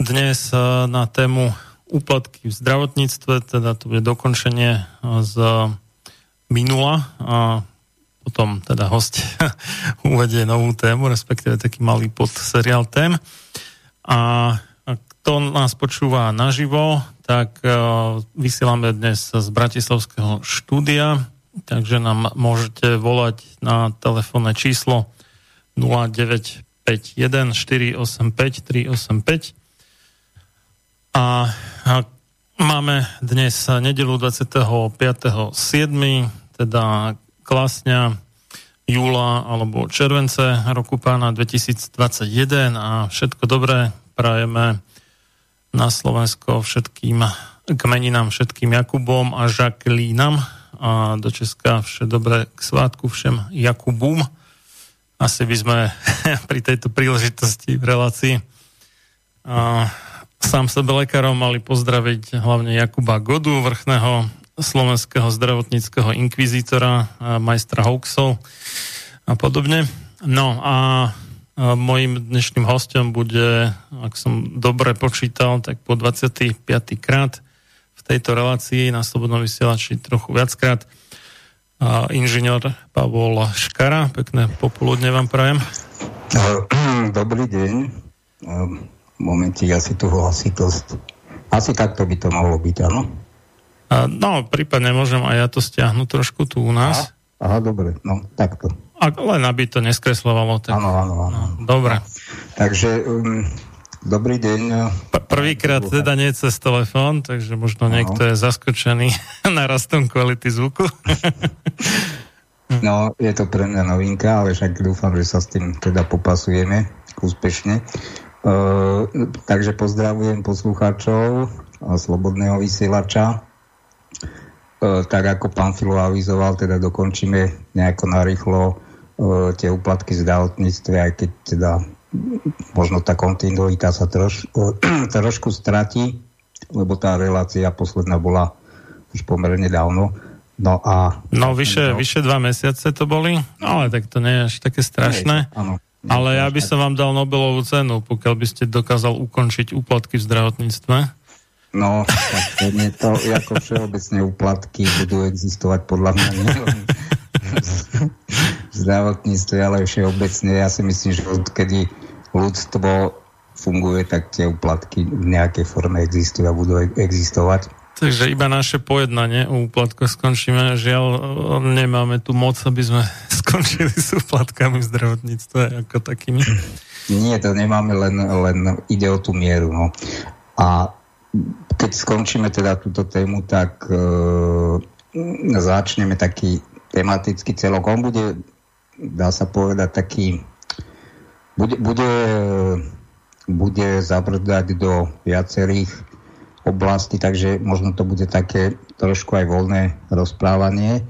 Dnes eh, na tému úplatky v zdravotníctve, teda to bude dokončenie z minula a potom teda host uvedie novú tému, respektíve taký malý podseriál tém. A kto nás počúva naživo, tak vysielame dnes z Bratislavského štúdia, takže nám môžete volať na telefónne číslo 0951 485 385 a, a máme dnes nedelu 25.7., teda klasňa júla alebo července roku pána 2021 a všetko dobré prajeme na Slovensko všetkým kmeninám, všetkým Jakubom a Žaklínam a do Česka vše dobré k svátku všem Jakubum. Asi by sme pri tejto príležitosti v relácii a sám sebe lekárom mali pozdraviť hlavne Jakuba Godu, vrchného slovenského zdravotníckého inkvizítora, majstra Hoaxov a podobne. No a mojim dnešným hostom bude, ak som dobre počítal, tak po 25. krát v tejto relácii na Slobodnom vysielači trochu viackrát inžinier Pavol Škara. Pekné popoludne vám prajem. Dobrý deň momente asi tu hlasitosť. Asi takto by to malo byť, áno? No, prípadne môžem aj ja to stiahnuť trošku tu u nás. Aha, aha dobre, no, takto. A len aby to neskreslovalo. Tak... Áno, áno, áno. No, dobre. Takže, um, dobrý deň. P- prvýkrát teda nie cez telefón, takže možno ano. niekto je zaskočený narastom kvality zvuku. no, je to pre mňa novinka, ale však dúfam, že sa s tým teda popasujeme úspešne. Uh, takže pozdravujem poslucháčov Slobodného vysielača. Uh, tak ako pán Filo avizoval, teda dokončíme nejako narýchlo uh, tie úplatky v zdravotníctve, aj keď teda možno tá kontinuita sa troš, trošku stratí, lebo tá relácia posledná bola už pomerne dávno. No a... No vyše, vyše dva mesiace to boli, no ale tak to nie je až také strašné. Nie, áno. Ale ja by som vám dal Nobelovú cenu, pokiaľ by ste dokázal ukončiť úplatky v zdravotníctve. No, tak to, nie, to ako všeobecne úplatky budú existovať podľa mňa nie v zdravotníctve, ale všeobecne. Ja si myslím, že odkedy ľudstvo funguje, tak tie úplatky v nejakej forme existujú a budú existovať. Takže iba naše pojednanie o úplatkoch skončíme. Žiaľ, nemáme tu moc, aby sme skončili s úplatkami v zdravotníctve ako takými. Nie, to nemáme, len, len ide o tú mieru. No. A keď skončíme teda túto tému, tak e, začneme taký tematický celok. On bude, dá sa povedať, taký bude, bude, bude zabrdať do viacerých oblasti, takže možno to bude také trošku aj voľné rozprávanie. E,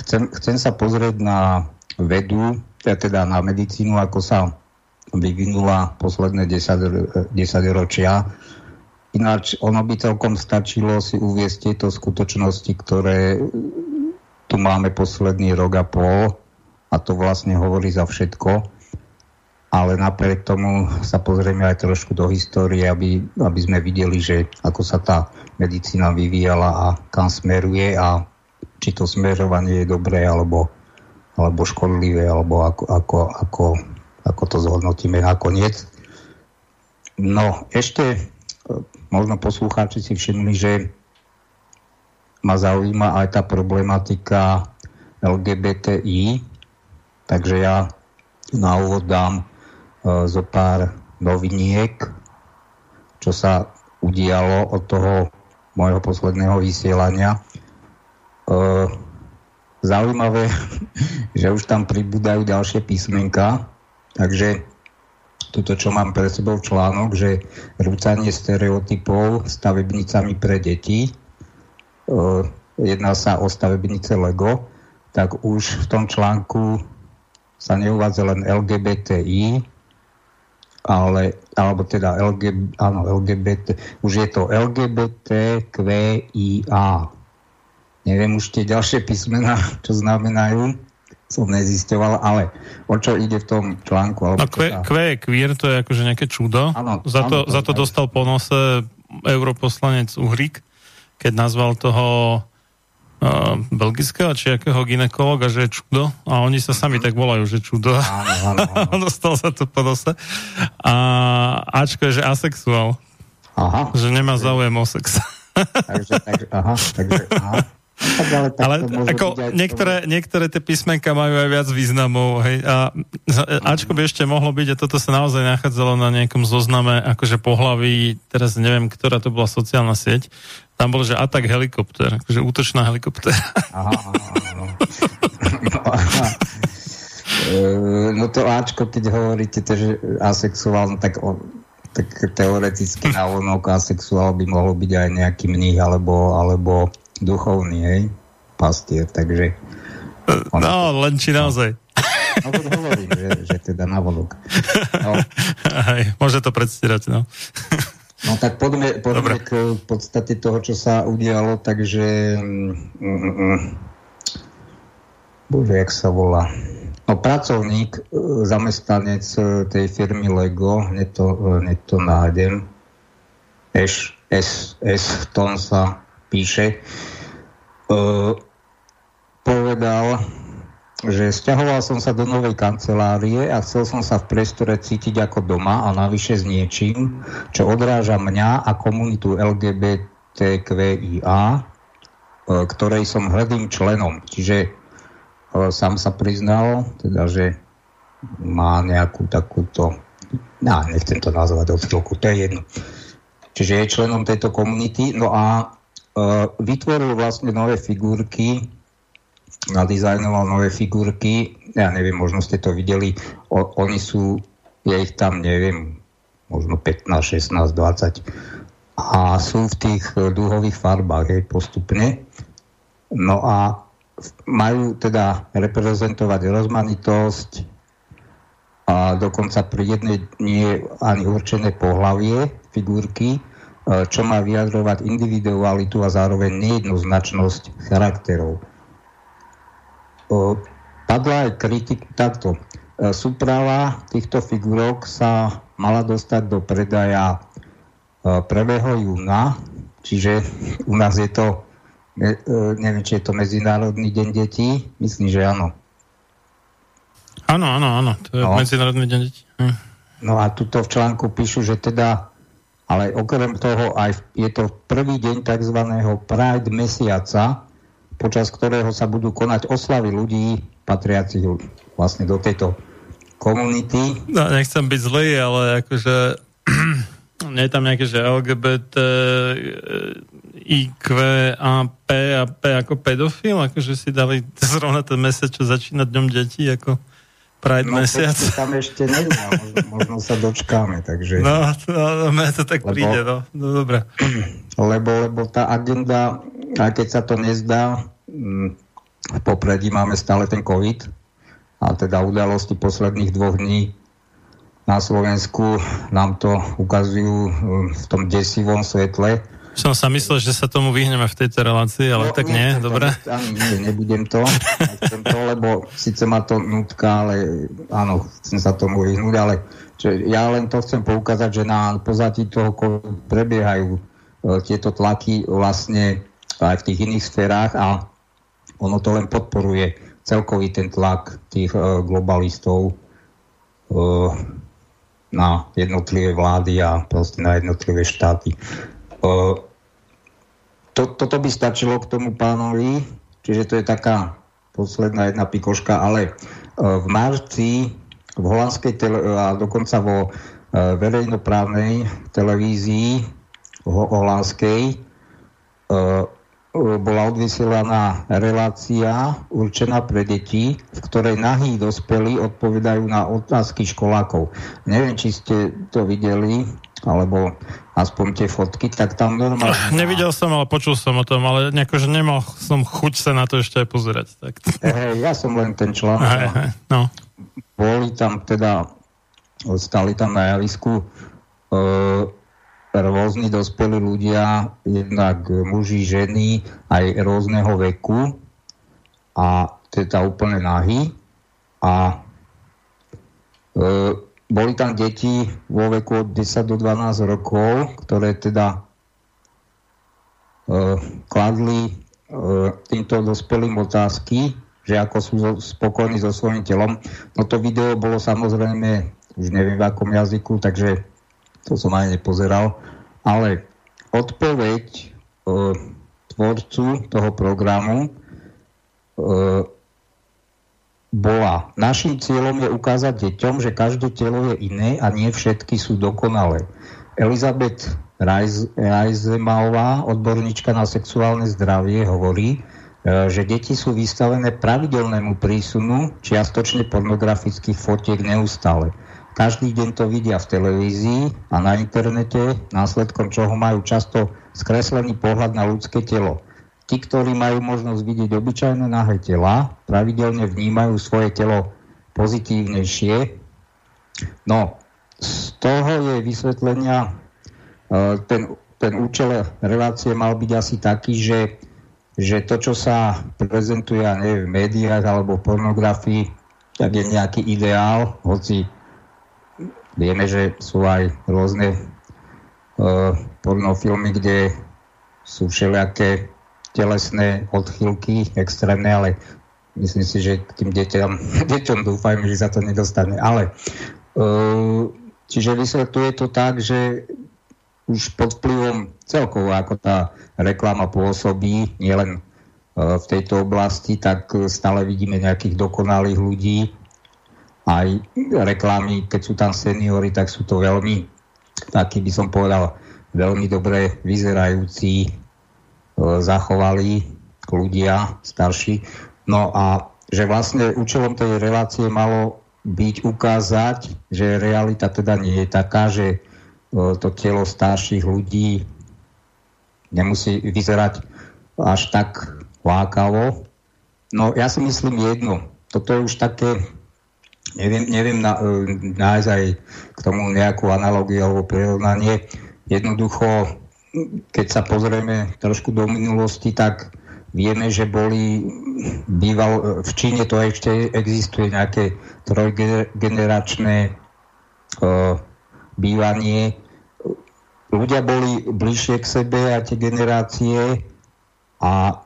chcem, chcem sa pozrieť na vedu, teda na medicínu, ako sa vyvinula posledné 10, 10 ročia. Ináč ono by celkom stačilo si uviesť tieto skutočnosti, ktoré tu máme posledný rok a pol a to vlastne hovorí za všetko ale napriek tomu sa pozrieme aj trošku do histórie, aby, aby sme videli, že ako sa tá medicína vyvíjala a kam smeruje a či to smerovanie je dobré alebo, alebo škodlivé, alebo ako, ako, ako, ako to zhodnotíme nakoniec. No, ešte e, možno poslucháči si všimli, že ma zaujíma aj tá problematika LGBTI, takže ja na úvod dám zo pár noviniek, čo sa udialo od toho môjho posledného vysielania. E, zaujímavé, že už tam pribúdajú ďalšie písmenka, takže toto, čo mám pre sebou článok, že rúcanie stereotypov stavebnicami pre deti, e, jedná sa o stavebnice Lego, tak už v tom článku sa neuvádza len LGBTI, ale, alebo teda LG, áno, LGBT, už je to LGBTQIA. Neviem už tie ďalšie písmená, čo znamenajú, som nezisťoval, ale o čo ide v tom článku? Alebo no, kve, kve je queer, to je akože nejaké čudo. Ano, za, to, ano, za to dostal po nose europoslanec Uhrik, keď nazval toho uh, belgického či akého ginekologa, že je čudo. A oni sa sami tak volajú, že čudo. Áno, áno, áno. Dostal sa to po nose. A Ačko je, že asexuál. Aha. Že nemá záujem o sex. takže, takže, aha, takže, aha. Tak ale, tak ale ako niektoré, niektoré tie písmenka majú aj viac významov. Hej. A Ačko by ešte mohlo byť, a toto sa naozaj nachádzalo na nejakom zozname akože pohlaví, teraz neviem, ktorá to bola sociálna sieť, tam bol, že atak helikopter, akože útočná helikopter. Aha. No. E, no to Ačko, keď hovoríte, že asexuál, no tak, on, tak teoreticky na vonok asexuál by mohol byť aj nejaký mních alebo, alebo duchovný, hej, pastier, takže... No, len či naozaj. No to hovorím, že, že teda na vonok. No. Aj, môže to predstierať, no. No tak poďme, poďme k podstate toho, čo sa udialo, takže... Mm, mm, mm. bože, jak sa volá? No pracovník, e, zamestnanec e, tej firmy Lego, hneď to, e, hneď to nájdem, S, S, S, v tom sa píše, uh, povedal, že stiahoval som sa do novej kancelárie a chcel som sa v priestore cítiť ako doma a navyše s niečím, čo odráža mňa a komunitu LGBTQIA, e, ktorej som hrdým členom. Čiže e, sám sa priznal, teda, že má nejakú takúto, no, nechcem to nazvať odchylku, to je jedno. Čiže je členom tejto komunity, no a uh, vytvoril vlastne nové figurky, nadizajnoval nové figurky, ja neviem, možno ste to videli, o, oni sú, je ich tam, neviem, možno 15, 16, 20 a sú v tých e, dúhových farbách hej, postupne. No a majú teda reprezentovať rozmanitosť a dokonca pri jednej nie ani určené pohlavie figurky, čo má vyjadrovať individualitu a zároveň nejednoznačnosť charakterov. Padla aj kritik takto. Súprava týchto figurok sa mala dostať do predaja 1. júna, čiže u nás je to, neviem, či je to Medzinárodný deň detí, myslím, že áno. Áno, áno, áno, to je no. Medzinárodný deň detí. Hm. No a tuto v článku píšu, že teda, ale okrem toho aj je to prvý deň tzv. Pride mesiaca, počas ktorého sa budú konať oslavy ľudí patriacich vlastne do tejto komunity. No, nechcem byť zlý, ale akože nie je tam nejaké, že LGBT, IQ a P a P ako pedofil, akože si dali zrovna ten mesiac, čo začína dňom detí, ako Pride no, mesiac. tam ešte nie, možno, možno sa dočkáme, takže... No, no, no to tak lebo, príde, no. no dobre. Lebo, lebo tá agenda, aj keď sa to nezdá, mm, v popredí máme stále ten COVID a teda udalosti posledných dvoch dní na Slovensku nám to ukazujú mm, v tom desivom svetle som sa myslel, že sa tomu vyhneme v tejto relácii, ale no, tak nie, nie dobre. Ani nie, nebudem to, nechcem to, lebo síce ma to nutka, ale áno, chcem sa tomu vyhnúť, ale čo, ja len to chcem poukázať, že na pozadí toho prebiehajú e, tieto tlaky vlastne aj v tých iných sférach a ono to len podporuje celkový ten tlak tých e, globalistov e, na jednotlivé vlády a proste na jednotlivé štáty. To, toto by stačilo k tomu pánovi, čiže to je taká posledná jedna pikoška, ale v marci v holandskej tele, a dokonca vo verejnoprávnej televízii holandskej bola odvysielaná relácia určená pre deti, v ktorej nahý dospelí odpovedajú na otázky školákov. Neviem, či ste to videli, alebo aspoň tie fotky, tak tam normálne... Nevidel som, ale počul som o tom, ale nejako, že nemal som chuť sa na to ešte aj pozerať. Tak. Hey, ja som len ten článok. Hey, hey, no. Boli tam teda, stali tam na javisku e, rôzni dospelí ľudia, jednak muži, ženy, aj rôzneho veku a teda úplne nahy a e, boli tam deti vo veku od 10 do 12 rokov, ktoré teda e, kladli e, týmto dospelým otázky, že ako sú spokojní so svojím telom. No to video bolo samozrejme, už neviem v akom jazyku, takže to som aj nepozeral, ale odpoveď e, tvorcu toho programu e, bola. Našim cieľom je ukázať deťom, že každé telo je iné a nie všetky sú dokonalé. Elizabeth Reisemaová, odborníčka na sexuálne zdravie, hovorí, e, že deti sú vystavené pravidelnému prísunu čiastočne pornografických fotiek neustále. Každý deň to vidia v televízii a na internete, následkom čoho majú často skreslený pohľad na ľudské telo. Tí, ktorí majú možnosť vidieť obyčajné nahé tela, pravidelne vnímajú svoje telo pozitívnejšie. No, z toho je vysvetlenia, e, ten, ten účel relácie mal byť asi taký, že, že to, čo sa prezentuje neviem, v médiách alebo v pornografii, tak je nejaký ideál, hoci Vieme, že sú aj rôzne uh, pornofilmy, kde sú všelijaké telesné odchylky extrémne, ale myslím si, že k tým deťom, deťom dúfajme, že sa to nedostane. Ale uh, čiže vysvetľuje to tak, že už pod vplyvom celkovo, ako tá reklama pôsobí, nielen uh, v tejto oblasti, tak stále vidíme nejakých dokonalých ľudí, aj reklamy, keď sú tam seniory, tak sú to veľmi, taký by som povedal, veľmi dobre vyzerajúci, e, zachovali ľudia starší. No a že vlastne účelom tej relácie malo byť ukázať, že realita teda nie je taká, že e, to telo starších ľudí nemusí vyzerať až tak lákavo. No ja si myslím jedno. Toto je už také Neviem, neviem na, e, nájsť aj k tomu nejakú analogiu alebo prirovnanie. Jednoducho keď sa pozrieme trošku do minulosti, tak vieme, že boli býval, v Číne to ešte existuje nejaké trojgeneračné uh, bývanie. Ľudia boli bližšie k sebe a tie generácie a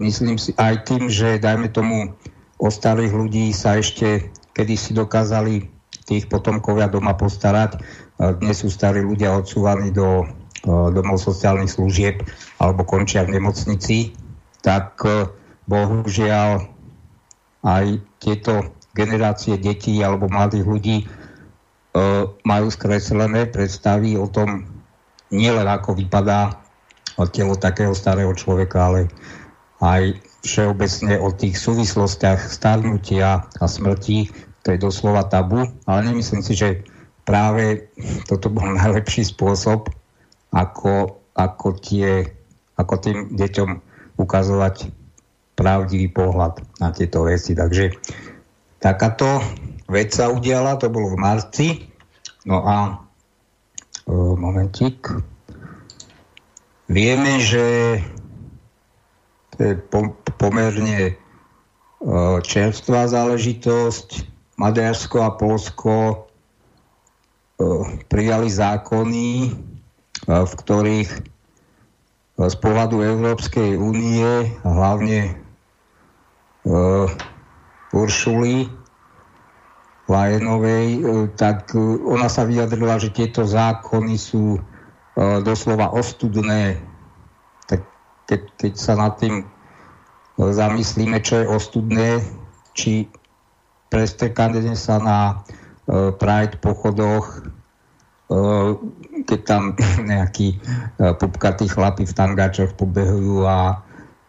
myslím si aj tým, že dajme tomu o starých ľudí sa ešte kedy si dokázali tých potomkovia doma postarať. Dnes sú starí ľudia odsúvaní do domov sociálnych služieb alebo končia v nemocnici, tak e, bohužiaľ aj tieto generácie detí alebo mladých ľudí e, majú skreslené predstavy o tom, nielen ako vypadá telo takého starého človeka, ale aj všeobecne o tých súvislostiach starnutia a smrti, to je doslova tabu, ale nemyslím si, že práve toto bol najlepší spôsob, ako, ako, tie, ako tým deťom ukazovať pravdivý pohľad na tieto veci. Takže takáto vec sa udiala, to bolo v marci. No a e, momentík. Vieme, že to je po, pomerne e, čerstvá záležitosť. Maďarsko a Polsko e, prijali zákony, v ktorých z pohľadu Európskej únie, hlavne Uršuli Lajenovej, tak ona sa vyjadrila, že tieto zákony sú doslova ostudné. Tak keď, keď sa nad tým zamyslíme, čo je ostudné, či prestekanie sa na Pride pochodoch Eh, keď tam nejakí eh, pupkatí chlapi v tangáčoch pobehujú a,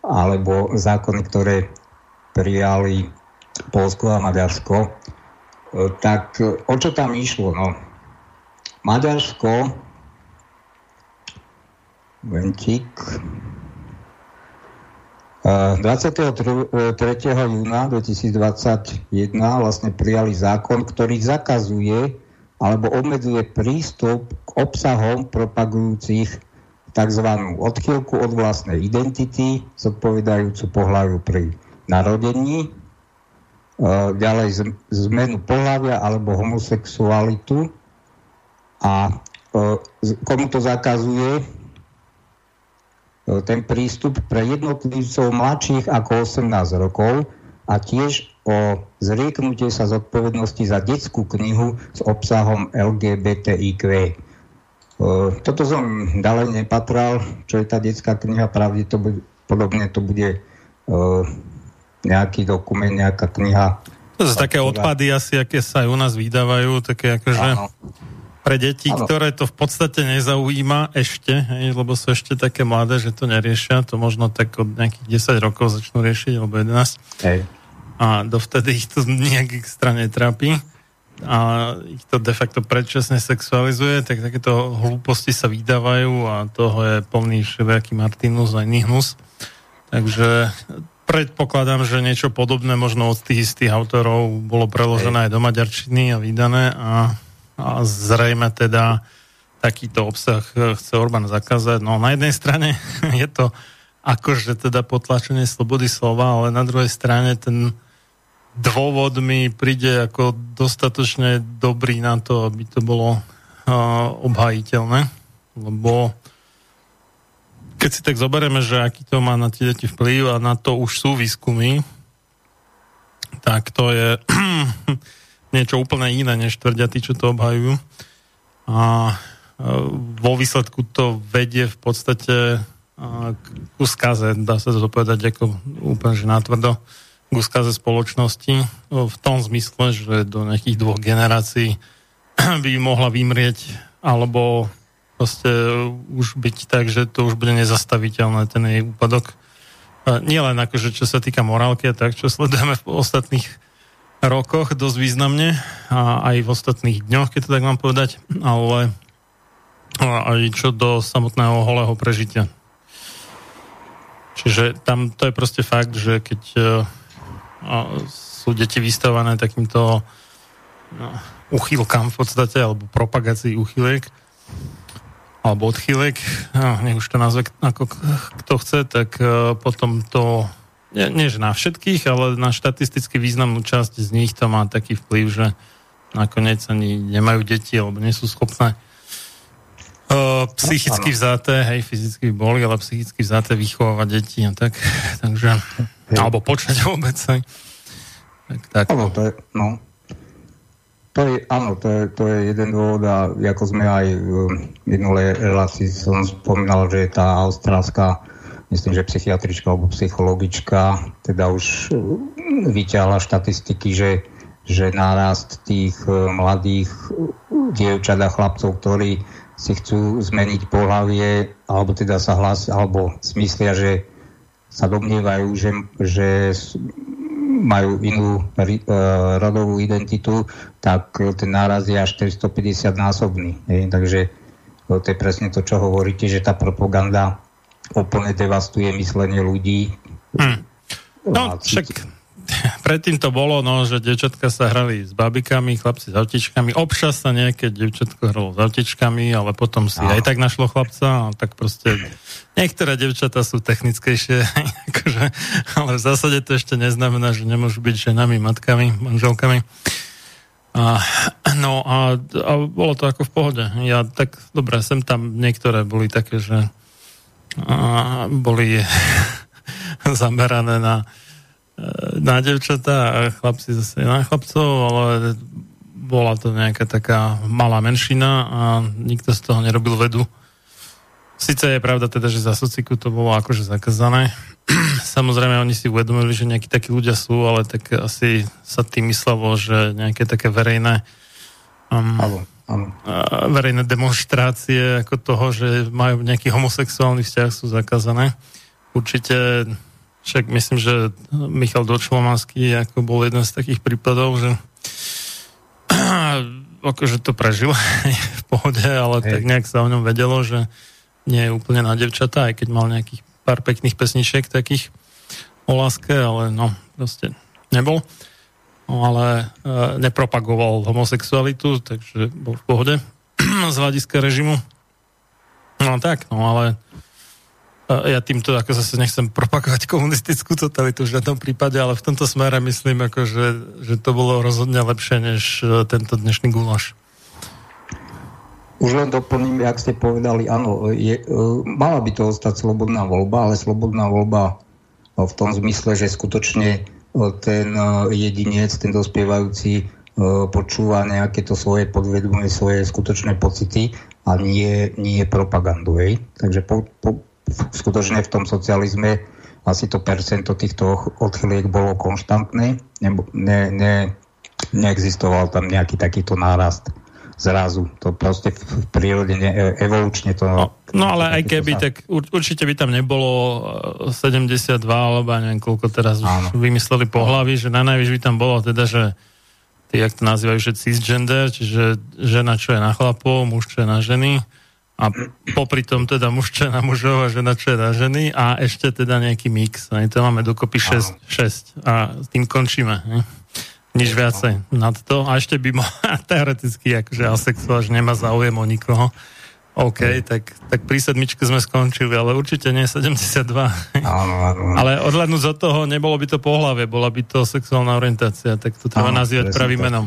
alebo zákony, ktoré prijali Polsko a Maďarsko, eh, tak o čo tam išlo? No, Maďarsko Ventík 23. júna 2021 vlastne prijali zákon, ktorý zakazuje alebo obmedzuje prístup k obsahom propagujúcich tzv. odchýlku od vlastnej identity, zodpovedajúcu pohľaviu pri narodení, e, ďalej zmenu pohľavia alebo homosexualitu a e, komu to zakazuje e, ten prístup pre jednotlivcov mladších ako 18 rokov a tiež o zrieknutie sa zodpovednosti za detskú knihu s obsahom LGBTIQ. Toto som ďalej nepatral, čo je tá detská kniha, pravdepodobne to bude nejaký dokument, nejaká kniha. To sú také odpady asi, aké sa aj u nás vydávajú, také akože pre deti, ano. ktoré to v podstate nezaujíma ešte, hej, lebo sú ešte také mladé, že to neriešia, to možno tak od nejakých 10 rokov začnú riešiť, alebo 11. Hej a dovtedy ich to nejak extra netrápi a ich to de facto predčasne sexualizuje, tak takéto hlúposti sa vydávajú a toho je plný všelijaký Martinus a iný hnus. Takže predpokladám, že niečo podobné možno od tých istých autorov bolo preložené aj do maďarčiny a vydané a, a zrejme teda takýto obsah chce Orbán zakázať. No na jednej strane je to akože teda potlačenie slobody slova, ale na druhej strane ten dôvod mi príde ako dostatočne dobrý na to, aby to bolo uh, obhajiteľné, lebo keď si tak zoberieme, že aký to má na tie deti vplyv a na to už sú výskumy, tak to je niečo úplne iné, než tvrdia tí, čo to obhajujú. A vo výsledku to vedie v podstate ku skaze, dá sa to povedať ako úplne že natvrdo k úskaze spoločnosti v tom zmysle, že do nejakých dvoch generácií by mohla vymrieť alebo proste už byť tak, že to už bude nezastaviteľné, ten jej úpadok. Nie len akože čo sa týka morálky a tak, čo sledujeme v ostatných rokoch dosť významne a aj v ostatných dňoch, keď to tak mám povedať, ale aj čo do samotného holého prežitia. Čiže tam to je proste fakt, že keď sú deti vystavované takýmto no, uchylkám v podstate, alebo propagácii uchyliek, alebo odchýlek, nech už to nazve ako kto chce, tak uh, potom to, nie, nie že na všetkých, ale na štatisticky významnú časť z nich to má taký vplyv, že nakoniec ani nemajú deti, alebo nie sú schopné uh, psychicky vzaté, hej, fyzicky boli, ale psychicky vzaté vychovávať deti a tak, takže, hej. alebo počať vôbec, hej. Tak, tak. Áno, to je, no, to je, áno, to je, to je jeden dôvod a ako sme aj v minulej relácii som spomínal, že tá austrálska myslím, že psychiatrička alebo psychologička teda už vyťahla štatistiky, že, že nárast tých e, mladých dievčat a chlapcov, ktorí si chcú zmeniť pohlavie, alebo teda sa hlas, alebo smyslia, že sa domnievajú, že, že majú inú uh, rodovú identitu, tak ten náraz je až 450 násobný. Je. Takže to je presne to, čo hovoríte, že tá propaganda úplne devastuje myslenie ľudí. Hmm. No, však predtým to bolo, no, že devčatka sa hrali s babikami, chlapci s autičkami. Občas sa nejaké devčatko hralo s autičkami, ale potom si Aha. aj tak našlo chlapca, a tak proste niektoré devčatá sú technickejšie, akože, ale v zásade to ešte neznamená, že nemôžu byť ženami, matkami, manželkami. A, no a, a bolo to ako v pohode. Ja tak, dobre, sem tam niektoré boli také, že boli zamerané na na devčatá a chlapci zase na chlapcov, ale bola to nejaká taká malá menšina a nikto z toho nerobil vedu. Sice je pravda teda, že za sociku to bolo akože zakázané. Samozrejme, oni si uvedomili, že nejakí takí ľudia sú, ale tak asi sa tým myslelo, že nejaké také verejné um, áno. Verejné demonstrácie ako toho, že majú nejaký homosexuálny vzťah sú zakázané. Určite však myslím, že Michal Dočlomanský ako bol jeden z takých prípadov, že akože to prežil v pohode, ale Hej. tak nejak sa o ňom vedelo, že nie je úplne na devčatá, aj keď mal nejakých pár pekných pesničiek takých o láske, ale no, proste nebol. No, ale e, nepropagoval homosexualitu, takže bol v pohode z hľadiska režimu. No tak, no ale ja týmto ako zase nechcem propagovať komunistickú totalitu v žiadnom prípade, ale v tomto smere myslím, ako, že, že to bolo rozhodne lepšie než e, tento dnešný gulaš. Už len doplním, jak ste povedali, áno, je, e, mala by to ostať slobodná voľba, ale slobodná voľba e, v tom zmysle, že skutočne ten jedinec, ten dospievajúci počúva nejaké to svoje podvedomie, svoje skutočné pocity a nie, nie propagandu. Hej. Takže po, po, skutočne v tom socializme asi to percento týchto odchyliek bolo konštantné, ne, ne, ne, neexistoval tam nejaký takýto nárast zrazu. To proste v prírode ne, e, evolučne to... No, no ale aj keby, sa... tak určite by tam nebolo 72 e, alebo neviem koľko teraz Áno. už vymysleli pohlavy, že na najvyš by tam bolo teda, že ty, jak to nazývajú, že cisgender, čiže žena, čo je na chlapov, muž, čo je na ženy a popri tom teda muž čo je na mužov a žena čo je na ženy a ešte teda nejaký mix. A to máme dokopy 6, 6 a s tým končíme. Ne? Nič viacej nad to. A ešte by mohol teoreticky, akože asexuál, že nemá záujem o nikoho. OK, tak, tak pri sedmičke sme skončili, ale určite nie 72. ale odhľadnúť od toho, nebolo by to pohlavie, bola by to sexuálna orientácia, tak to treba nazývať pravým menom.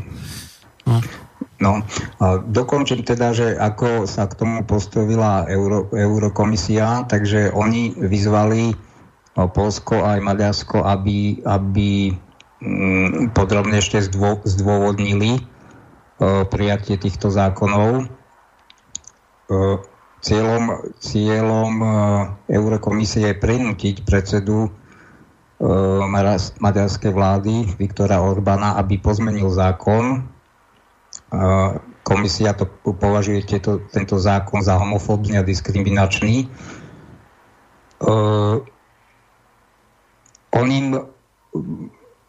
No. No, a dokončím teda, že ako sa k tomu postavila Euro, Eurokomisia, takže oni vyzvali Polsko aj Maďarsko, aby, aby podrobne ešte zdô, zdôvodnili uh, prijatie týchto zákonov. Uh, cieľom cieľom uh, Eurokomisie je prinútiť predsedu maďarskej vlády Viktora Orbána, aby pozmenil zákon, komisia to považuje tieto, tento zákon za homofóbny a diskriminačný. On im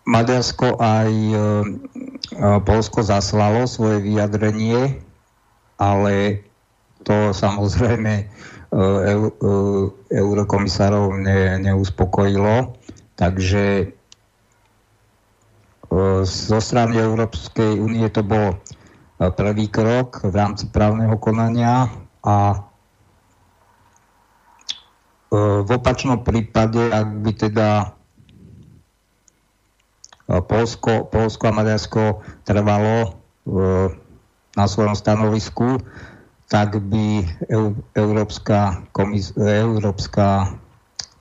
Maďarsko aj uh, Polsko zaslalo svoje vyjadrenie, ale to samozrejme uh, eurokomisárov ne, neuspokojilo. Takže zo strany Európskej únie to bolo prvý krok v rámci právneho konania a v opačnom prípade, ak by teda Polsko, Polsko a Maďarsko trvalo na svojom stanovisku, tak by Európska, komis- Európska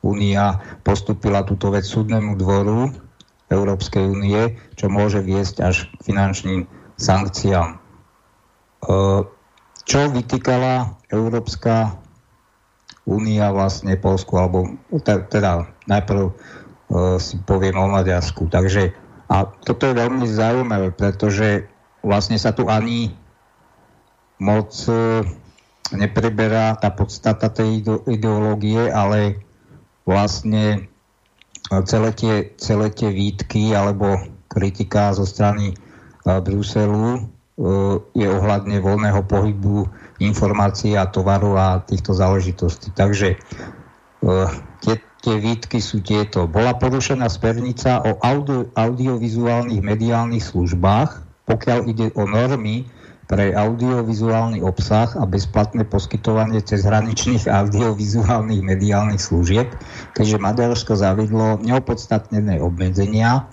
únia postupila túto vec súdnemu dvoru Európskej únie, čo môže viesť až k finančným sankciám. Čo vytýkala Európska únia vlastne Polsku, alebo teda najprv si poviem o Maďarsku. Takže a toto je veľmi zaujímavé, pretože vlastne sa tu ani moc uh, nepreberá tá podstata tej ideológie, ale vlastne celé tie, celé tie výtky alebo kritika zo strany Bruselu je ohľadne voľného pohybu informácií a tovaru a týchto záležitostí. Takže tie, tie výtky sú tieto. Bola porušená smernica o audio, audiovizuálnych mediálnych službách, pokiaľ ide o normy pre audiovizuálny obsah a bezplatné poskytovanie cezhraničných audiovizuálnych mediálnych služieb, keďže Maďarsko zavidlo neopodstatnené obmedzenia,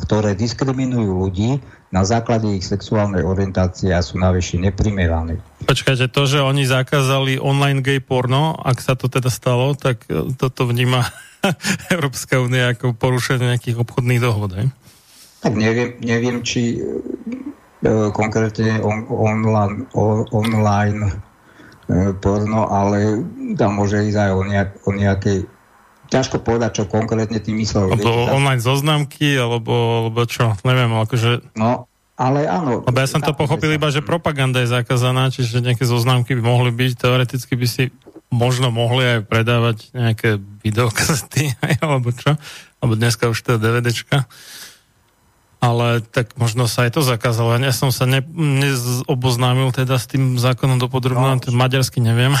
ktoré diskriminujú ľudí na základe ich sexuálnej orientácie a sú navyše neprimerané. Počkajte, to, že oni zakázali online gay porno, ak sa to teda stalo, tak e, toto vníma Európska únia ako porušenie nejakých obchodných dohod, hej? Tak neviem, neviem či e, konkrétne on, online, o, online e, porno, ale tam môže ísť aj o, nejak, o nejakej ťažko povedať, čo konkrétne tým myslel. Alebo viete, online zoznamky, alebo, alebo čo, neviem, akože... No, ale áno. Lebo ja som to pochopil iba, že propaganda je zakázaná, čiže nejaké zoznamky by mohli byť, teoreticky by si možno mohli aj predávať nejaké videokazety, alebo čo, alebo dneska už to je DVDčka. Ale tak možno sa aj to zakázalo. Ja som sa ne, neoboznámil teda s tým zákonom dopodrobne, no, maďarsky neviem.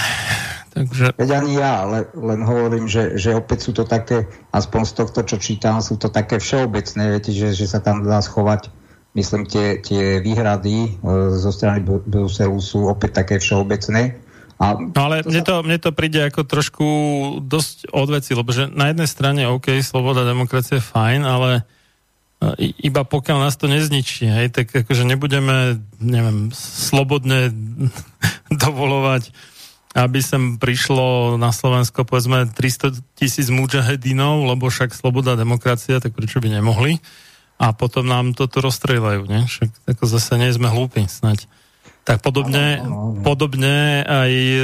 Takže... Veď ani ja, ale len hovorím, že, že opäť sú to také, aspoň z tohto, čo čítam, sú to také všeobecné, viete, že, že sa tam dá schovať, myslím, tie, tie výhrady e, zo strany Bruselu sú opäť také všeobecné. A no ale to mne, to, mne to príde ako trošku dosť odveci, lebo že na jednej strane OK, sloboda, demokracia je fajn, ale e, iba pokiaľ nás to nezničí, hej, tak akože nebudeme, neviem, slobodne dovolovať aby sem prišlo na Slovensko povedzme 300 tisíc mujahedinov, lebo však sloboda demokracia, tak prečo by nemohli? A potom nám toto rozstrelajú, ne? Však ako zase nie sme hlúpi, snať. Tak podobne, ano, ano. podobne aj e,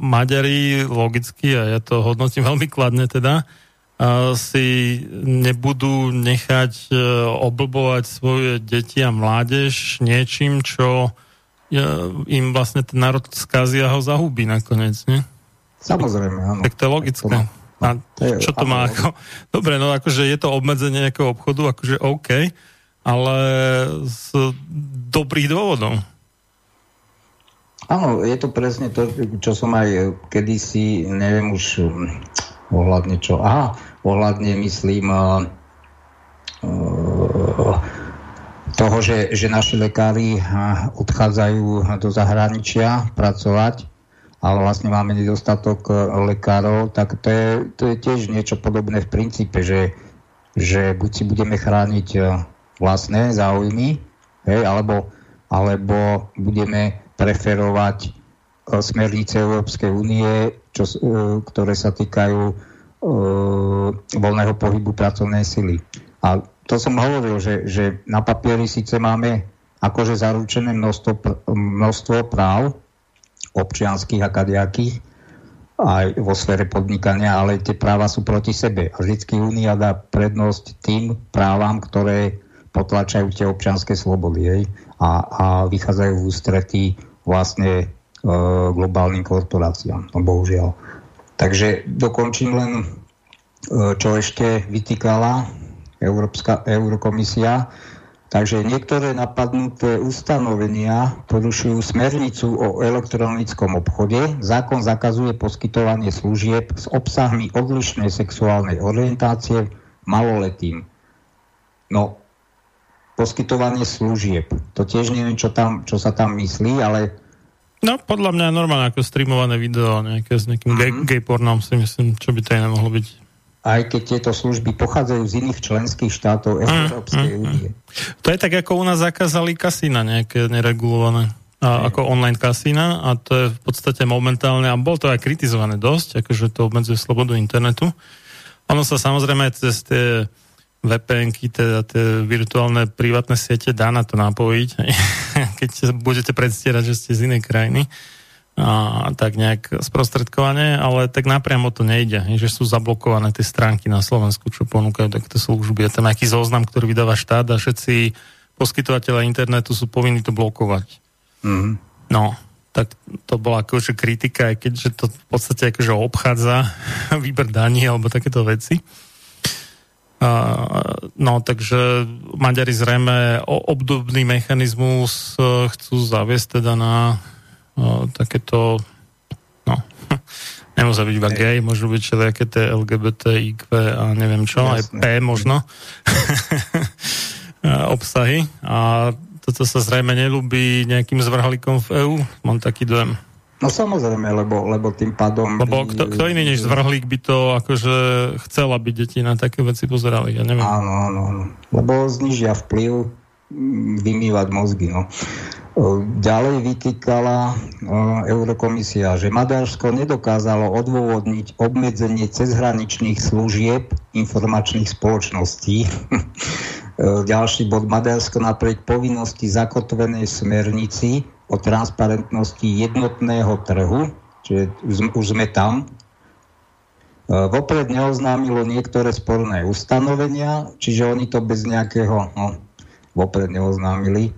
Maďari logicky, a ja to hodnotím veľmi kladne teda, a si nebudú nechať e, oblbovať svoje deti a mládež niečím, čo im vlastne ten národ skazí a ho zahubí nakoniec, nie? Samozrejme, áno. Tak to je logické. A čo to má ako... Dobre, no akože je to obmedzenie nejakého obchodu, akože OK, ale z dobrých dôvodov. Áno, je to presne to, čo som aj kedysi, neviem už ohľadne čo, aha, ohľadne myslím uh, uh, toho, že, že naši lekári odchádzajú do zahraničia pracovať, ale vlastne máme nedostatok e, lekárov, tak to je, to je tiež niečo podobné v princípe, že, že buď si budeme chrániť e, vlastné záujmy, hej, alebo, alebo budeme preferovať e, smernice Európskej únie, ktoré sa týkajú voľného pohybu pracovnej sily. A to som hovoril, že, že na papieri síce máme akože zaručené množstvo, množstvo práv občianských a kadejakých aj vo sfére podnikania, ale tie práva sú proti sebe. A vždycky Únia dá prednosť tým právam, ktoré potlačajú tie občianské slobody hej? A, a vychádzajú v ústretí vlastne e, globálnym korporáciám. No, bohužiaľ. Takže dokončím len, e, čo ešte vytýkala Európska Eurokomisia. Takže niektoré napadnuté ustanovenia porušujú smernicu o elektronickom obchode. Zákon zakazuje poskytovanie služieb s obsahmi odlišnej sexuálnej orientácie maloletým. No, poskytovanie služieb. To tiež neviem, čo, tam, čo sa tam myslí, ale No, podľa mňa normálne ako streamované video nejaké s nejakým mm-hmm. gay, gay pornom si myslím, čo by to iné mohlo byť. Aj keď tieto služby pochádzajú z iných členských štátov mm, Európskej mm, únie. Mm. To je tak, ako u nás zakázali kasína nejaké neregulované. A, ako online kasína a to je v podstate momentálne, a bol to aj kritizované dosť, akože to obmedzuje slobodu internetu. Ono sa samozrejme cez tie VPNky, teda tie virtuálne privátne siete dá na to napojiť, keď budete predstierať, že ste z inej krajiny a tak nejak sprostredkovane, ale tak napriamo to nejde, že sú zablokované tie stránky na Slovensku, čo ponúkajú takéto služby. Je tam nejaký zoznam, ktorý vydáva štát a všetci poskytovateľe internetu sú povinní to blokovať. Mm-hmm. No, tak to bola akože kritika, aj keďže to v podstate akože obchádza výber daní alebo takéto veci. No, takže Maďari zrejme obdobný mechanizmus e, chcú zaviesť teda na o, takéto no, nemusia byť iba gay, môžu byť všelijaké tie LGBT, IQ a neviem čo, Jasne. aj P možno obsahy a toto sa zrejme nelúbi nejakým zvrhalikom v EÚ, mám taký dojem. No samozrejme, lebo, lebo tým pádom... Lebo kto, kto iný než zvrhlík by to akože chcel, aby deti na také veci pozerali, ja neviem. Áno, áno, áno. Lebo znižia vplyv vymývať mozgy, no. Ďalej vytýkala Eurokomisia, že Maďarsko nedokázalo odôvodniť obmedzenie cezhraničných služieb informačných spoločností. Ďalší bod Maďarsko napriek povinnosti zakotvenej smernici o transparentnosti jednotného trhu, čiže už sme tam. E, vopred neoznámilo niektoré sporné ustanovenia, čiže oni to bez nejakého, no, vopred neoznámili.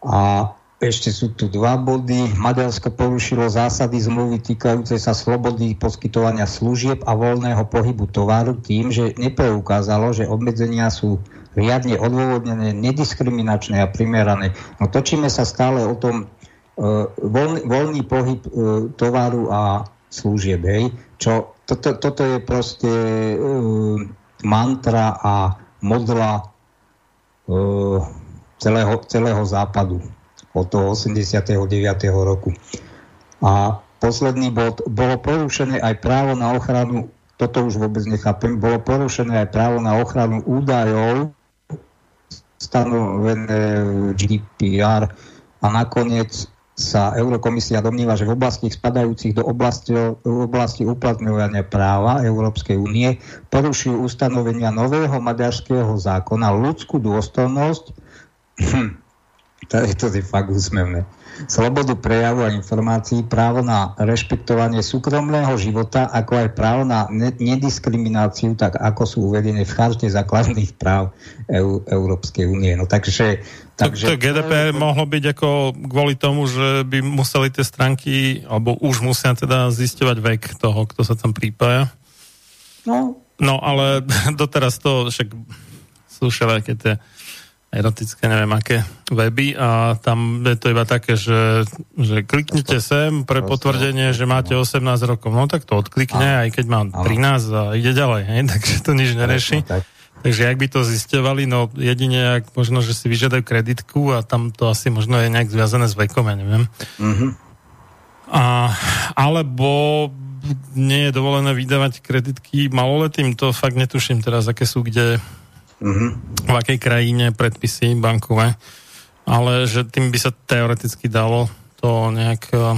A ešte sú tu dva body. Maďarsko porušilo zásady zmluvy týkajúce sa slobody poskytovania služieb a voľného pohybu tovaru tým, že nepreukázalo, že obmedzenia sú riadne odôvodnené, nediskriminačné a primerané. No točíme sa stále o tom uh, voľný, voľný pohyb uh, tovaru a služieb, hej, čo toto, toto je proste uh, mantra a modla uh, celého, celého západu od toho 89. roku. A posledný bod, bolo porušené aj právo na ochranu, toto už vôbec nechápem, bolo porušené aj právo na ochranu údajov stanovené GDPR a nakoniec sa Eurokomisia domníva, že v oblasti spadajúcich do oblasti, oblasti uplatňovania práva Európskej únie porušujú ustanovenia nového maďarského zákona ľudskú dôstojnosť. To je to je fakt úsmevné slobodu prejavu a informácií, právo na rešpektovanie súkromného života, ako aj právo na nediskrimináciu, tak ako sú uvedené v charte základných práv EU, Európskej únie. No takže Takže... To, to GDPR mohlo byť ako kvôli tomu, že by museli tie stránky, alebo už musia teda zisťovať vek toho, kto sa tam prípaja. No. No, ale doteraz to však sú všelijaké tie erotické, neviem aké weby a tam je to iba také, že, že kliknite sem pre potvrdenie, že máte 18 rokov. No tak to odklikne, aj keď mám 13 a ide ďalej, hej? takže to nič nereši. Takže ak by to zistovali, no jedine, ak možno, že si vyžiadajú kreditku a tam to asi možno je nejak zviazané s vekom, ja neviem. Mm-hmm. A, alebo nie je dovolené vydávať kreditky maloletým, to fakt netuším teraz, aké sú kde uh-huh. v akej krajine predpisy bankové, ale že tým by sa teoreticky dalo to nejak uh,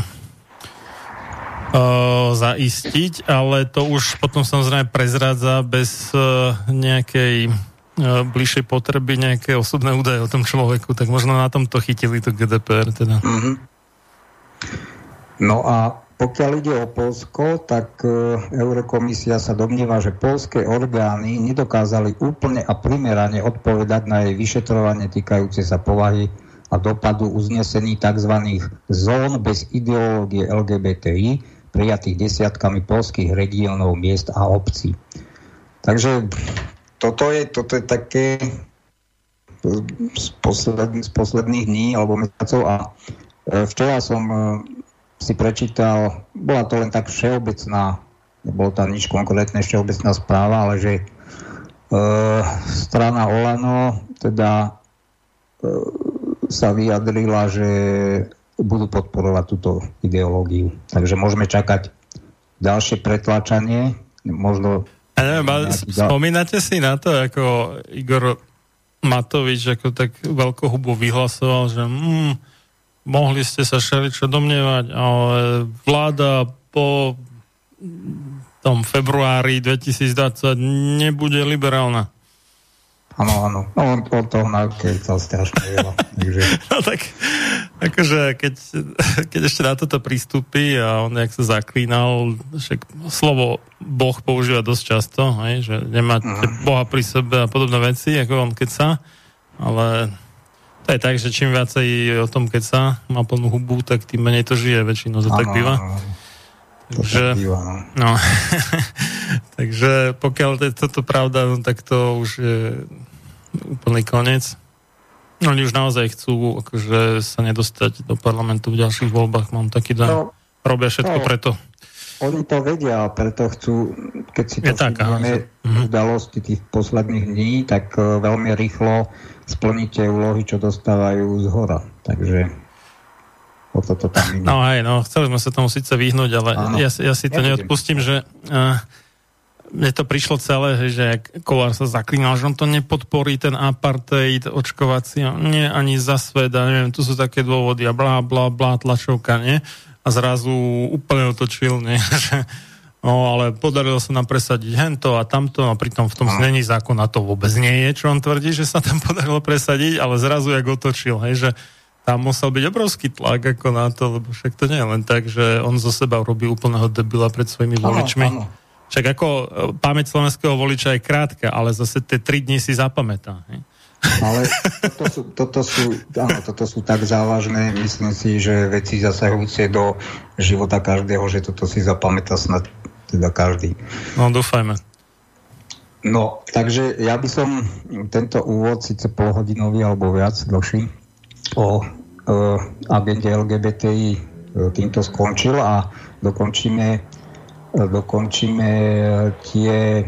zaistiť, ale to už potom samozrejme prezrádza bez uh, nejakej uh, bližšej potreby nejaké osobné údaje o tom človeku, tak možno na tom to chytili to GDPR teda. Uh-huh. No a pokiaľ ide o Polsko, tak e, Eurokomisia sa domnieva, že polské orgány nedokázali úplne a primerane odpovedať na jej vyšetrovanie týkajúce sa povahy a dopadu uznesení tzv. zón bez ideológie LGBTI prijatých desiatkami polských regiónov, miest a obcí. Takže toto je, toto je také z, posled, z posledných dní alebo mesiacov a e, včera som e, si prečítal, bola to len tak všeobecná, nebolo tam nič konkrétne, všeobecná správa, ale že e, strana Olano teda e, sa vyjadrila, že budú podporovať túto ideológiu. Takže môžeme čakať ďalšie pretlačanie, možno... Ja neviem, spomínate si na to, ako Igor Matovič ako tak veľkohubo vyhlasoval, že mm, mohli ste sa všeličo domnievať, ale vláda po tom februári 2020 nebude liberálna. Áno, áno. No, on, on toho nakecal strašne veľa. Takže... No tak, akože keď, keď ešte na toto pristúpi a on nejak sa zaklínal, však slovo Boh používa dosť často, hej, že nemáte uh-huh. Boha pri sebe a podobné veci, ako on keď sa, ale to je tak, že čím viacej o tom keď sa má plnú hubu, tak tým menej to žije väčšinou, to ano, tak býva. Takže, býva, no. no. takže pokiaľ je toto pravda, no, tak to už je úplný koniec. No, oni už naozaj chcú akože, sa nedostať do parlamentu v ďalších voľbách, mám taký dojem. No, Robia všetko no, preto. Oni to vedia, preto chcú, keď si to všimneme mhm. udalosti tých posledných dní, tak uh, veľmi rýchlo splníte úlohy, čo dostávajú z hora. Takže o toto tam ide. No hej, no, chceli sme sa tomu síce vyhnúť, ale ja, ja si to ja neodpustím, že uh, mne to prišlo celé, že Kolár sa zaklínal, že on to nepodporí, ten apartheid očkovací, nie ani za svet, a neviem, tu sú také dôvody a blá, blá, blá, tlačovka, nie? A zrazu úplne otočil, nie? Že, no, ale podarilo sa nám presadiť hento a tamto a pritom v tom znení zákona to vôbec nie je, čo on tvrdí, že sa tam podarilo presadiť, ale zrazu jak otočil, hej, že tam musel byť obrovský tlak ako na to, lebo však to nie je len tak, že on zo seba robí úplného debila pred svojimi voličmi. Áno, áno. Však ako e, pamäť slovenského voliča je krátka, ale zase tie tri dni si zapamätá. He? Ale toto sú, toto, sú, áno, toto sú tak závažné, myslím si, že veci zasahujúce do života každého, že toto si zapamätá snad teda každý. No, dúfajme. No, takže ja by som tento úvod, síce polhodinový alebo viac, dlhší, o e, agende LGBTI e, týmto skončil a dokončíme, e, dokončíme tie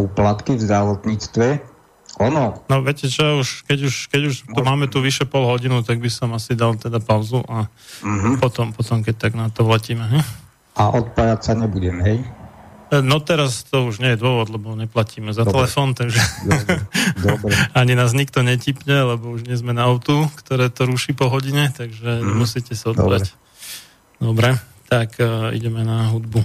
úplatky v zdravotníctve. Ono. No viete čo, už, keď už, keď už to máme tu vyše pol hodinu, tak by som asi dal teda pauzu a uh-huh. potom, potom, keď tak na to vletíme. Hm? A odpájať sa nebudem, hej? No teraz to už nie je dôvod, lebo neplatíme za telefón, takže Dobre. ani nás nikto netipne, lebo už nie sme na autu, ktoré to ruší po hodine, takže mm. musíte sa odvolať. Dobre. Dobre, tak uh, ideme na hudbu.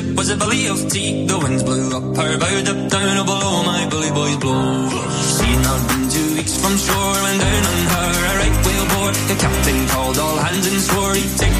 ship was a belly of tea. The winds blew up her bow, up down, oh below my bully boys blow. She'd not been two weeks from shore when down on her a right whale bore. The captain called all hands and swore he'd take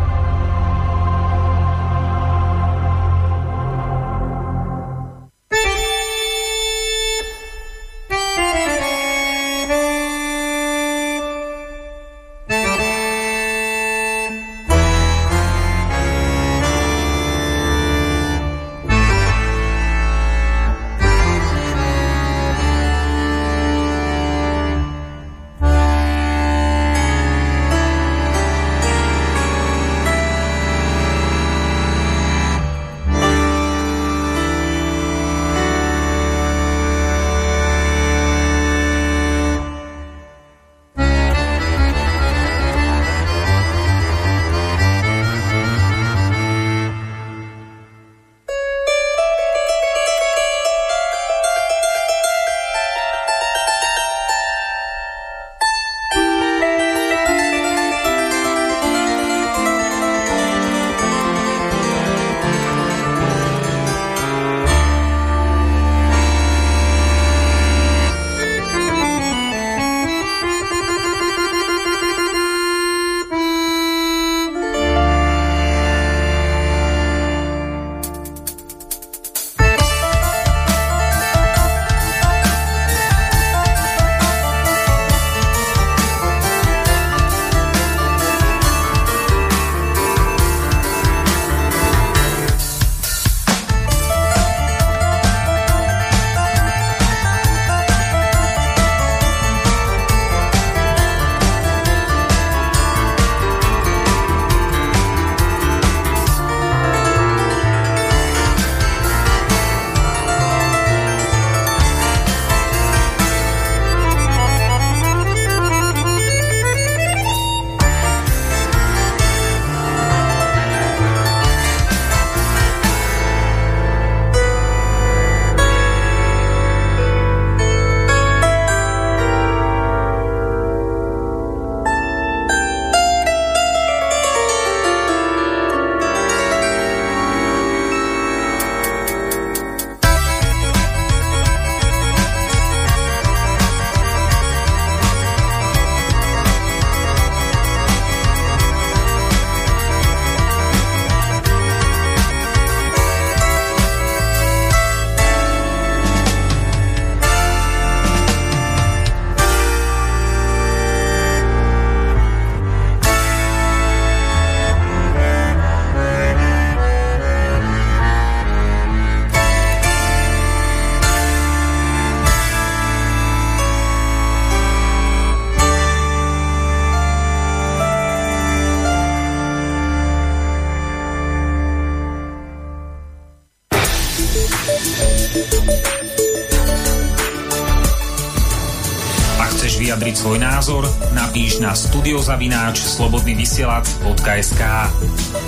Studiozavináč slobodnyvysielac.sk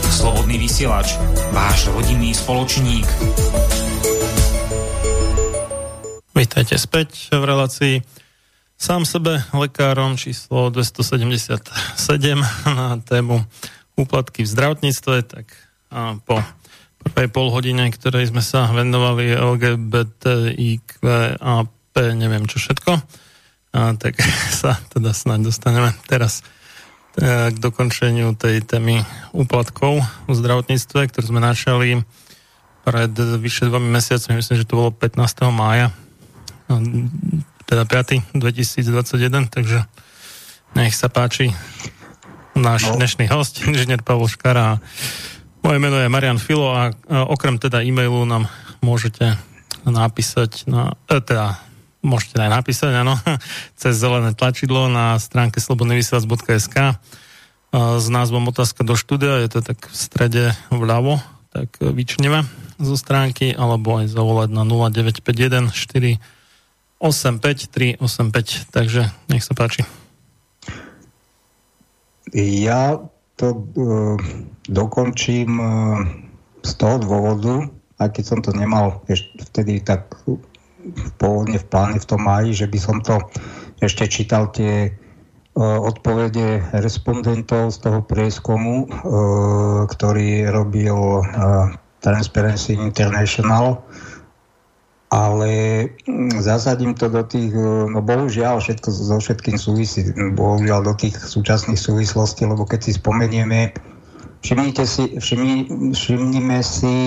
Slobodný vysielač, váš rodinný spoločník. Vítajte späť v relácii sám sebe lekárom číslo 277 na tému úplatky v zdravotníctve, tak po prvej pol hodine, ktorej sme sa venovali LGBTIQAP, neviem čo všetko, a, tak sa teda snáď dostaneme teraz e, k dokončeniu tej témy úplatkov v zdravotníctve, ktorú sme načali pred vyše dvomi mesiacmi, myslím, že to bolo 15. mája, teda 5. 2021, takže nech sa páči náš no. dnešný host, inžinier Pavol Škara. Moje meno je Marian Filo a okrem teda e-mailu nám môžete napísať na, e, teda môžete aj napísať, áno, cez zelené tlačidlo na stránke slobodnyvysielac.sk s názvom Otázka do štúdia, je to tak v strede vľavo, tak vyčneme zo stránky, alebo aj zavolať na 0951 485 385. Takže nech sa páči. Ja to uh, dokončím uh, z toho dôvodu, aj keď som to nemal ešte vtedy tak pôvodne v pláne v tom máji, že by som to ešte čítal tie uh, odpovede respondentov z toho prieskumu, uh, ktorý robil uh, Transparency International. Ale mm, zasadím to do tých, e, no bohužiaľ všetko so všetkým súvisí, bohužiaľ do tých súčasných súvislostí, lebo keď si spomenieme, všimnite si, všimni, všimnime si,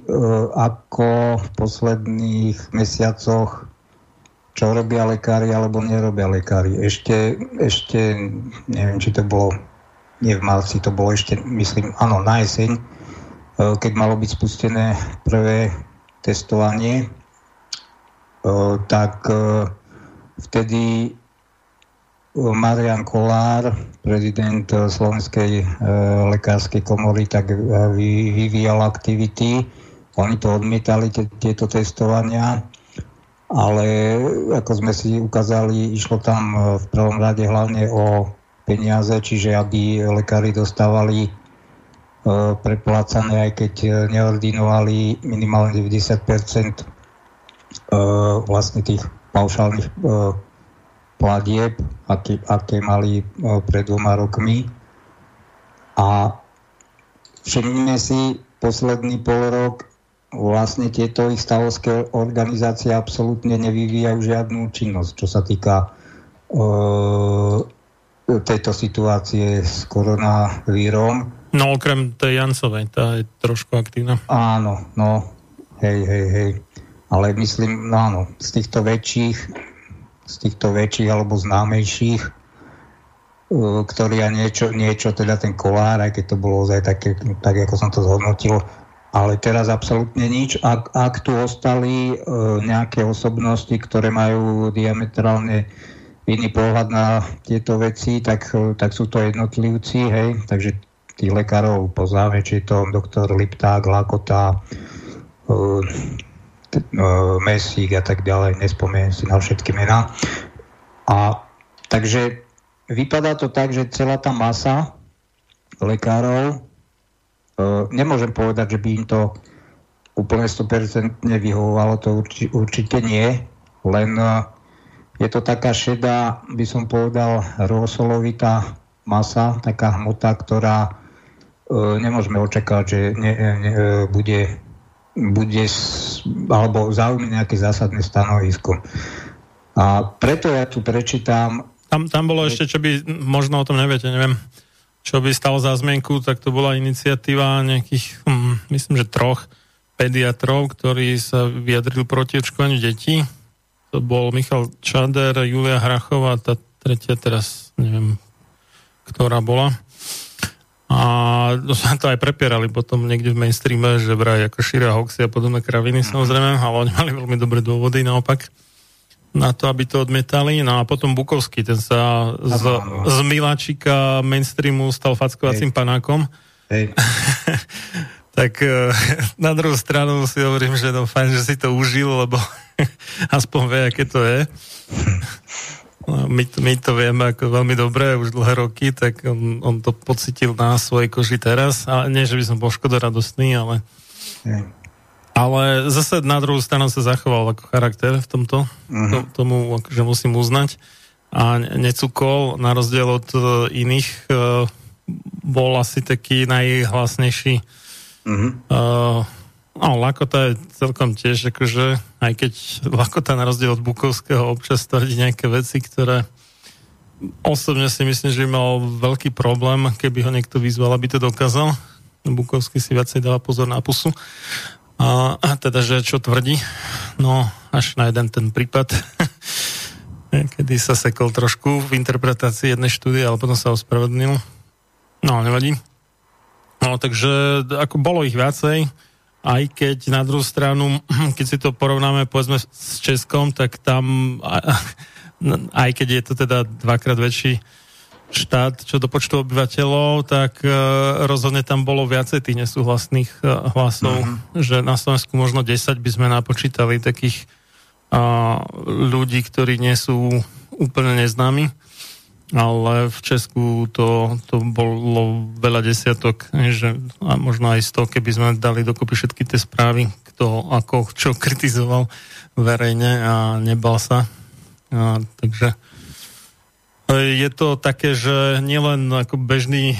e, ako v posledných mesiacoch čo robia lekári alebo nerobia lekári. Ešte, ešte neviem, či to bolo nie v marci, to bolo ešte, myslím, áno, na jeseň, e, keď malo byť spustené prvé testovanie tak vtedy Marian Kolár, prezident Slovenskej lekárskej komory, tak vyvíjal aktivity. Oni to odmietali, tieto testovania, ale ako sme si ukázali, išlo tam v prvom rade hlavne o peniaze, čiže aby lekári dostávali preplácané, aj keď neordinovali minimálne 90 uh, vlastne tých paušálnych platieb, aké, aké mali uh, pred dvoma rokmi. A všimnime si, posledný pol rok vlastne tieto ich stavovské organizácie absolútne nevyvíjajú žiadnu činnosť, čo sa týka uh, tejto situácie s koronavírom. No okrem tej Jancovej, tá je trošku aktívna. Áno, no, hej, hej, hej ale myslím, no áno, z týchto väčších, z týchto väčších alebo známejších, uh, ktorí a niečo, niečo, teda ten kolár, aj keď to bolo ozaj také, tak ako som to zhodnotil, ale teraz absolútne nič. Ak, ak tu ostali uh, nejaké osobnosti, ktoré majú diametrálne iný pohľad na tieto veci, tak, uh, tak sú to jednotlivci, hej, takže tých lekárov poznáme, či je to doktor Lipták, Lakota, uh, Mesík a tak ďalej, nespomeniem si na všetky mená. A takže vypadá to tak, že celá tá masa lekárov, e, nemôžem povedať, že by im to úplne 100% vyhovovalo, to urči, určite nie, len e, je to taká šedá, by som povedal, rosolovitá masa, taká hmota, ktorá e, nemôžeme očakávať, že ne, ne, bude bude alebo zaujme nejaké zásadné stanovisko. A preto ja tu prečítam... Tam, tam bolo ešte, čo by, možno o tom neviete, neviem, čo by stalo za zmenku, tak to bola iniciatíva nejakých, hm, myslím, že troch pediatrov, ktorí sa vyjadrili proti očkovaniu detí. To bol Michal Čader, Julia Hrachová, tá tretia teraz, neviem, ktorá bola. A sa to aj prepierali potom niekde v mainstreame, že vraj ako šíria hoxy a podobné kraviny mm. samozrejme, ale oni mali veľmi dobré dôvody naopak na to, aby to odmietali. No a potom Bukovský, ten sa z, z miláčika mainstreamu stal fackovacím Hej. panákom. Hej. tak e, na druhú stranu si hovorím, že no fajn, že si to užil, lebo aspoň vie, aké to je. My, my to vieme ako veľmi dobre už dlhé roky, tak on, on to pocitil na svojej koži teraz. A nie, že by som bol škoda radostný, ale... Hmm. Ale zase na druhú stranu sa zachoval ako charakter v tomto. Uh-huh. To, tomu akože musím uznať. A necukol, na rozdiel od uh, iných, uh, bol asi taký najhlasnejší uh-huh. uh, No, Lakota je celkom tiež, akože, aj keď Lakota na rozdiel od Bukovského občas tvrdí nejaké veci, ktoré osobne si myslím, že by mal veľký problém, keby ho niekto vyzval, aby to dokázal. Bukovský si viacej dáva pozor na pusu. A, a teda, že čo tvrdí? No, až na jeden ten prípad, kedy sa sekol trošku v interpretácii jednej štúdie, ale potom sa ospravedlnil. No, nevadí. No, takže ako bolo ich viacej, aj keď na druhú stranu, keď si to porovnáme povedzme s Českom, tak tam aj keď je to teda dvakrát väčší štát, čo do počtu obyvateľov, tak uh, rozhodne tam bolo viacej tých nesúhlasných uh, hlasov, mm-hmm. že na Slovensku možno 10 by sme napočítali takých ľudí, ktorí nie sú úplne neznámi, ale v Česku to, to bolo veľa desiatok, že, a možno aj sto, keby sme dali dokopy všetky tie správy, kto ako čo kritizoval verejne a nebal sa. A, takže je to také, že nielen ako bežný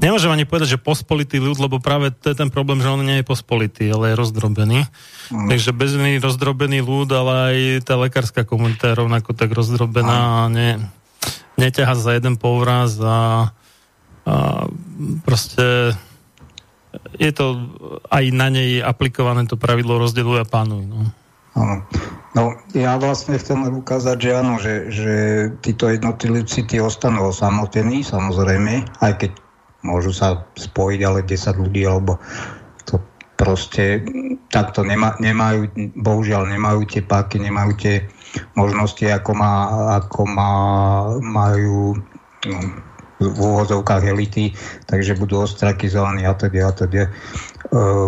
Nemôžem ani povedať, že pospolitý ľud, lebo práve to je ten problém, že on nie je pospolitý, ale je rozdrobený. Mm. Takže bežný rozdrobený ľud, ale aj tá lekárska komunita je rovnako tak rozdrobená a ne, neťaha za jeden povraz a, a proste je to aj na nej aplikované to pravidlo rozdeľuj a pánuj. No. Áno. No, ja vlastne chcem ukázať, že áno, že, že títo jednotlivci tí ostanú osamotení, samozrejme, aj keď môžu sa spojiť, ale 10 ľudí, alebo to proste takto nema, nemajú, bohužiaľ nemajú tie páky, nemajú tie možnosti, ako, má, ako má, majú no, v úvodzovkách elity, takže budú ostrakizovaní a teda a teda.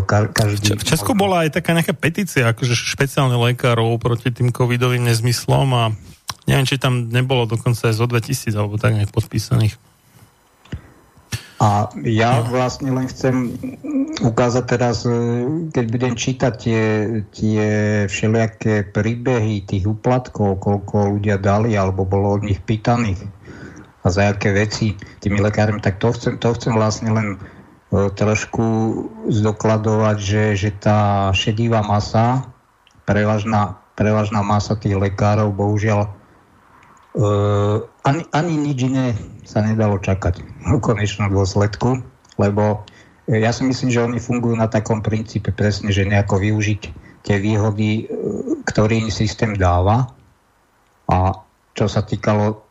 Každý... V Česku bola aj taká nejaká petícia, akože špeciálne lekárov proti tým covidovým nezmyslom a neviem, či tam nebolo dokonca aj zo 2000 alebo tak nejak podpísaných. A ja vlastne len chcem ukázať teraz, e, keď budem čítať tie, tie všelijaké príbehy tých úplatkov, koľko ľudia dali alebo bolo od nich pýtaných a za aké veci tými lekármi, tak to chcem, to chcem vlastne len e, trošku zdokladovať, že, že tá šedivá masa, prevažná, prevažná masa tých lekárov, bohužiaľ e, ani, ani nič iné sa nedalo čakať v konečnom dôsledku, lebo ja si myslím, že oni fungujú na takom princípe presne, že nejako využiť tie výhody, e, ktorý im systém dáva. A čo sa týkalo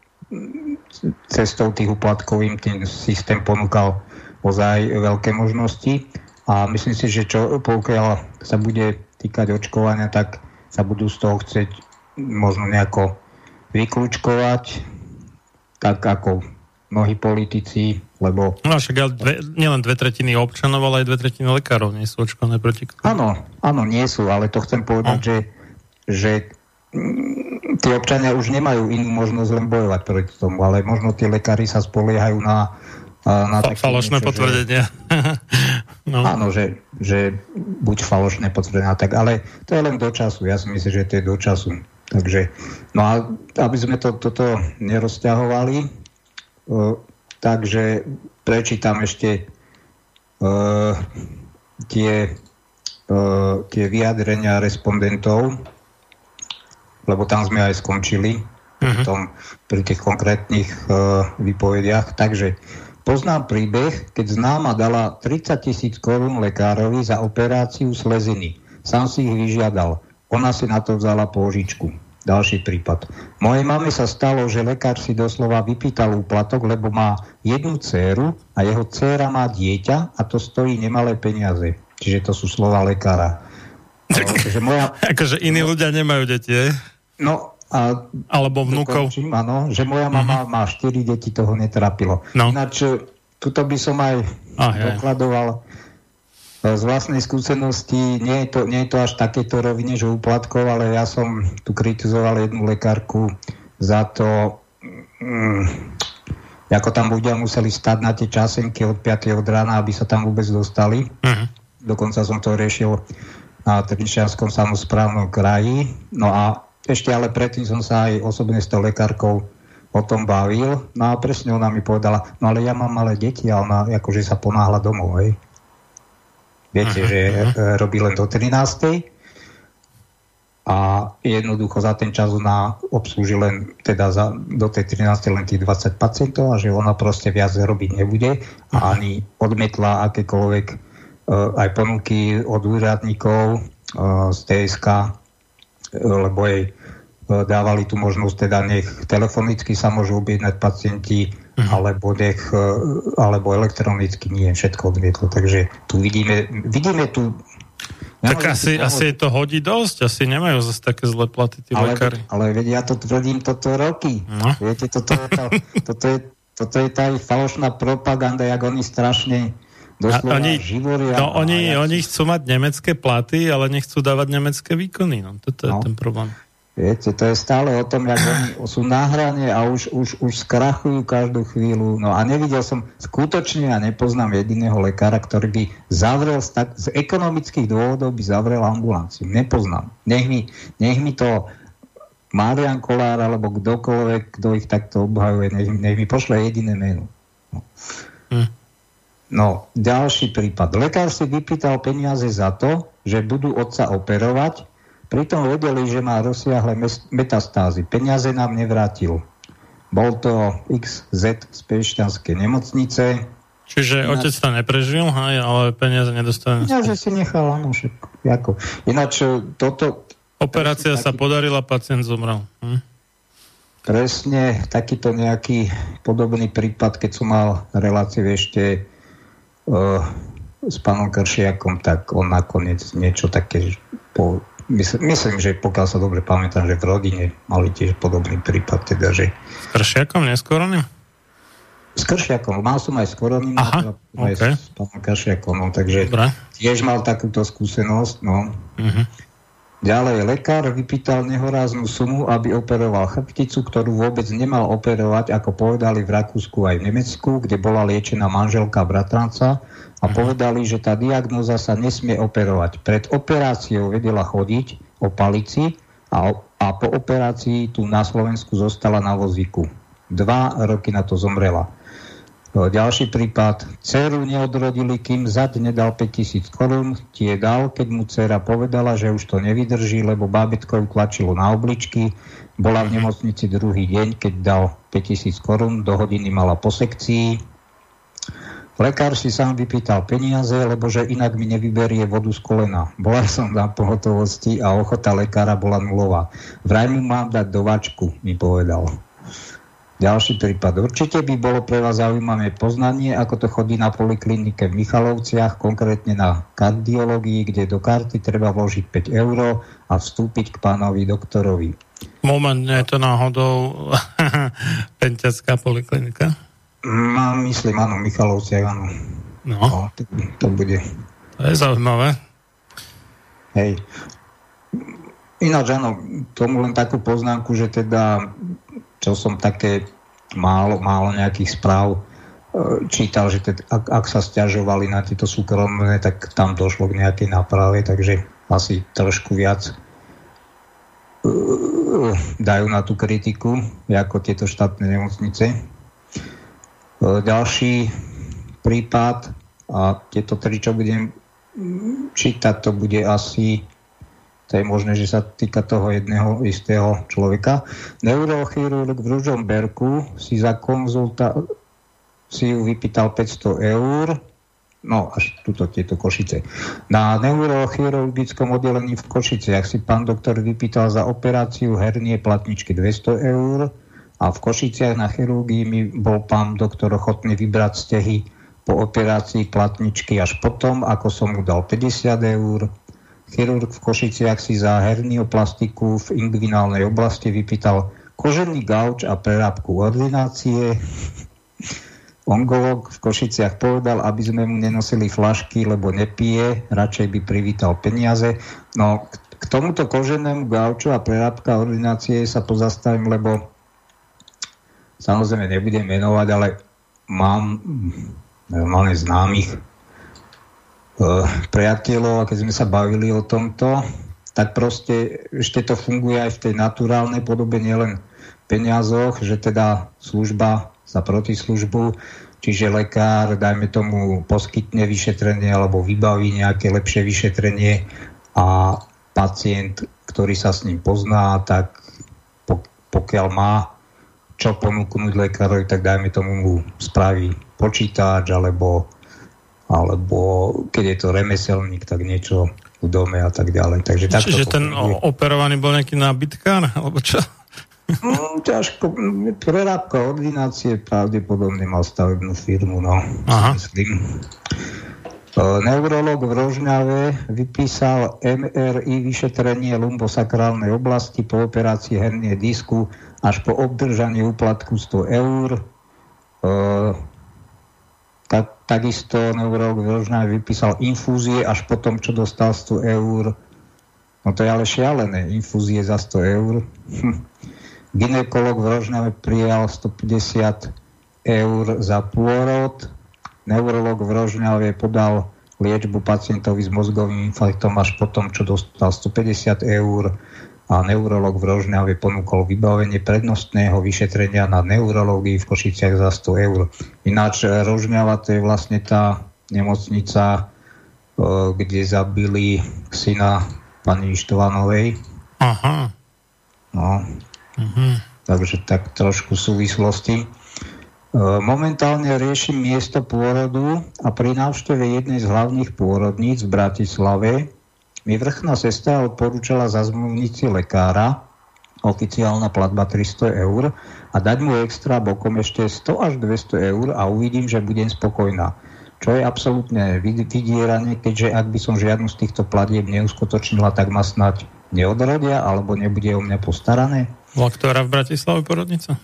cestou tých uplatkov im ten systém ponúkal ozaj veľké možnosti a myslím si, že čo pokiaľ sa bude týkať očkovania, tak sa budú z toho chcieť možno nejako vyklúčkovať, tak ako mnohí politici, lebo... No však ale dve, nielen dve tretiny občanov, ale aj dve tretiny lekárov nie sú očkované proti Áno, áno, nie sú, ale to chcem povedať, no. že, že tí občania už nemajú inú možnosť len bojovať proti tomu, ale možno tí lekári sa spoliehajú na na Fa- falošné niečo, potvrdenia. no. Áno, že, že buď falošné potvrdenia, tak, ale to je len do času. Ja si myslím, že to je do času. Takže, no a aby sme to, toto nerozťahovali, uh, takže prečítam ešte uh, tie, uh, tie vyjadrenia respondentov lebo tam sme aj skončili uh-huh. tom, pri tých konkrétnych uh, výpovediach. Takže poznám príbeh, keď známa dala 30 tisíc korún lekárovi za operáciu sleziny. Sám si ich vyžiadal. Ona si na to vzala pôžičku. Ďalší prípad. Mojej mame sa stalo, že lekár si doslova vypýtal úplatok, lebo má jednu dceru a jeho dcera má dieťa a to stojí nemalé peniaze. Čiže to sú slova lekára. Takže moja... akože iní ľudia nemajú deti, je? No, a Alebo vnúkov. Dokončím, áno, že moja mama uh-huh. má 4 deti, toho netrapilo. No. Ináč, e, tuto by som aj ah, dokladoval e, z vlastnej skúsenosti, nie je, to, nie je to až takéto rovine, že úplatkov, ale ja som tu kritizoval jednu lekárku za to, mm, ako tam ľudia museli stať na tie časenky od 5. od rána, aby sa tam vôbec dostali. Uh-huh. Dokonca som to riešil na Trničianskom samozprávnom kraji. No a ešte ale predtým som sa aj osobne s tou lekárkou o tom bavil. No a presne ona mi povedala, no ale ja mám malé deti a ona akože sa ponáhla domov, hej. Viete, uh-huh. že uh, robí len do 13. A jednoducho za ten čas ona obslúži len, teda za, do tej 13. len tých 20 pacientov a že ona proste viac robiť nebude a uh-huh. ani odmietla akékoľvek aj ponuky od úradníkov uh, z TSK lebo jej dávali tu možnosť, teda nech telefonicky sa môžu objednať pacienti, uh-huh. alebo, nech, alebo elektronicky nie, všetko odmietlo. Takže tu vidíme, vidíme tu tak asi, asi to hodí dosť, asi nemajú zase také zlé platy tí ale, lekári. Ale veď ja to tvrdím toto roky. No. Viete, toto je, tá, toto, je, toto je tá falošná propaganda, jak oni strašne doslova oni, živoria. No, oni, ja oni chcú mať nemecké platy, ale nechcú dávať nemecké výkony. No, toto je no. ten problém. Viete, to je stále o tom, jak oni sú na hrane a už, už, už skrachujú každú chvíľu. No a nevidel som, skutočne ja nepoznám jediného lekára, ktorý by zavrel z ekonomických dôvodov by zavrel ambulanciu. Nepoznám. Nech mi, nech mi to Marian Kolár alebo kdokoľvek, kto ich takto obhajuje, nech, nech mi pošle jediné meno. No. Hm. No, ďalší prípad. Lekár si vypýtal peniaze za to, že budú otca operovať Pritom vedeli, že má rozsiahle metastázy. Peniaze nám nevrátil. Bol to XZ z Pešťanskej nemocnice. Čiže Ináč... otec to neprežil, hej, ale peniaze nedostane. že si nechal, áno, všetko. Ináč e, toto... Operácia sa taký... podarila, pacient zomrel. Hm? Presne takýto nejaký podobný prípad, keď som mal reláciu ešte s pánom Kršiakom, tak on nakoniec niečo také po, Myslím, myslím, že pokiaľ sa dobre pamätám, že v rodine mali tiež podobný prípad, teda, že... S Kršiakom, neskoroným? S Kršiakom, mal som aj s Koroním, Aha, aj okay. s pánom Kršiakom, no, takže Dobre. tiež mal takúto skúsenosť, no. Uh-huh. Ďalej, lekár vypýtal nehoráznú sumu, aby operoval chrbticu, ktorú vôbec nemal operovať, ako povedali v Rakúsku aj v Nemecku, kde bola liečená manželka bratranca a povedali, že tá diagnoza sa nesmie operovať. Pred operáciou vedela chodiť o palici a, a po operácii tu na Slovensku zostala na vozíku. Dva roky na to zomrela. Ďalší prípad. Ceru neodrodili, kým zad nedal 5000 korún. Tie dal, keď mu dcera povedala, že už to nevydrží, lebo bábetko ju tlačilo na obličky. Bola v nemocnici druhý deň, keď dal 5000 korún. Do hodiny mala po sekcii Lekár si sám vypýtal peniaze, lebo že inak mi nevyberie vodu z kolena. Bola som na pohotovosti a ochota lekára bola nulová. Vraj mu mám dať do vačku, mi povedal. Ďalší prípad. Určite by bolo pre vás zaujímavé poznanie, ako to chodí na poliklinike v Michalovciach, konkrétne na kardiológii, kde do karty treba vložiť 5 eur a vstúpiť k pánovi doktorovi. Moment, nie je to náhodou Penťacká poliklinika? Mám, myslím, áno, Michalovci, áno. No. no to, to bude. To je zaujímavé. Hej. Ináč, áno, tomu len takú poznámku, že teda, čo som také málo, málo nejakých správ e, čítal, že teda, ak, ak sa stiažovali na tieto súkromné, tak tam došlo k nejakej náprave, takže asi trošku viac uh, dajú na tú kritiku, ako tieto štátne nemocnice. E, ďalší prípad, a tieto tri, čo budem čítať, to bude asi to je možné, že sa týka toho jedného istého človeka. Neurochirurg v Ružomberku si za konzulta si ju vypýtal 500 eur, no až tuto tieto Košice. Na neurochirurgickom oddelení v Košice, ak si pán doktor vypýtal za operáciu hernie platničky 200 eur, a v Košiciach na chirurgii mi bol pán doktor ochotný vybrať stehy po operácii platničky až potom, ako som mu dal 50 eur. Chirurg v Košiciach si za hernioplastiku v inguinálnej oblasti vypýtal kožený gauč a prerábku ordinácie. Onkolog v Košiciach povedal, aby sme mu nenosili flašky, lebo nepije, radšej by privítal peniaze. No, k tomuto koženému gauču a prerábka ordinácie sa pozastavím, lebo Samozrejme nebudem menovať, ale mám normálne známych priateľov a keď sme sa bavili o tomto, tak proste ešte to funguje aj v tej naturálnej podobe, nielen v peniazoch, že teda služba za protislužbu, čiže lekár, dajme tomu, poskytne vyšetrenie alebo vybaví nejaké lepšie vyšetrenie a pacient, ktorý sa s ním pozná, tak pokiaľ má čo ponúknuť lekárovi, tak dajme tomu mu spraví počítač, alebo, alebo keď je to remeselník, tak niečo v dome a tak ďalej. Takže Čiže ten funguje. operovaný bol nejaký nábytkár, alebo čo? No, ťažko. Prerábka ordinácie pravdepodobne mal stavebnú firmu, no. Aha. Myslím. Neurolog v Rožňave vypísal MRI vyšetrenie lumbosakrálnej oblasti po operácii hernie disku až po obdržanie úplatku 100 eur. Tak, takisto neurolog v Rožňave vypísal infúzie až po tom, čo dostal 100 eur. No to je ale šialené, infúzie za 100 eur. Ginekolog v Rožňave prijal 150 eur za pôrod Neurolog v Rožňave podal liečbu pacientovi s mozgovým infarktom až potom, čo dostal 150 eur a neurolog v Rožňave ponúkol vybavenie prednostného vyšetrenia na neurológii v Košiciach za 100 eur. Ináč Rožňava to je vlastne tá nemocnica, kde zabili syna pani Štvanovej. Aha. No. Uh-huh. Takže tak trošku súvislosti. E, momentálne riešim miesto pôrodu a pri návšteve jednej z hlavných pôrodníc v Bratislave mi vrchná sestra odporúčala zazmluvniť si lekára, oficiálna platba 300 eur a dať mu extra bokom ešte 100 až 200 eur a uvidím, že budem spokojná. Čo je absolútne vydieranie, keďže ak by som žiadnu z týchto platieb neuskutočnila, tak ma snať neodrodia alebo nebude o mňa postarané. Bola ktorá v Bratislave porodnica?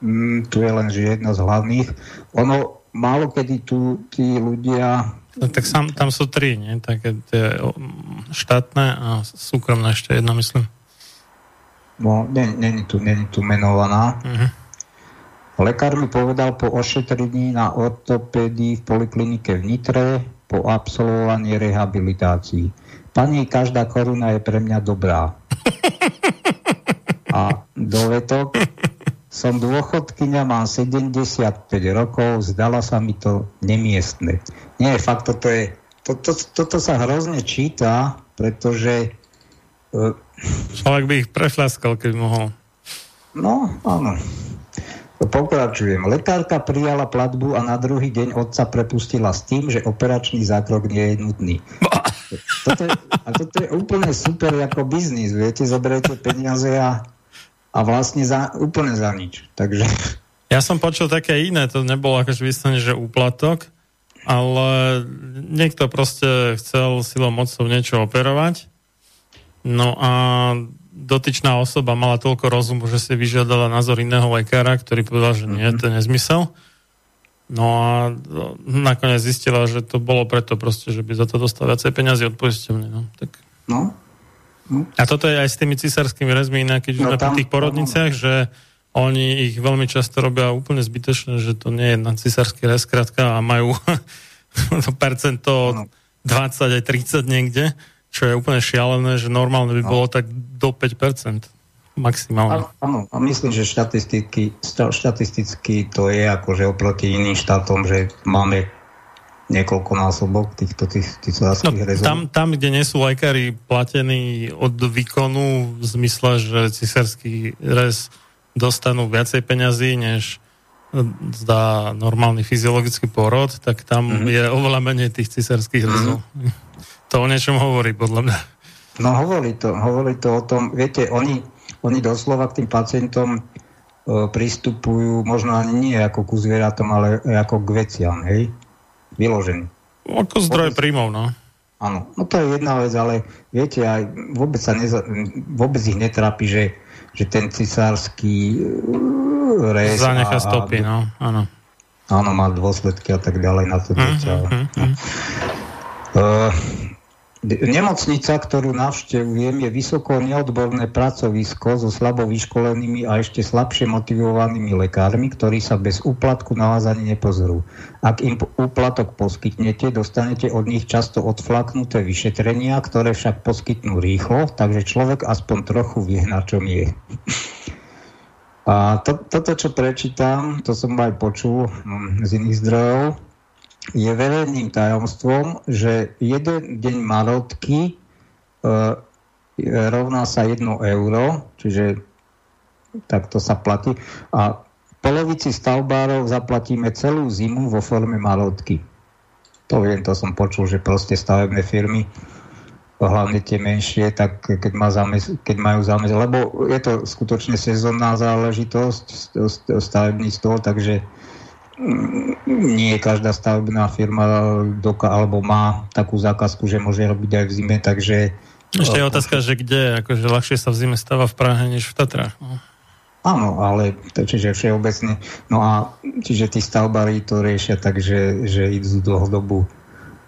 mm, tu je len že jedna z hlavných. Ono, málo kedy tu tí ľudia... No, tak sam, tam sú tri, nie? Také tie štátne a súkromné ešte jedna, myslím. No, není tu, není tu menovaná. Uh-huh. Lekár mi povedal po ošetrení na ortopédii v poliklinike v Nitre po absolvovaní rehabilitácií. Pani, každá koruna je pre mňa dobrá. A dovetok, som dôchodkynia, mám 75 rokov, zdala sa mi to nemiestne. Nie, fakt, toto je, to, to, toto sa hrozne číta, pretože... Uh, Človek by ich prefľaskal, keď mohol. No, áno. Pokračujem. Lekárka prijala platbu a na druhý deň otca prepustila s tým, že operačný zákrok nie je nutný. Toto je, a toto je úplne super ako biznis, viete, zoberiete peniaze a a vlastne za, úplne za nič. Takže... Ja som počul také iné, to nebolo akože vyslovene, že úplatok, ale niekto proste chcel silou mocou niečo operovať, no a dotyčná osoba mala toľko rozumu, že si vyžiadala názor iného lekára, ktorý povedal, že nie, to je nezmysel. No a nakoniec zistila, že to bolo preto proste, že by za to dostal viacej peniazy od poisťovne. No, tak... no a toto je aj s tými cisárskými rezmi inak, keď no, sme pri tých porodniciach, že oni ich veľmi často robia úplne zbytočné, že to nie je na cisársky rez a majú to percento 20 aj 30 niekde, čo je úplne šialené, že normálne by no. bolo tak do 5% maximálne. Áno, a myslím, že štatisticky, štatisticky to je akože oproti iným štátom, že máme niekoľko násobok týchto tých, tých no, rezov. Tam, tam, kde nie sú lekári platení od výkonu v zmysle, že cisársky rez dostanú viacej peňazí, než zdá normálny fyziologický porod, tak tam mm-hmm. je oveľa menej tých cisárskych rezov. Mm-hmm. To o niečom hovorí, podľa mňa. No hovorí to, hovorí to o tom, viete, oni, oni doslova k tým pacientom e, pristupujú možno ani nie ako ku zvieratom, ale ako k veciam, hej? Vyložený. Ako zdroj vôbec, príjmov, no. Áno, no to je jedna vec, ale viete, aj vôbec, sa neza, vôbec ich netrápi, že, že ten cisársky uh, rez... Zanecha stopy, no, áno. Áno, má dôsledky a tak ďalej na to. Mm, mm, mm. Uh, Nemocnica, ktorú navštevujem, je vysoko neodborné pracovisko so slabo vyškolenými a ešte slabšie motivovanými lekármi, ktorí sa bez úplatku na vás ani nepozrú. Ak im úplatok poskytnete, dostanete od nich často odflaknuté vyšetrenia, ktoré však poskytnú rýchlo, takže človek aspoň trochu vie, na čom je. A to, toto, čo prečítam, to som aj počul hm, z iných zdrojov, je verejným tajomstvom, že jeden deň marotky e, rovná sa 1 euro, čiže takto sa platí. A polovici stavbárov zaplatíme celú zimu vo forme marotky. To viem, to som počul, že proste stavebné firmy hlavne tie menšie, tak keď, má zamys- keď majú zámysel, lebo je to skutočne sezónna záležitosť stavebníctvo, takže nie každá stavebná firma doka, alebo má takú zákazku, že môže robiť aj v zime, takže... Ešte je otázka, že kde, akože ľahšie sa v zime stáva v Prahe, než v Tatrách. No. Áno, ale to, čiže všeobecne. No a čiže tí stavbári to riešia tak, že, že idú dlhodobu,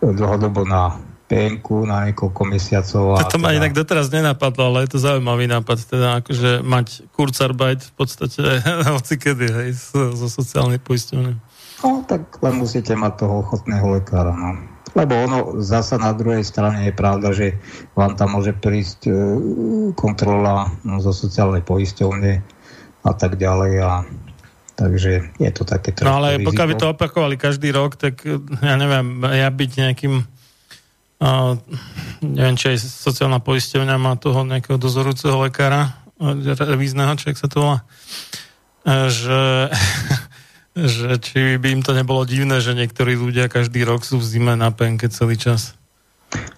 dlhodobo na PNK na niekoľko mesiacov. A to ma teda... inak doteraz nenapadlo, ale je to zaujímavý nápad, teda akože mať kurzarbeit v podstate hoci kedy, hej, zo, zo sociálnej poisťovne. No, tak len musíte mať toho ochotného lekára, no. Lebo ono zasa na druhej strane je pravda, že vám tam môže prísť e, kontrola no, zo sociálnej poisťovne, a tak ďalej a takže je to také No ale riziko. pokiaľ by to opakovali každý rok, tak ja neviem, ja byť nejakým uh, neviem, či aj sociálna poisťovňa má toho nejakého dozorúceho lekára revízneho, či sa to volá, že, že či by im to nebolo divné, že niektorí ľudia každý rok sú v zime na penke celý čas.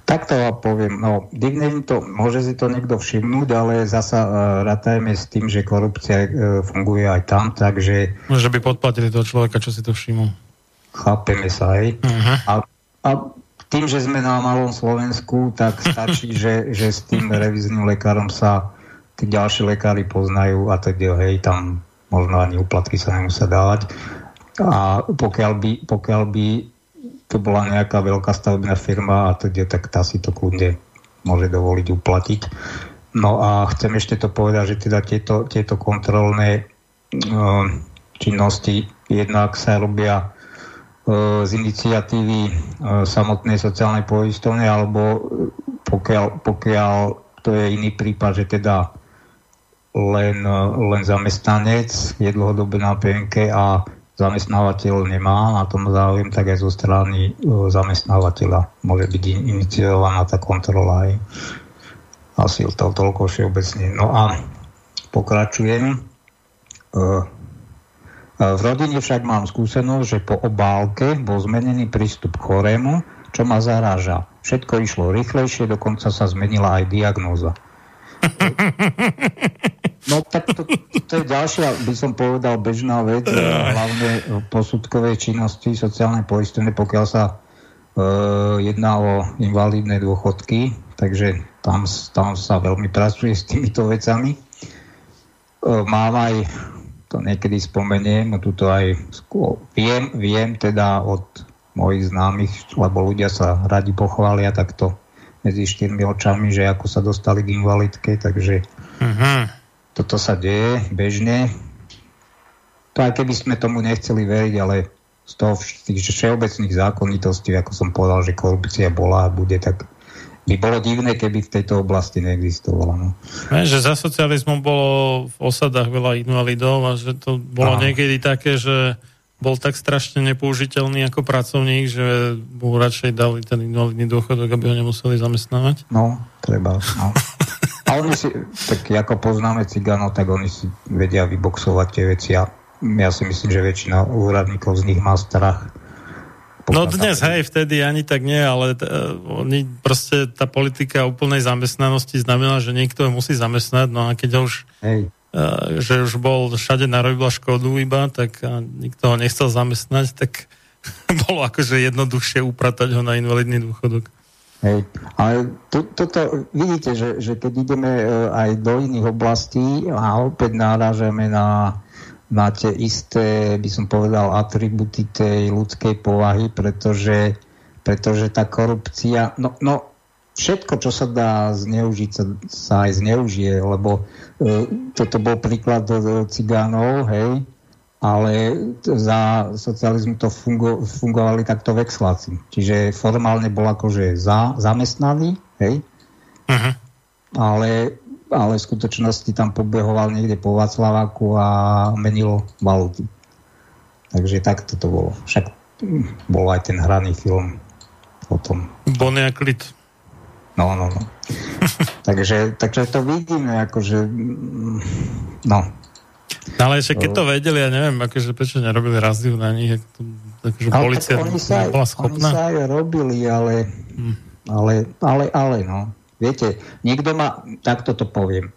Tak to poviem. No, divne mi to, môže si to niekto všimnúť, ale zasa uh, ratajme s tým, že korupcia uh, funguje aj tam, takže... Môže by podplatili toho človeka, čo si to všimol. Chápeme sa aj. Uh-huh. A, a tým, že sme na malom Slovensku, tak stačí, že, že s tým revizným lekárom sa tí ďalší lekári poznajú a teda, hej, tam možno ani uplatky sa nemusia dávať. A pokiaľ by, pokiaľ by to bola nejaká veľká stavebná firma a teda, tak tá si to kľudne môže dovoliť uplatiť. No a chcem ešte to povedať, že teda tieto, tieto kontrolné uh, činnosti jednak sa robia z iniciatívy uh, samotnej sociálnej poistovne alebo pokiaľ, pokiaľ to je iný prípad, že teda len, len zamestnanec je dlhodobé na PNK a zamestnávateľ nemá na tom záujem, tak aj zo strany e, zamestnávateľa môže byť iniciovaná tá kontrola aj asi to toľko všeobecne. No a pokračujem. E, v rodine však mám skúsenosť, že po obálke bol zmenený prístup k chorému, čo ma zaráža. Všetko išlo rýchlejšie, dokonca sa zmenila aj diagnóza. No tak to, to je ďalšia, by som povedal, bežná vec, hlavne posudkovej činnosti sociálnej poistenie, pokiaľ sa e, jedná o invalidné dôchodky, takže tam, tam sa veľmi pracuje s týmito vecami. E, mám aj, to niekedy spomeniem, tuto aj viem, viem teda od mojich známych, lebo ľudia sa radi pochvália takto medzi štyrmi očami, že ako sa dostali k invalidke, takže uh-huh toto sa deje bežne. To aj keby sme tomu nechceli veriť, ale z toho tých všeobecných zákonitostí, ako som povedal, že korupcia bola a bude, tak by bolo divné, keby v tejto oblasti neexistovala. No. Ne, že za socializmu bolo v osadách veľa invalidov a že to bolo Aha. niekedy také, že bol tak strašne nepoužiteľný ako pracovník, že mu radšej dali ten invalidný dôchodok, aby ho nemuseli zamestnávať? No, treba. No. A oni si, tak ako poznáme cigánov, tak oni si vedia vyboxovať tie veci a ja si myslím, že väčšina úradníkov z nich má strach. No dnes, hej, vtedy ani tak nie, ale t- oni proste tá politika úplnej zamestnanosti znamená, že niekto musí zamestnať, no a keď už hej. Uh, že už bol všade narobila škodu iba, tak a nikto ho nechcel zamestnať, tak bolo akože jednoduchšie upratať ho na invalidný dôchodok. Hej. Ale to, toto, vidíte, že, že keď ideme e, aj do iných oblastí a opäť náražame na, tie isté, by som povedal, atributy tej ľudskej povahy, pretože, pretože tá korupcia, no, no všetko, čo sa dá zneužiť, sa, sa aj zneužije, lebo e, toto bol príklad cigánov, hej, ale za socializmu to fungo, fungovali takto vexláci. Čiže formálne bol akože za, zamestnaný, hej? Uh-huh. Ale, ale v skutočnosti tam pobehoval niekde po Václaváku a menil valuty. Takže takto to bolo. Však bol aj ten hraný film o tom. Bol klit. No, no, no. takže, takže to vidíme, akože no, No, ale ešte keď to vedeli, ja neviem, akože prečo nerobili razdiu na nich, akože ale policia oni sa, bola schopná. Oni sa aj robili, ale, hmm. ale, ale, ale, no. Viete, niekto má, takto to poviem,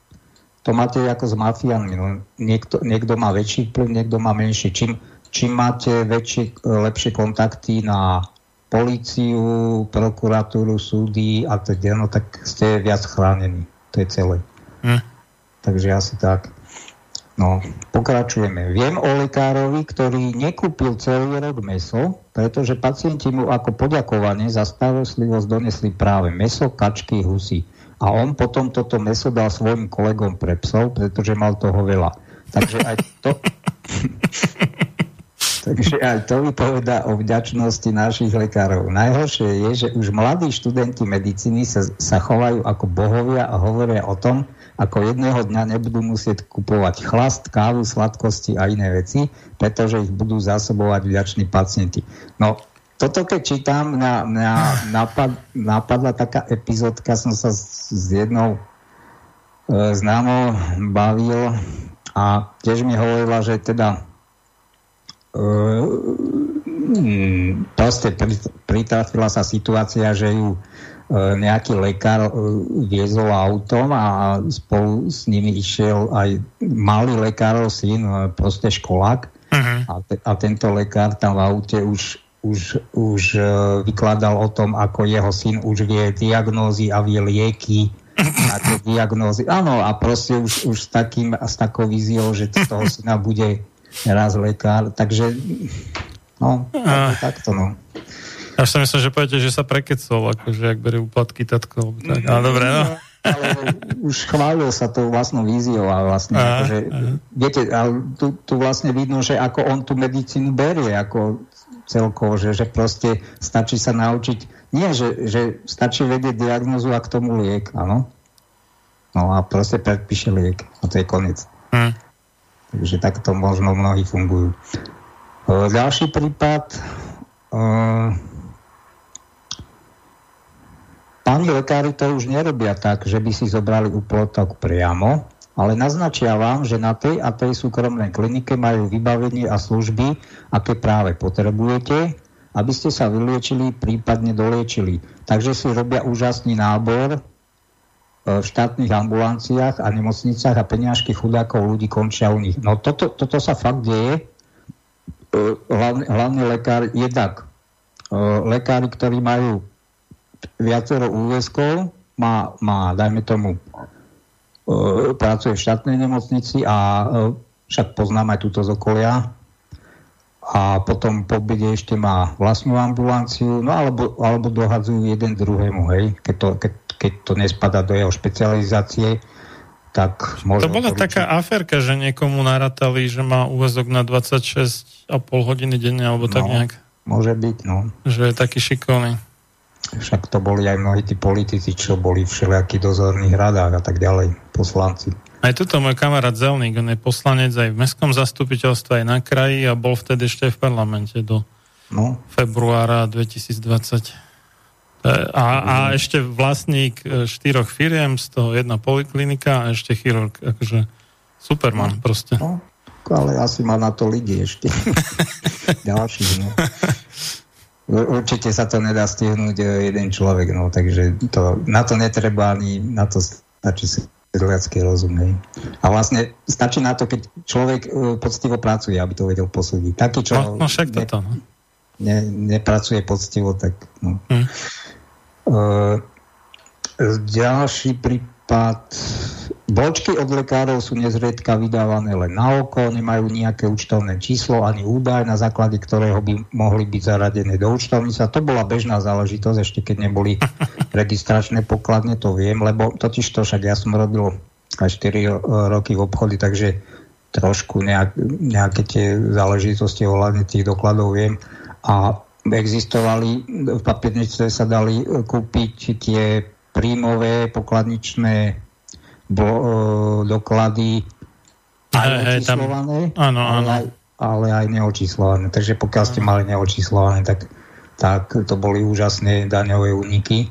to máte ako s mafiánmi, no. niekto, niekto má väčší vplyv, niekto má menší. Čím, čím máte väčšie, lepšie kontakty na políciu, prokuratúru, súdy a teda, no tak ste viac chránení. To je celé. Hm. Takže asi tak. No, pokračujeme. Viem o lekárovi, ktorý nekúpil celý rok meso, pretože pacienti mu ako poďakovanie za starostlivosť donesli práve meso, kačky, husy. A on potom toto meso dal svojim kolegom pre psov, pretože mal toho veľa. Takže aj to... Takže aj to vypoveda o vďačnosti našich lekárov. Najhoršie je, že už mladí študenti medicíny sa, sa chovajú ako bohovia a hovoria o tom, ako jedného dňa nebudú musieť kupovať chlast, kávu, sladkosti a iné veci, pretože ich budú zásobovať vďační pacienti. No, toto keď čítam, mňa, mňa napad, napadla taká epizódka, som sa s, jednou e, známou bavil a tiež mi hovorila, že teda Ehm, proste pritrafila sa situácia, že ju e, nejaký lekár e, viezol autom a spolu s nimi išiel aj malý lekárov syn, e, proste školák. Uh-huh. A, te, a tento lekár tam v aute už, už, už vykladal o tom, ako jeho syn už vie diagnózy a vie lieky na tie diagnózy. Áno, a proste už, už s, takým, s takou víziou, že z toho syna bude raz lekár, takže no, a... takto no. Až sa myslím, že poviete, že sa prekecol, akože ak berie úplatky tatko. Tak, ale dobre, no. Ale už chválil sa tou vlastnou víziou a vlastne, aha, akože, aha. viete, ale tu, tu vlastne vidno, že ako on tú medicínu berie, ako celkovo, že, že proste stačí sa naučiť, nie, že, že stačí vedieť diagnozu a k tomu liek, áno. No a proste predpíše liek a to je koniec. Hm. Takže takto možno mnohí fungujú. E, ďalší prípad. E, páni lekári to už nerobia tak, že by si zobrali úplotok priamo, ale naznačia vám, že na tej a tej súkromnej klinike majú vybavenie a služby, aké práve potrebujete, aby ste sa vyliečili, prípadne doliečili. Takže si robia úžasný nábor, v štátnych ambulanciách a nemocniciach a peniažky chudákov ľudí končia u nich. No toto, toto sa fakt deje. E, hlavný, hlavný lekár je tak. E, lekári, ktorí majú viacero úväzkov, má, má, dajme tomu, e, pracuje v štátnej nemocnici a však poznám aj túto z okolia, a potom po obede ešte má vlastnú ambulanciu, no alebo, alebo dohadzujú jeden druhému, hej, keď to, keď keď to nespada do jeho špecializácie, tak môžem... To bola to taká aferka, že niekomu narátali, že má úvezok na 26,5 hodiny denne, alebo tak no, nejak. Môže byť, no. Že je taký šikovný. Však to boli aj mnohí tí politici, čo boli v všelijakých dozorných radách a tak ďalej, poslanci. Aj tuto môj kamarát Zelník, on je poslanec aj v mestskom zastupiteľstve, aj na kraji a bol vtedy ešte v parlamente do no. februára 2020. A, a ešte vlastník e, štyroch firiem, z toho jedna poliklinika a ešte chirurg. Akože superman no, proste. No, ale asi má na to lidi ešte. Ďalší, no. Určite sa to nedá stihnúť e, jeden človek, no, takže to, na to netreba ani, na to stačí sedliacký rozum. Ne? A vlastne stačí na to, keď človek uh, poctivo pracuje, aby to vedel posúdiť. Taký, čo no, no však toto, no. ne, nepracuje poctivo, tak no. Hm. Uh, ďalší prípad. Bočky od lekárov sú nezriedka vydávané len na oko, nemajú nejaké účtovné číslo ani údaj, na základe ktorého by mohli byť zaradené do účtovnice. To bola bežná záležitosť, ešte keď neboli registračné pokladne, to viem, lebo totiž to však ja som robil aj 4 roky v obchode, takže trošku nejak, nejaké tie záležitosti ohľadne tých dokladov viem. A existovali, v papiernice sa dali kúpiť tie príjmové pokladničné bo, e, doklady aj očíslované, áno, áno. Ale, aj, ale aj neočíslované. Takže pokiaľ ste mali neočíslované, tak, tak to boli úžasné daňové úniky.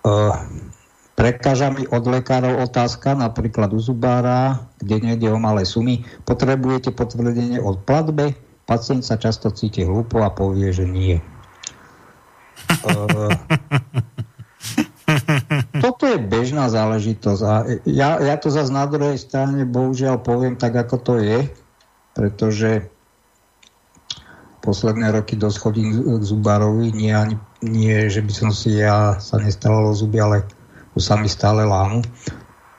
E, prekáža mi od lekárov otázka, napríklad u zubára, kde nejde o malé sumy. Potrebujete potvrdenie od platbe? Pacient sa často cíti hlúpo a povie, že nie. Uh, toto je bežná záležitosť a ja, ja to zase na druhej strane bohužiaľ poviem tak, ako to je, pretože posledné roky dosť chodím k zubárovi, nie, ani, nie, že by som si ja sa nestal o zuby, ale už sa mi stále lámu.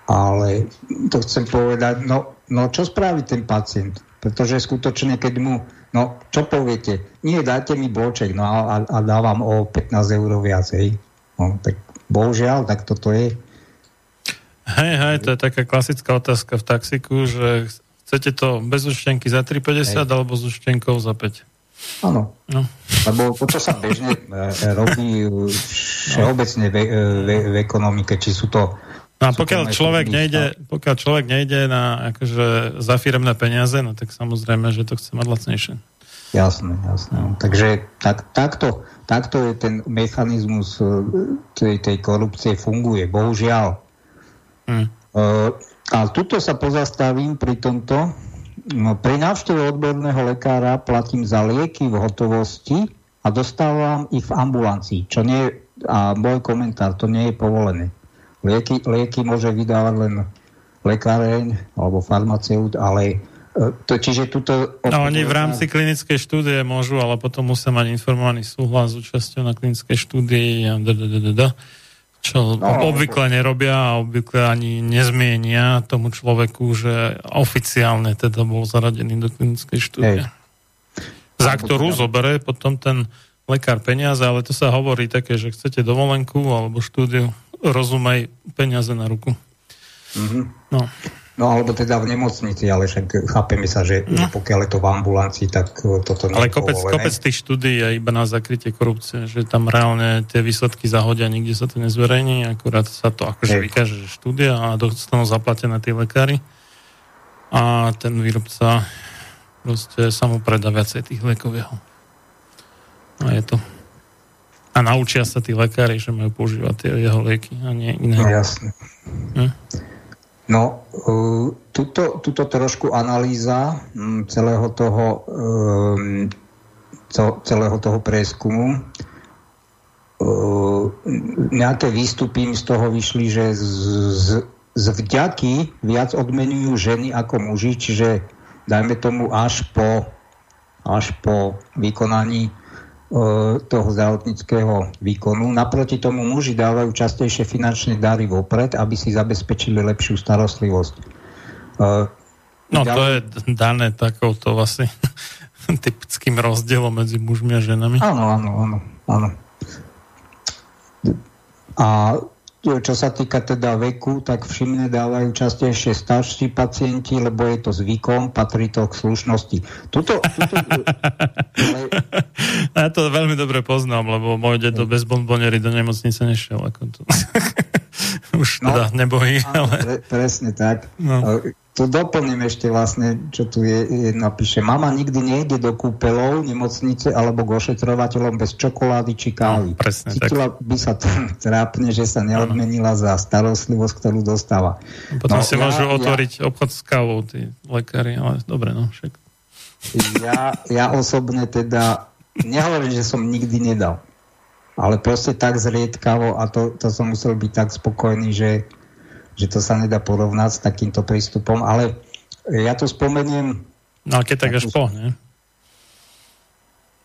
Ale to chcem povedať, no, no čo spraví ten pacient? Pretože skutočne, keď mu, no čo poviete, nie, dajte mi bloček, no a, a dávam o 15 eur viacej. No, tak bohužiaľ, tak toto je. Hej, hej, to je taká klasická otázka v taxiku, že chcete to bez účtenky za 3,50 alebo s účtenkou za 5. Áno. No. Lebo to, čo sa bežne e, e, robí všeobecne v, e, v, v ekonomike, či sú to No a pokiaľ človek, nejde, pokiaľ človek nejde na akože za firemné peniaze, no tak samozrejme, že to chce mať lacnejšie. Jasné, jasné. Takže tak, takto, takto je ten mechanizmus tej, tej korupcie funguje. Bohužiaľ. Uh, a tuto sa pozastavím pri tomto. No, pri návšteve odborného lekára platím za lieky v hotovosti a dostávam ich v ambulancii, čo nie a môj komentár, to nie je povolené. Lieky, lieky môže vydávať len lekáreň alebo farmaceut, ale e, to, čiže tuto... No oni v rámci klinickej štúdie môžu, ale potom musia mať informovaný súhlas s účasťou na klinickej štúdii a da, da, da, da, da čo no, obvykle nerobia a obvykle ani nezmienia tomu človeku, že oficiálne teda bol zaradený do klinickej štúdie. Hej. Za ktorú zoberie potom ten lekár peniaze, ale to sa hovorí také, že chcete dovolenku alebo štúdiu, rozumej peniaze na ruku. Mm-hmm. No. No alebo teda v nemocnici, ale však chápeme sa, že, no. že pokiaľ je to v ambulancii, tak e, toto nie Ale kopec, kopec tých štúdí je iba na zakrytie korupcie, že tam reálne tie výsledky zahodia, nikde sa to nezverejní, akurát sa to akože Hej. vykáže, že štúdia a dostanú zaplatené tí lekári a ten výrobca proste sa mu predá viacej tých liekov jeho. A je to. A naučia sa tí lekári, že majú používať tie jeho lieky a nie iné. No jasne. Hm? No, uh, tuto, tuto trošku analýza um, celého toho um, celého toho prieskumu. Uh, nejaké výstupy z toho vyšli, že z, z, z vďaky viac odmenujú ženy ako muži, čiže dajme tomu až po, až po vykonaní E, toho zdravotníckého výkonu. Naproti tomu muži dávajú častejšie finančné dary vopred, aby si zabezpečili lepšiu starostlivosť. E, no to je dané takouto vlastne typickým rozdielom medzi mužmi a ženami. Áno, áno, áno. áno. A čo sa týka teda veku, tak všimne dávajú častejšie starší pacienti, lebo je to zvykom, patrí to k slušnosti. Tuto, tuto, ale... Ja to veľmi dobre poznám, lebo môj dedo bez bonboniery do nemocnice nešiel. Ako to... Už no, teda nebojí. Ale... Pre, presne tak. No to doplním ešte vlastne, čo tu je, je napíše. Mama nikdy nejde do kúpelov, nemocnice alebo k ošetrovateľom bez čokolády či kávy. No, presne, Cítila tak. by sa trápne, že sa neodmenila za starostlivosť, ktorú dostáva. Potom no, si ja, môžu otvoriť ja, obchod s kávou tí lekári, ale dobre, no však. Ja, ja osobne teda nehovorím, že som nikdy nedal. Ale proste tak zriedkavo a to, to som musel byť tak spokojný, že že to sa nedá porovnať s takýmto prístupom, ale ja to spomeniem... No a keď tak až po, ne?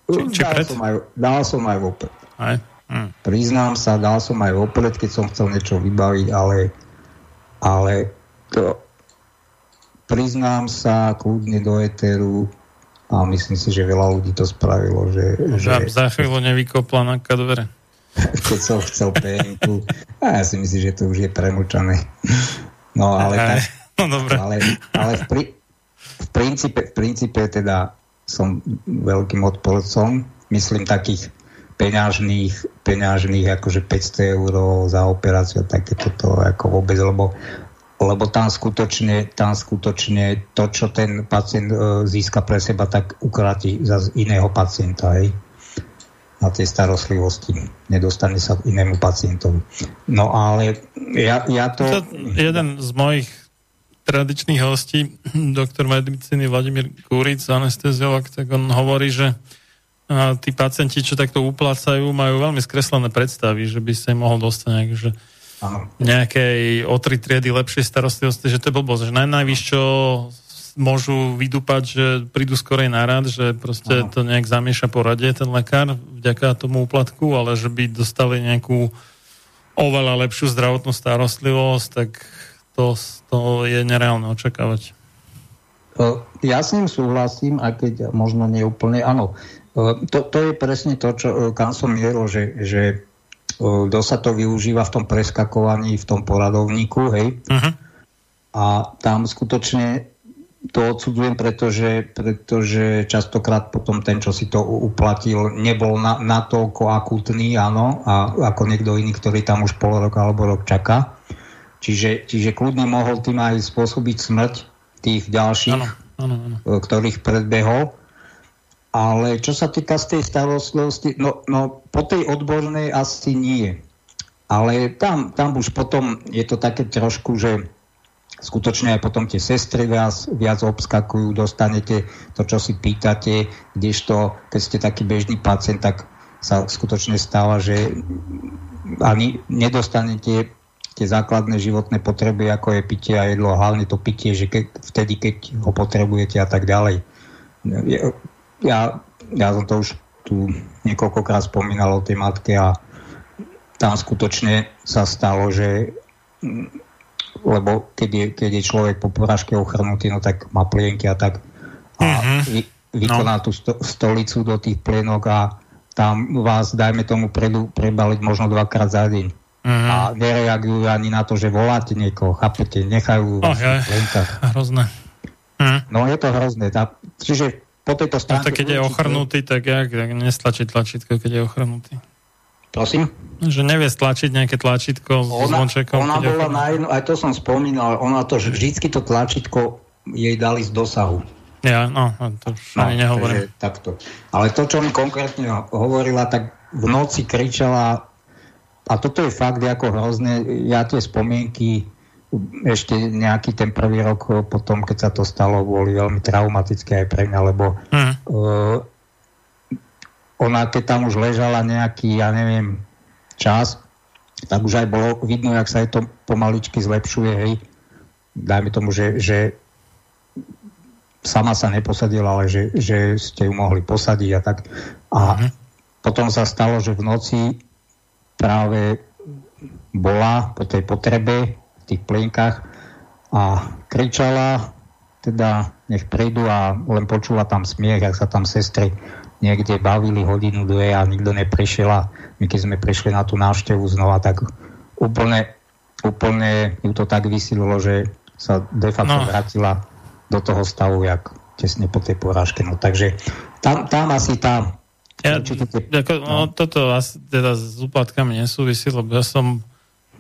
Či, či dal? Som aj, dal som aj vopred. Aj? Hm. Priznám sa, dal som aj vopred, keď som chcel niečo vybaviť, ale, ale to priznám sa kľudne do eteru a myslím si, že veľa ľudí to spravilo. Že, že... Za chvíľu nevykopla na dvere. keď som chcel PNku. A ja si myslím, že to už je premlčané. No ale, tak, no, dobre. ale, ale v, pri, v, princípe, v princípe teda som veľkým odporcom, myslím takých peňažných, peňažných akože 500 eur za operáciu, takéto to ako vôbec, lebo lebo tam skutočne, tam skutočne to, čo ten pacient e, získa pre seba, tak ukráti za iného pacienta. Hej na tej starostlivosti. Nedostane sa inému pacientovi. No ale ja, ja to... to... Jeden z mojich tradičných hostí, doktor medicíny Vladimír Kúric, anesteziolog, tak on hovorí, že a tí pacienti, čo takto uplácajú, majú veľmi skreslené predstavy, že by sa im mohol dostať nejak, že nejakej o tri triedy lepšej starostlivosti, že to je blbosť, že najnávyš, čo môžu vydúpať, že prídu skorej na rad, že proste ano. to nejak zamieša poradie ten lekár vďaka tomu úplatku, ale že by dostali nejakú oveľa lepšiu zdravotnú starostlivosť, tak to, to je nereálne očakávať. Ja s ním súhlasím, aj keď možno nie úplne, áno. To, to je presne to, čo, kam som mieril, že, že kto sa to využíva v tom preskakovaní, v tom poradovníku, hej. Uh-huh. A tam skutočne to odsudzujem, pretože, pretože častokrát potom ten, čo si to uplatil, nebol na, na toľko akútny, áno, a ako niekto iný, ktorý tam už pol roka alebo rok čaká. Čiže, čiže kľudne mohol tým aj spôsobiť smrť tých ďalších, ano, ano, ano. ktorých predbehol. Ale čo sa týka z tej starostlivosti, no, no po tej odbornej asi nie. Ale tam, tam už potom je to také trošku, že skutočne aj potom tie sestry vás viac obskakujú, dostanete to, čo si pýtate, kdežto, keď ste taký bežný pacient, tak sa skutočne stáva, že ani nedostanete tie základné životné potreby, ako je pitie a jedlo, hlavne to pitie, že keď, vtedy, keď ho potrebujete a tak ďalej. Ja, ja som to už tu niekoľkokrát spomínal o tej matke a tam skutočne sa stalo, že lebo keď je, keď je človek po porážke ochrnutý, no tak má plienky a tak a mm-hmm. vy, vykoná no. tú sto, stolicu do tých plienok a tam vás, dajme tomu, predu, prebaliť možno dvakrát za deň. Mm-hmm. A nereagujú ani na to, že voláte niekoho, chápete, nechajú oh, ja, Hrozné. Mm. No je to hrozné. Tá, čiže po tejto stránke... No, tak keď je ochrnutý, tak jak, jak nestlačí tlačítko, keď je ochrnutý? Prosím? Že nevie stlačiť nejaké tlačítko s zvončekom. Ona bola na jednu, aj to som spomínal, ona to, vždycky to tlačítko jej dali z dosahu. Ja, no, to už no, ani nehovorím. takto. Ale to, čo mi konkrétne hovorila, tak v noci kričala a toto je fakt ako hrozné. Ja tie spomienky ešte nejaký ten prvý rok potom, keď sa to stalo, boli veľmi traumatické aj pre mňa, lebo mm. uh, ona keď tam už ležala nejaký, ja neviem, čas, tak už aj bolo vidno, jak sa jej to pomaličky zlepšuje, hej. Dajme tomu, že, že sama sa neposadila, ale že, že ste ju mohli posadiť a tak. A mm. potom sa stalo, že v noci práve bola po tej potrebe tých plienkach a kričala, teda nech prídu a len počula tam smiech, ak sa tam sestry niekde bavili hodinu, dve a nikto neprišiel a my keď sme prišli na tú návštevu znova, tak úplne, úplne ju to tak vysililo, že sa de facto no. vrátila do toho stavu, jak tesne po tej porážke. No, takže tam, tam asi tá... Ja, ako, no. no, toto asi teda s úplatkami nesúvisí, lebo ja som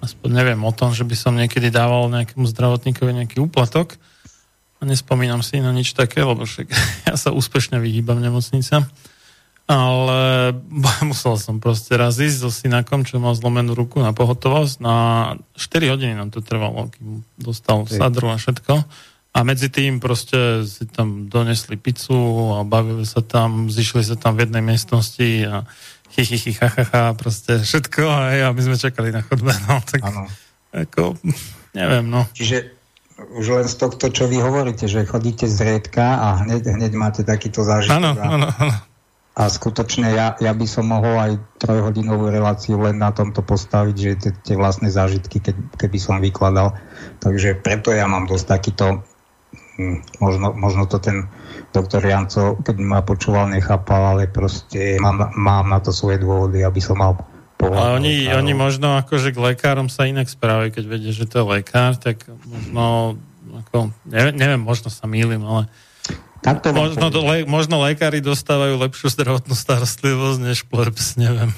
aspoň neviem o tom, že by som niekedy dával nejakému zdravotníkovi nejaký úplatok. Nespomínam si na nič také, lebo však ja sa úspešne vyhýbam nemocnicám. Ale musel som proste raz ísť so synakom, čo mal zlomenú ruku na pohotovosť. Na 4 hodiny nám to trvalo, kým dostal sadru a všetko. A medzi tým proste si tam donesli pizzu a bavili sa tam, zišli sa tam v jednej miestnosti a hi, ha, ha, ha, proste všetko a my sme čakali na chodbe, no, tak ano. ako, neviem, no. Čiže už len z tohto, čo vy hovoríte, že chodíte zriedka a hneď, hneď máte takýto zážitok. Áno, áno, áno. A skutočne ja, ja by som mohol aj trojhodinovú reláciu len na tomto postaviť, že tie vlastné zážitky, keď, keby som vykladal. Takže preto ja mám dosť takýto, hm, možno, možno to ten doktor Janco, keď ma počúval, nechápal, ale proste mám, mám na to svoje dôvody, aby som mal. A oni, oni možno akože k lekárom sa inak správajú, keď vedia, že to je lekár, tak možno, ako, neviem, neviem možno sa mýlim, ale tak to možno, do, le, možno lekári dostávajú lepšiu zdravotnú starostlivosť než plebs, neviem.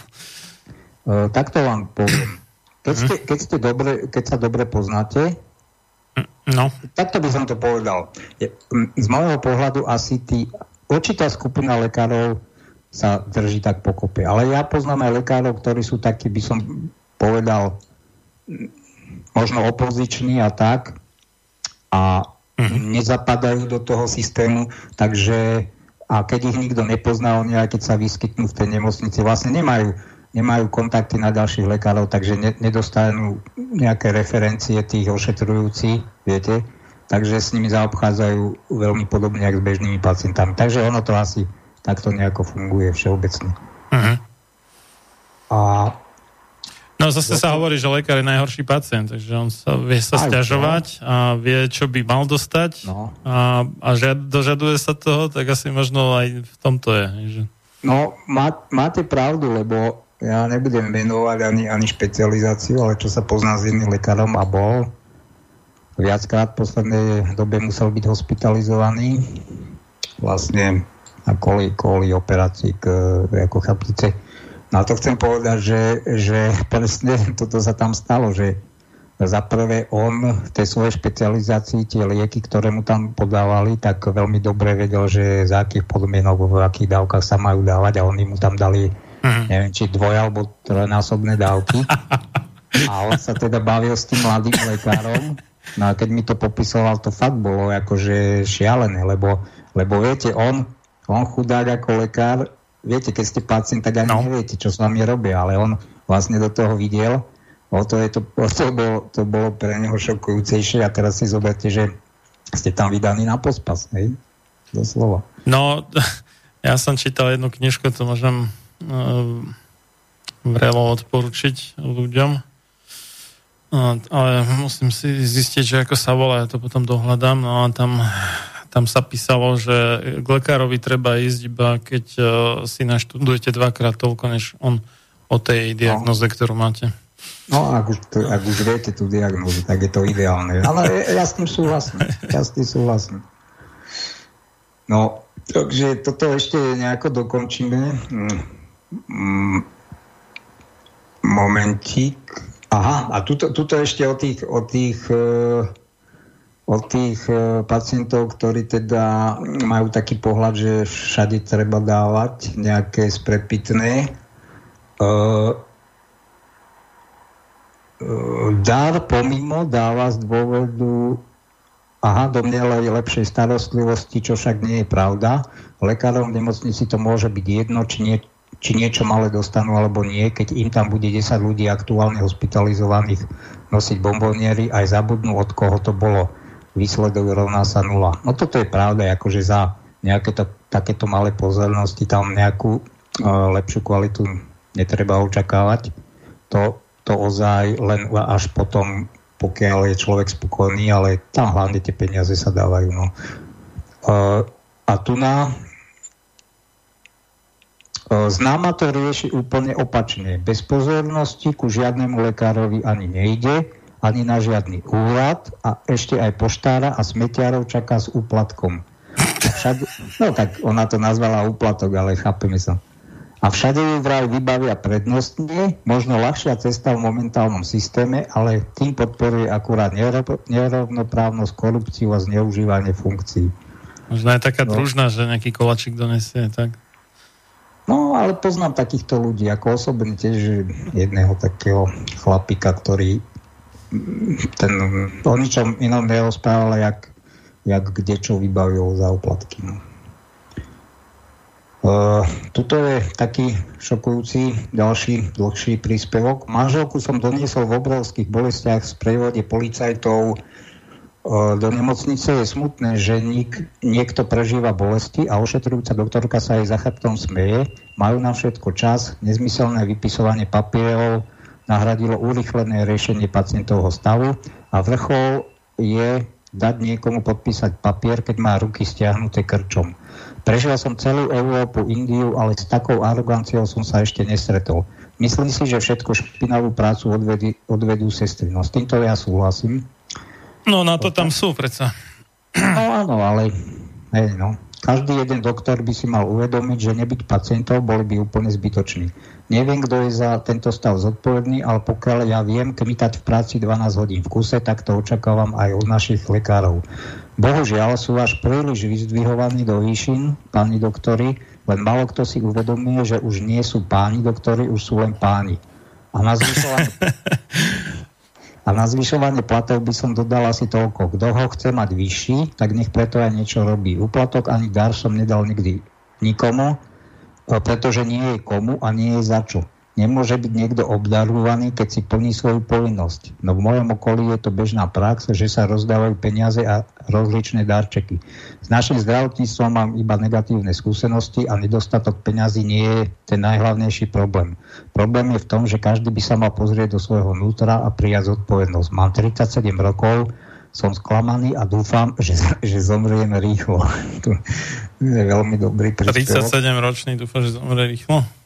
Uh, tak to vám poviem. Keď, ste, keď, ste dobre, keď sa dobre poznáte, No. Takto by som to povedal. Z môjho pohľadu asi tí, určitá skupina lekárov sa drží tak pokope. Ale ja poznám aj lekárov, ktorí sú takí, by som povedal, možno opoziční a tak a mm-hmm. nezapadajú do toho systému, takže a keď ich nikto nepozná, oni aj keď sa vyskytnú v tej nemocnici, vlastne nemajú nemajú kontakty na ďalších lekárov, takže ne, nedostanú nejaké referencie tých ošetrujúcich, viete. takže s nimi zaobchádzajú veľmi podobne ako s bežnými pacientami. Takže ono to asi takto nejako funguje všeobecne. Uh-huh. A No zase sa hovorí, že lekár je najhorší pacient, takže on sa vie sa stiažovať a vie, čo by mal dostať no. a, a žiad, dožaduje sa toho, tak asi možno aj v tomto je. Že... No, má, máte pravdu, lebo ja nebudem menovať ani, ani špecializáciu, ale čo sa pozná s jedným lekárom a bol viackrát v poslednej dobe musel byť hospitalizovaný vlastne a kvôli, kvôli operácii k, ako chapnice. No a to chcem povedať, že, že presne toto sa tam stalo, že za prvé on v tej svojej špecializácii tie lieky, ktoré mu tam podávali, tak veľmi dobre vedel, že za akých podmienok, v akých dávkach sa majú dávať a oni mu tam dali uh-huh. neviem, či dvoj alebo trojnásobné dávky. A on sa teda bavil s tým mladým lekárom No a keď mi to popisoval, to fakt bolo akože šialené, lebo, lebo viete, on, on chudák ako lekár, viete, keď ste pacient, tak ani no. neviete, čo s vami robia, ale on vlastne do toho videl, o to, je to, o to, bolo, to bolo pre neho šokujúcejšie a teraz si zoberte, že ste tam vydaní na pospas, hej? Doslova. No, ja som čítal jednu knižku, to môžem uh, vrelo odporučiť ľuďom. No, ale musím si zistiť, že ako sa volá, ja to potom dohľadám. No a tam, tam sa písalo, že k lekárovi treba ísť iba keď uh, si naštudujete dvakrát toľko, než on o tej diagnoze, no. ktorú máte. No, ak už, to, ak už viete tú diagnozu, tak je to ideálne. Ale ja s tým súhlasím. Ja s tým súhlasím. No, takže toto ešte nejako dokončíme. Mm, mm, momentík. Aha, a tuto, tuto ešte o tých, o tých, e, o tých e, pacientov, ktorí teda majú taký pohľad, že všade treba dávať nejaké sprepitné. E, dar pomimo dáva z dôvodu aha, domnielej lepšej starostlivosti, čo však nie je pravda. Lekárom v nemocnici to môže byť jedno, či nie, či niečo malé dostanú alebo nie, keď im tam bude 10 ľudí aktuálne hospitalizovaných nosiť bomboniery, aj zabudnú, od koho to bolo. Výsledok rovná sa nula. No toto je pravda, akože za nejaké to, takéto malé pozornosti tam nejakú uh, lepšiu kvalitu netreba očakávať. To, to ozaj len až potom, pokiaľ je človek spokojný, ale tam hlavne tie peniaze sa dávajú. No. Uh, a tu na E, známa to rieši úplne opačne. Bez pozornosti ku žiadnemu lekárovi ani nejde, ani na žiadny úrad a ešte aj poštára a smetiarov čaká s úplatkom. Všade, no tak ona to nazvala úplatok, ale chápeme sa. A všade ju vraj vybavia prednostne, možno ľahšia cesta v momentálnom systéme, ale tým podporuje akurát nerovnoprávnosť, korupciu a zneužívanie funkcií. Možno je taká no. družná, že nejaký kolačik donesie, tak? No, ale poznám takýchto ľudí, ako osobne tiež jedného takého chlapika, ktorý ten, o ničom inom nerozprával, jak, jak kde čo vybavil za uplatky. No. Uh, tuto je taký šokujúci ďalší dlhší príspevok. Manželku som doniesol v obrovských bolestiach z prevode policajtov do nemocnice je smutné, že nik, niekto prežíva bolesti a ošetrujúca doktorka sa jej za chrbtom smeje. Majú na všetko čas, nezmyselné vypisovanie papierov nahradilo urychlené riešenie pacientovho stavu a vrchol je dať niekomu podpísať papier, keď má ruky stiahnuté krčom. Prežil som celú Európu, Indiu, ale s takou aroganciou som sa ešte nestretol. Myslím si, že všetko špinavú prácu odvedú, odvedú sestry. No s týmto ja súhlasím. No na to tam sú predsa. No áno, ale hej, no. Každý jeden doktor by si mal uvedomiť, že nebyť pacientov boli by úplne zbytoční. Neviem, kto je za tento stav zodpovedný, ale pokiaľ ja viem kmitať v práci 12 hodín v kuse, tak to očakávam aj od našich lekárov. Bohužiaľ sú až príliš vyzdvihovaní do výšin, páni doktori, len malo kto si uvedomuje, že už nie sú páni doktori, už sú len páni. A na zvyšovanie, A na zvyšovanie platov by som dodal asi toľko. Kto ho chce mať vyšší, tak nech preto aj niečo robí. Uplatok ani dar som nedal nikdy nikomu, pretože nie je komu a nie je za čo. Nemôže byť niekto obdarovaný, keď si plní svoju povinnosť. No v mojom okolí je to bežná prax, že sa rozdávajú peniaze a rozličné darčeky. S našim zdravotníctvom mám iba negatívne skúsenosti a nedostatok peňazí nie je ten najhlavnejší problém. Problém je v tom, že každý by sa mal pozrieť do svojho vnútra a prijať zodpovednosť. Mám 37 rokov, som sklamaný a dúfam, že, že zomriem rýchlo. to je veľmi dobrý príspevok. 37 ročný dúfam, že zomrie rýchlo?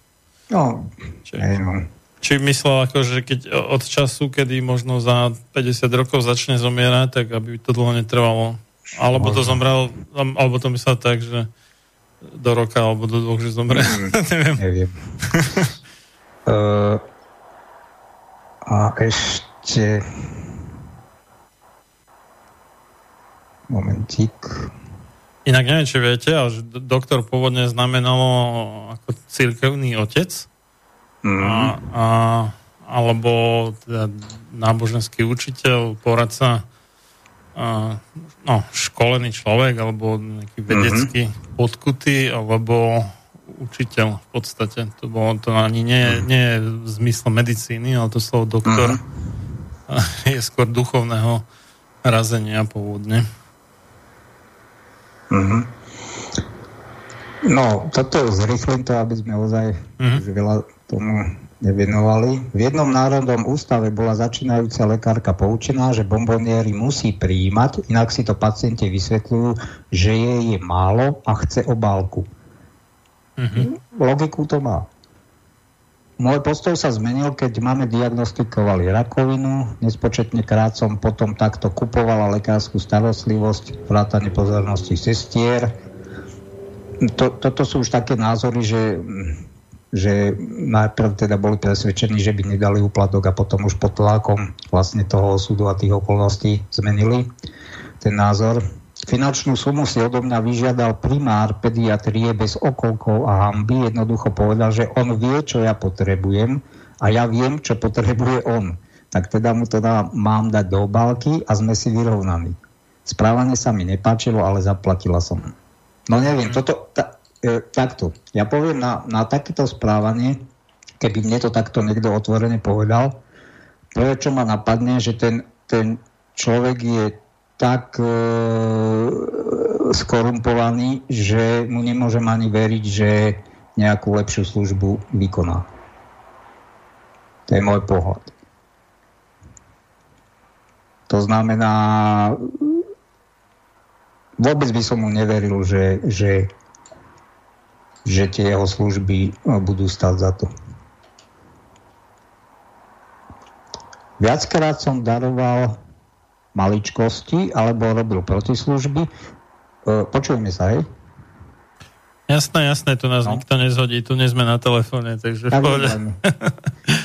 No, či, aj no. Či myslel, ako, že keď od času, kedy možno za 50 rokov začne zomierať, tak aby to dlho netrvalo. Alebo to zomrel, alebo to myslel tak, že do roka, alebo do dvoch, že zomre. Neviem. Neviem. uh, a ešte Momentík. Inak neviem, či viete, ale že doktor pôvodne znamenalo ako církevný otec. Mm. A, a, alebo teda náboženský učiteľ, poradca, a, no, školený človek, alebo nejaký mhm. vedecký mm-hmm. podkutý, alebo učiteľ v podstate. To bolo to ani nie, mm. nie v zmysle medicíny, ale to slovo doktor mm-hmm. je skôr duchovného razenia pôvodne. Mm-hmm. No, toto zrychlím to, aby sme ozaj mm-hmm. veľa tomu nevenovali. V jednom národnom ústave bola začínajúca lekárka poučená, že bomboniery musí prijímať, inak si to pacienti vysvetľujú, že jej je málo a chce obálku. Mm-hmm. Logiku to má. Môj postoj sa zmenil, keď máme diagnostikovali rakovinu. Nespočetne krát som potom takto kupovala lekárskú starostlivosť, vrátanie pozornosti sestier. To, toto sú už také názory, že, že najprv teda boli presvedčení, že by nedali úplatok a potom už pod tlakom vlastne toho súdu a tých okolností zmenili ten názor. Finančnú sumu si odo mňa vyžiadal primár pediatrie bez okolkov a hamby. Jednoducho povedal, že on vie, čo ja potrebujem a ja viem, čo potrebuje on. Tak teda mu to dá, mám dať do obálky a sme si vyrovnaní. Správanie sa mi nepáčilo, ale zaplatila som. No neviem, toto, ta, e, takto. Ja poviem na, na takéto správanie, keby mne to takto niekto otvorene povedal, prvé, čo ma napadne, že ten, ten človek je tak e, skorumpovaný, že mu nemôžem ani veriť, že nejakú lepšiu službu vykoná. To je môj pohľad. To znamená, vôbec by som mu neveril, že, že, že tie jeho služby budú stať za to. Viackrát som daroval maličkosti alebo robil protislužby. E, počujeme sa, hej? Jasné, jasné, tu nás no. nikto nezhodí, tu nie sme na telefóne, takže tak,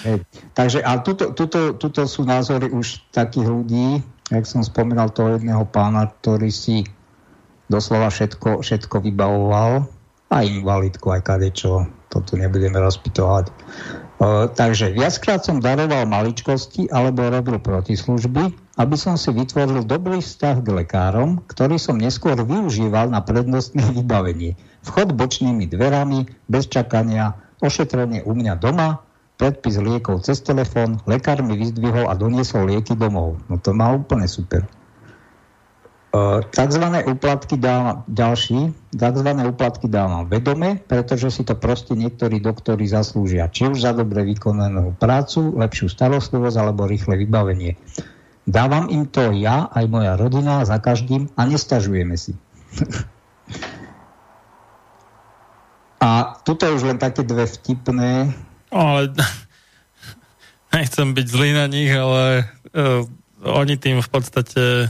hej. Takže, ale tuto, tuto, tuto sú názory už takých ľudí, jak som spomínal toho jedného pána, ktorý si doslova všetko, všetko vybavoval, aj invalidku, aj kadečo, to tu nebudeme rozpitovať. Uh, takže viackrát som daroval maličkosti alebo robil protislužby, aby som si vytvoril dobrý vzťah k lekárom, ktorý som neskôr využíval na prednostné vybavenie. Vchod bočnými dverami, bez čakania, ošetrenie u mňa doma, predpis liekov cez telefón, lekár mi vyzdvihol a doniesol lieky domov. No to má úplne super. Takzvané úplatky dávam ďalší, takzvané úplatky dávam vedome, pretože si to proste niektorí doktori zaslúžia. Či už za dobre vykonanú prácu, lepšiu starostlivosť alebo rýchle vybavenie. Dávam im to ja, aj moja rodina, za každým a nestažujeme si. a tuto už len také dve vtipné. Ale nechcem byť zlý na nich, ale uh, oni tým v podstate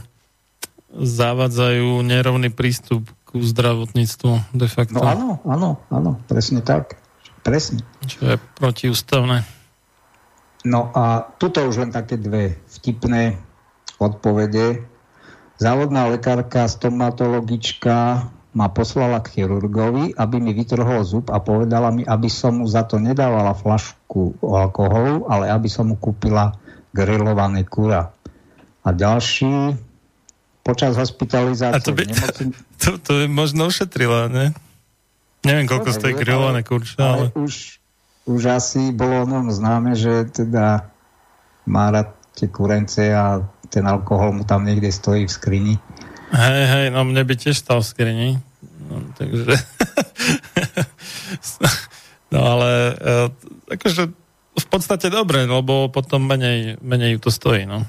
zavadzajú nerovný prístup ku zdravotníctvu de facto. No áno, áno, áno, presne tak. Presne. Čo je protiústavné. No a tuto už len také dve vtipné odpovede. Závodná lekárka, stomatologička ma poslala k chirurgovi, aby mi vytrhol zub a povedala mi, aby som mu za to nedávala flašku alkoholu, ale aby som mu kúpila grillované kura. A ďalší počas hospitalizácie. A to, by, to, to by možno ušetrila, ne? Neviem, koľko stojí grillované kurča, ale... ale... Už, už asi bolo ňom známe, že teda má rád tie kurence a ten alkohol mu tam niekde stojí v skrini. Hej, hej, no mne by tiež stal v skrini. No, takže... no ale e, akože v podstate dobre, lebo potom menej, menej ju to stojí, no.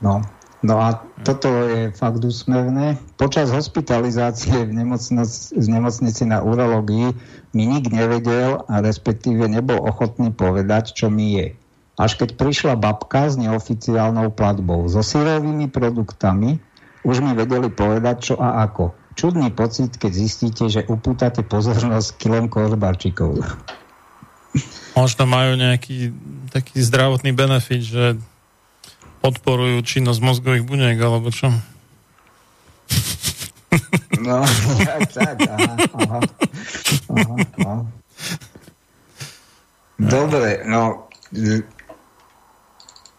No, no a toto je fakt úsmevné. Počas hospitalizácie v, nemocnici, v nemocnici na urológii mi nik nevedel a respektíve nebol ochotný povedať, čo mi je až keď prišla babka s neoficiálnou platbou, so sírovými produktami, už mi vedeli povedať čo a ako. Čudný pocit, keď zistíte, že upútate pozornosť kilom kožbarčíkov. Možno majú nejaký taký zdravotný benefit, že podporujú činnosť mozgových buniek, alebo čo? No, tak, tak, aha, aha, aha, aha. Dobre, no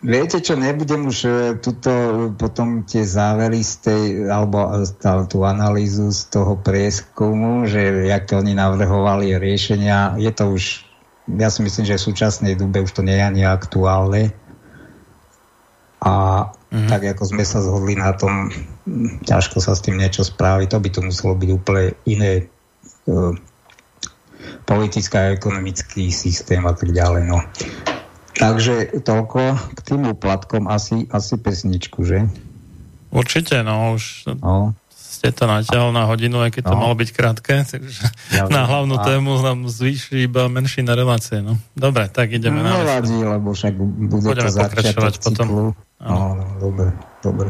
Viete čo, nebudem už e, tuto potom tie závery z tej, alebo tú analýzu z toho prieskumu, že jak to oni navrhovali riešenia, je to už, ja si myslím, že v súčasnej dobe už to nie je ani aktuálne. A mm-hmm. tak ako sme sa zhodli na tom, ťažko sa s tým niečo spraviť, to by to muselo byť úplne iné uh, politická a ekonomický systém a tak ďalej. No. Takže toľko k tým úplatkom asi, asi pesničku, že? Určite, no už no. Ste to natiaľ na hodinu, aj keď no. to malo byť krátke, takže ja na hlavnú a... tému nám zvýši iba menší na relácie. No. Dobre, tak ideme no, na... Nevadí, lebo však bude Budeme to pokračovať potom. No, no, dobre, dobre.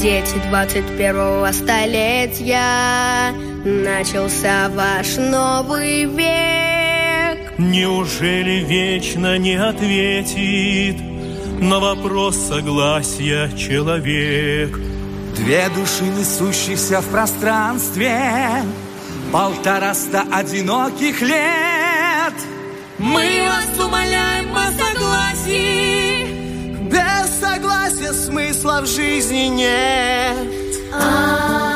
Дети 21 столетия. Начался ваш новый век. Неужели вечно не ответит На вопрос согласия человек? Две души, несущихся в пространстве Полтораста одиноких лет. Мы вас умоляем о согласии смысла в жизни нет. А-а-а.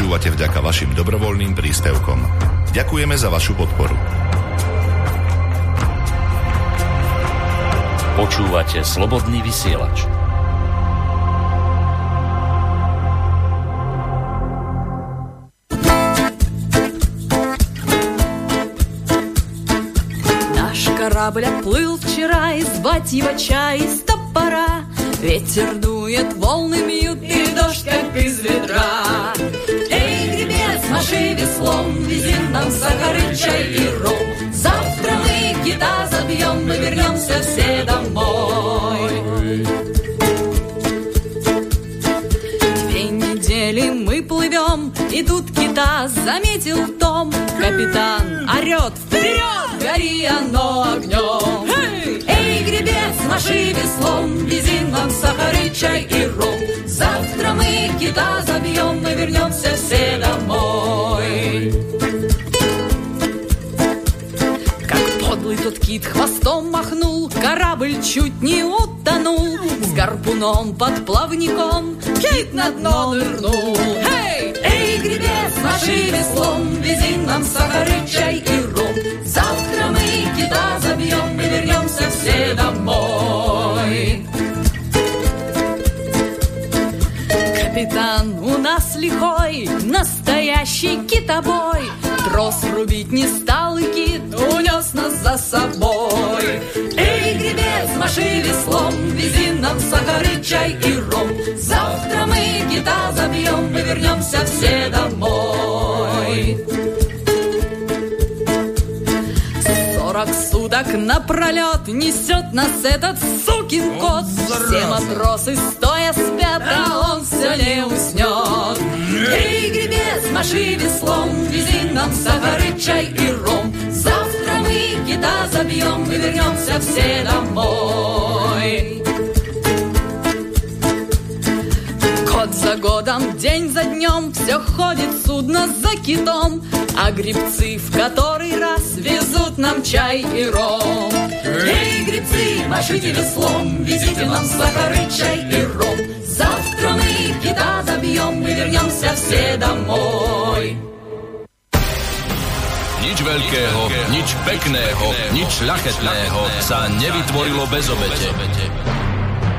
počúvate vďaka vašim dobrovoľným príspevkom. Ďakujeme za vašu podporu. Počúvate slobodný vysielač. Наш корабль отплыл вчера, и звать его чай из топора. Ветер дует, волны бьют, и дождь, как из ведра. Маши веслом, вези нам сахар и чай и ром. Завтра мы кита забьем, мы вернемся все домой. Две недели мы плывем, и тут кита заметил Том. Капитан орет вперед, гори оно огнем. Эй, гребец, маши веслом, вези нам сахар и чай и ром. Завтра мы кита забьем, мы вернемся все домой. Кит хвостом махнул, корабль чуть не утонул. С гарпуном под плавником кит на дно нырнул. Эй, эй, гребец, маши веслом, вези нам сахар и чай и ром. Завтра мы кита забьем, мы вернемся все домой. Капитан у нас лихой, настоящий китобой. Трос рубить не стал и кит унес нас за собой. Эй, гребец, маши веслом, вези нам сахар и чай и ром. Завтра мы кита забьем, мы вернемся все домой. Как напролет несет нас этот сукин кот. Все матросы стоя спят, а он все не уснет. Эй, гребец, маши веслом, вези нам сахар и чай и ром. Завтра мы кита забьем и вернемся все домой. Год за годом, день за днем Все ходит судно за китом А грибцы в который раз Везут нам чай и ром. Эй, грибцы, машите веслом Везите нам сахар и чай и ром. Завтра мы кита забьем И вернемся все домой. Nič veľkého, nič pekného, nič ľachetného sa nevytvorilo bez obete.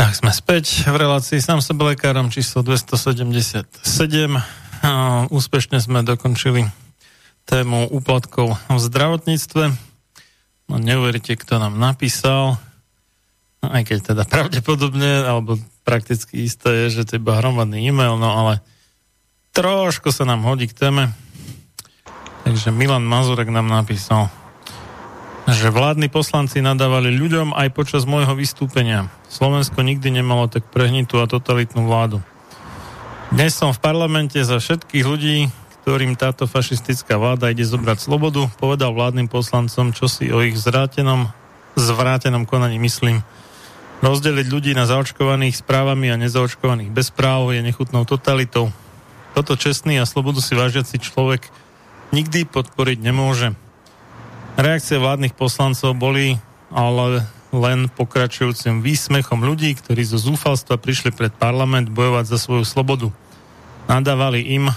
Tak sme späť v relácii sám sebe lekárom číslo 277. A úspešne sme dokončili tému úplatkov v zdravotníctve. No neuveríte, kto nám napísal. No, aj keď teda pravdepodobne, alebo prakticky isté je, že to je hromadný e-mail, no ale trošku sa nám hodí k téme. Takže Milan Mazurek nám napísal, že vládni poslanci nadávali ľuďom aj počas môjho vystúpenia. Slovensko nikdy nemalo tak prehnitú a totalitnú vládu. Dnes som v parlamente za všetkých ľudí, ktorým táto fašistická vláda ide zobrať slobodu, povedal vládnym poslancom, čo si o ich zvrátenom, zvrátenom konaní myslím. Rozdeliť ľudí na zaočkovaných správami a nezaočkovaných bez práv je nechutnou totalitou. Toto čestný a slobodu si vážiaci človek nikdy podporiť nemôže. Reakcie vládnych poslancov boli ale len pokračujúcim výsmechom ľudí, ktorí zo zúfalstva prišli pred parlament bojovať za svoju slobodu. Nadávali im,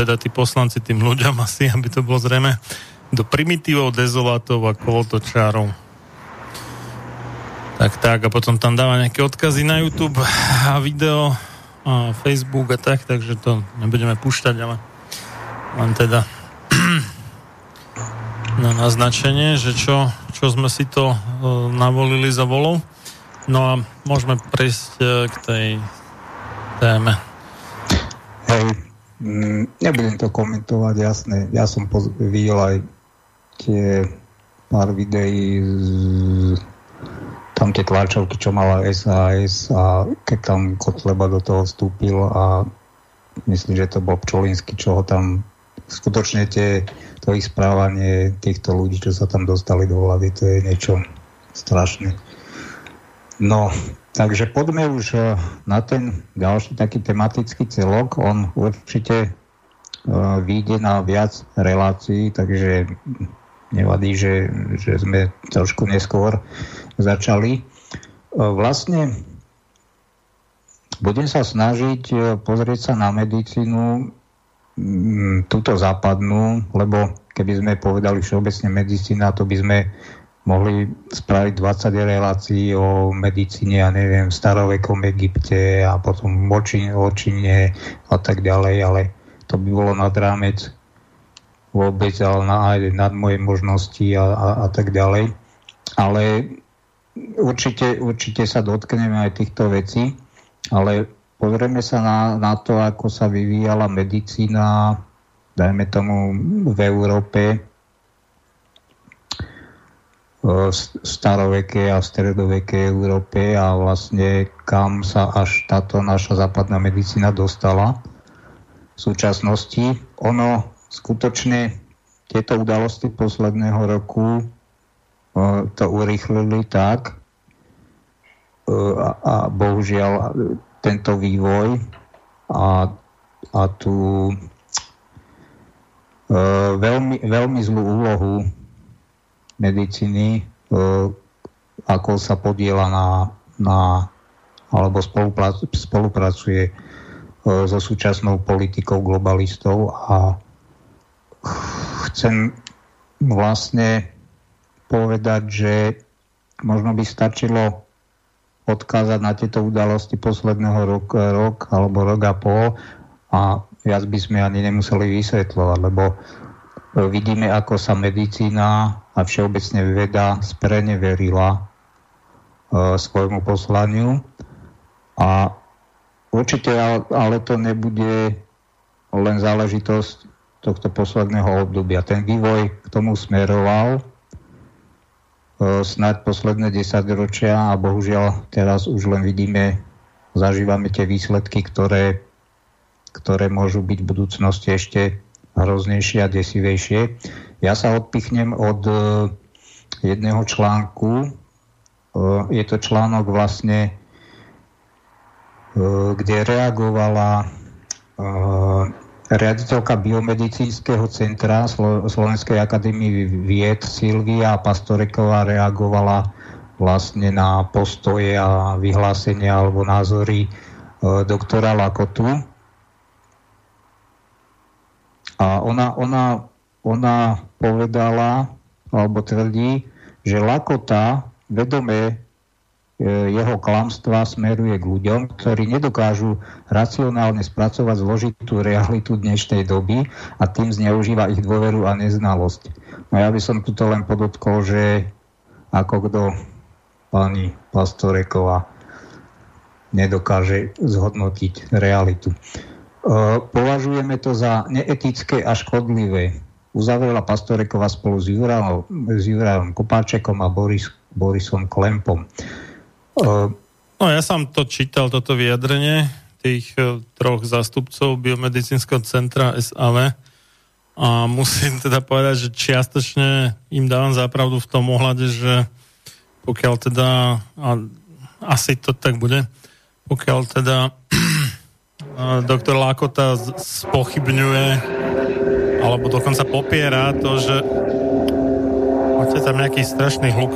teda tí poslanci tým ľuďom asi, aby to bolo zrejme, do primitívov, dezolátov a kolotočárov. Tak, tak, a potom tam dáva nejaké odkazy na YouTube a video a Facebook a tak, takže to nebudeme púšťať, ale len teda na naznačenie, že čo, čo sme si to uh, navolili za volou. No a môžeme prejsť uh, k tej téme. Hej, mm, nebudem to komentovať, jasné. Ja som videl aj tie pár videí z tam tie tlačovky, čo mala SAS a keď tam Kotleba do toho vstúpil a myslím, že to bol Pčolinsky, čo ho tam skutočne tie, to ich správanie týchto ľudí, čo sa tam dostali do hlavy, to je niečo strašné. No, takže poďme už eh, na ten ďalší taký tematický celok. On určite uh, vyjde na viac relácií, takže nevadí, že, že sme trošku neskôr začali. E, vlastne budem sa snažiť pozrieť sa na medicínu túto západnú, lebo keby sme povedali všeobecne medicína, to by sme mohli spraviť 20 relácií o medicíne, ja neviem, v starovekom Egypte a potom v Číne a tak ďalej, ale to by bolo nad rámec vôbec, ale na, aj nad moje možnosti a, a, a tak ďalej. Ale určite, určite sa dotkneme aj týchto vecí, ale pozrieme sa na, na to, ako sa vyvíjala medicína, dajme tomu v Európe, v starovekej a stredovekej Európe a vlastne kam sa až táto naša západná medicína dostala v súčasnosti. Ono skutočne tieto udalosti posledného roku to urýchlili tak e, a bohužiaľ tento vývoj a, a tú e, veľmi, veľmi zlú úlohu medicíny, e, ako sa podiela na, na alebo spolupracuje so súčasnou politikou globalistov a chcem vlastne povedať, že možno by stačilo odkázať na tieto udalosti posledného rok, rok alebo rok a pol a viac by sme ani nemuseli vysvetľovať, lebo e, vidíme, ako sa medicína a všeobecne veda spreneverila e, svojmu poslaniu a určite ale to nebude len záležitosť tohto posledného obdobia. Ten vývoj k tomu smeroval E, snáď posledné 10 ročia a bohužiaľ teraz už len vidíme, zažívame tie výsledky, ktoré, ktoré môžu byť v budúcnosti ešte hroznejšie a desivejšie. Ja sa odpichnem od e, jedného článku. E, je to článok vlastne, kde reagovala riaditeľka biomedicínskeho centra Slovenskej akadémie vied Silvia Pastoreková reagovala vlastne na postoje a vyhlásenia alebo názory e, doktora Lakotu. A ona, ona, ona povedala, alebo tvrdí, že Lakota vedome jeho klamstva smeruje k ľuďom, ktorí nedokážu racionálne spracovať zložitú realitu dnešnej doby a tým zneužíva ich dôveru a neznalosť. No ja by som tuto len podotkol, že ako kto pani Pastoreková nedokáže zhodnotiť realitu. E, považujeme to za neetické a škodlivé. Uzavrela Pastoreková spolu s Jurajom Kopáčekom a Boris, Borisom Klempom. No ja som to čítal, toto vyjadrenie tých e, troch zástupcov biomedicínskeho centra SAV a musím teda povedať, že čiastočne im dávam zápravdu v tom ohľade, že pokiaľ teda, a asi to tak bude, pokiaľ teda doktor Lákota spochybňuje alebo dokonca popiera to, že máte tam nejaký strašný hluk.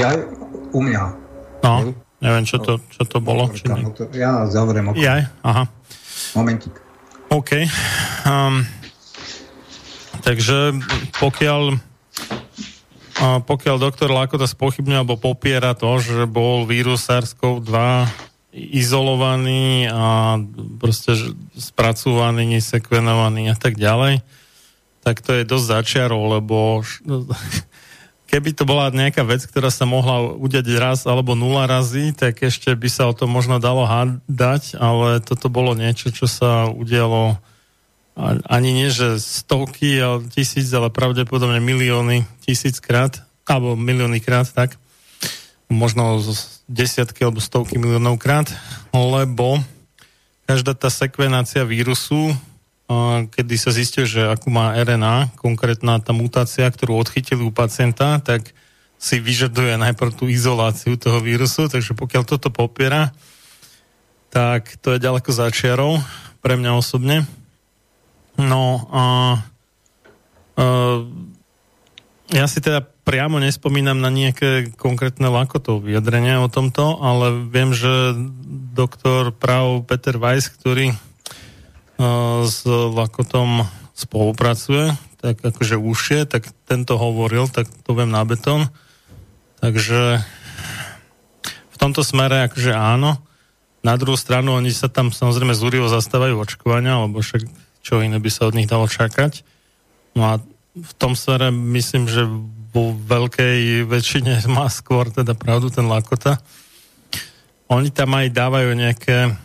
Ja, u mňa. No, neviem, čo to, čo to bolo. Či to, ja zavriem okno. Jaj, aha. Momentík. OK. Um, takže pokiaľ a pokiaľ doktor Lakota spochybňuje alebo popiera to, že bol vírus SARS-CoV-2 izolovaný a proste spracovaný, nesekvenovaný a tak ďalej, tak to je dosť začiarov, lebo keby to bola nejaká vec, ktorá sa mohla udiať raz alebo nula razy, tak ešte by sa o to možno dalo hádať, ale toto bolo niečo, čo sa udialo ani nie, že stovky, ale tisíc, ale pravdepodobne milióny, tisíckrát, alebo milióny krát, tak. Možno desiatky alebo stovky miliónov krát, lebo každá tá sekvenácia vírusu kedy sa zistilo, že akú má RNA, konkrétna tá mutácia, ktorú odchytili u pacienta, tak si vyžaduje najprv tú izoláciu toho vírusu, takže pokiaľ toto popiera, tak to je ďaleko začiarov pre mňa osobne. No a, a ja si teda priamo nespomínam na nejaké konkrétne lakotov vyjadrenia o tomto, ale viem, že doktor práv Peter Weiss, ktorý s Lakotom spolupracuje, tak akože užšie, tak tento hovoril, tak to viem na betón. Takže v tomto smere akože áno. Na druhú stranu oni sa tam samozrejme zúrivo zastávajú očkovania, lebo však čo iné by sa od nich dalo čakať. No a v tom smere myslím, že vo veľkej väčšine má skôr teda pravdu ten Lakota. Oni tam aj dávajú nejaké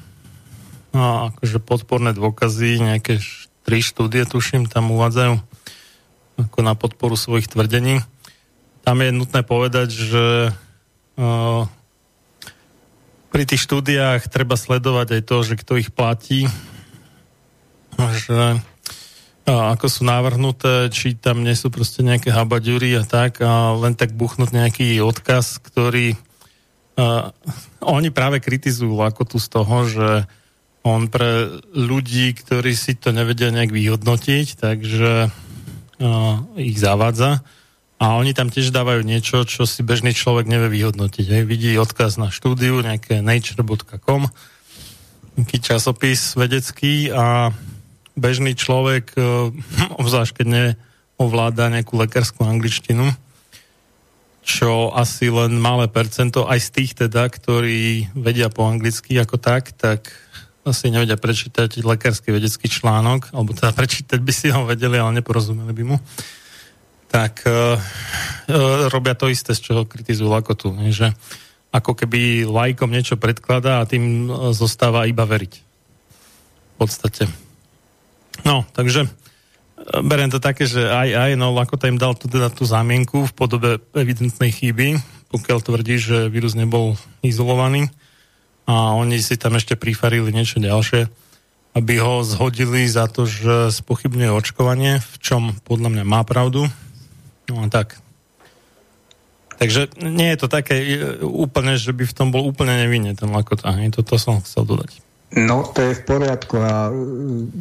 No, akože podporné dôkazy, nejaké tri štúdie, tuším, tam uvádzajú ako na podporu svojich tvrdení. Tam je nutné povedať, že uh, pri tých štúdiách treba sledovať aj to, že kto ich platí, že uh, ako sú navrhnuté, či tam nie sú proste nejaké habaďury a tak, a len tak buchnúť nejaký odkaz, ktorý uh, oni práve kritizujú ako tu z toho, že on pre ľudí, ktorí si to nevedia nejak vyhodnotiť, takže uh, ich zavádza. A oni tam tiež dávajú niečo, čo si bežný človek nevie vyhodnotiť. Hej. Vidí odkaz na štúdiu, nejaké nature.com, nejaký časopis vedecký a bežný človek, uh, obzvlášť keď neovláda nejakú lekárskú angličtinu, čo asi len malé percento aj z tých teda, ktorí vedia po anglicky ako tak, tak asi nevedia prečítať lekársky vedecký článok, alebo teda prečítať by si ho vedeli, ale neporozumeli by mu. Tak uh, uh, robia to isté, z čoho kritizujú Lakotu, nie? že ako keby lajkom niečo predkladá a tým uh, zostáva iba veriť. V podstate. No, takže beriem to také, že aj, aj, no Lakota im dal tu, teda tú zámienku v podobe evidentnej chyby, pokiaľ tvrdí, že vírus nebol izolovaný a oni si tam ešte prifarili niečo ďalšie, aby ho zhodili za to, že spochybňuje očkovanie, v čom podľa mňa má pravdu. No a tak. Takže nie je to také e, úplne, že by v tom bol úplne nevinne ten Lakota. Toto som chcel dodať. No, to je v poriadku a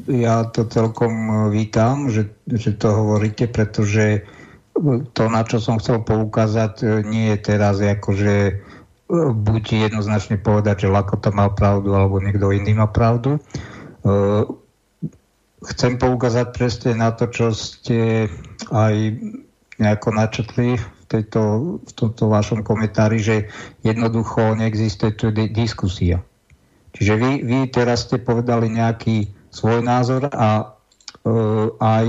ja to celkom vítam, že, že to hovoríte, pretože to, na čo som chcel poukázať, nie je teraz akože e, buď jednoznačne povedať, že Lakota mal pravdu, alebo niekto iný má pravdu. E, chcem poukázať presne na to, čo ste aj nejako načetli v, tejto, v tomto vašom komentári, že jednoducho neexistuje tu diskusia Čiže vy, vy teraz ste povedali nejaký svoj názor a uh, aj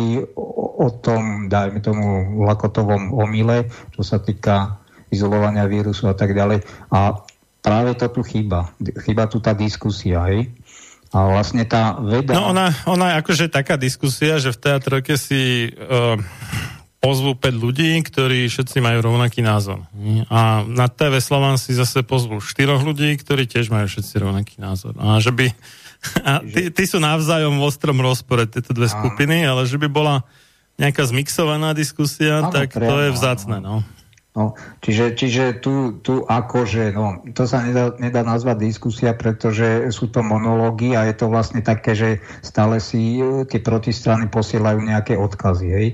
o tom, dajme tomu, lakotovom omyle, čo sa týka izolovania vírusu a tak ďalej. A práve to tu chýba. Chýba tu tá diskusia, hej? A vlastne tá veda... No ona, ona je akože taká diskusia, že v teatrojke si uh, pozvú 5 ľudí, ktorí všetci majú rovnaký názor. A na TV Slovan si zase pozvú 4 ľudí, ktorí tiež majú všetci rovnaký názor. A že by... A tí, tí sú navzájom v ostrom rozpore, tieto dve skupiny, ale že by bola nejaká zmixovaná diskusia, Áno, tak to je vzácne, no. No, čiže, čiže tu, tu akože, no, to sa nedá, nedá nazvať diskusia, pretože sú to monológy a je to vlastne také, že stále si e, tie protistrany posielajú nejaké odkazy, hej?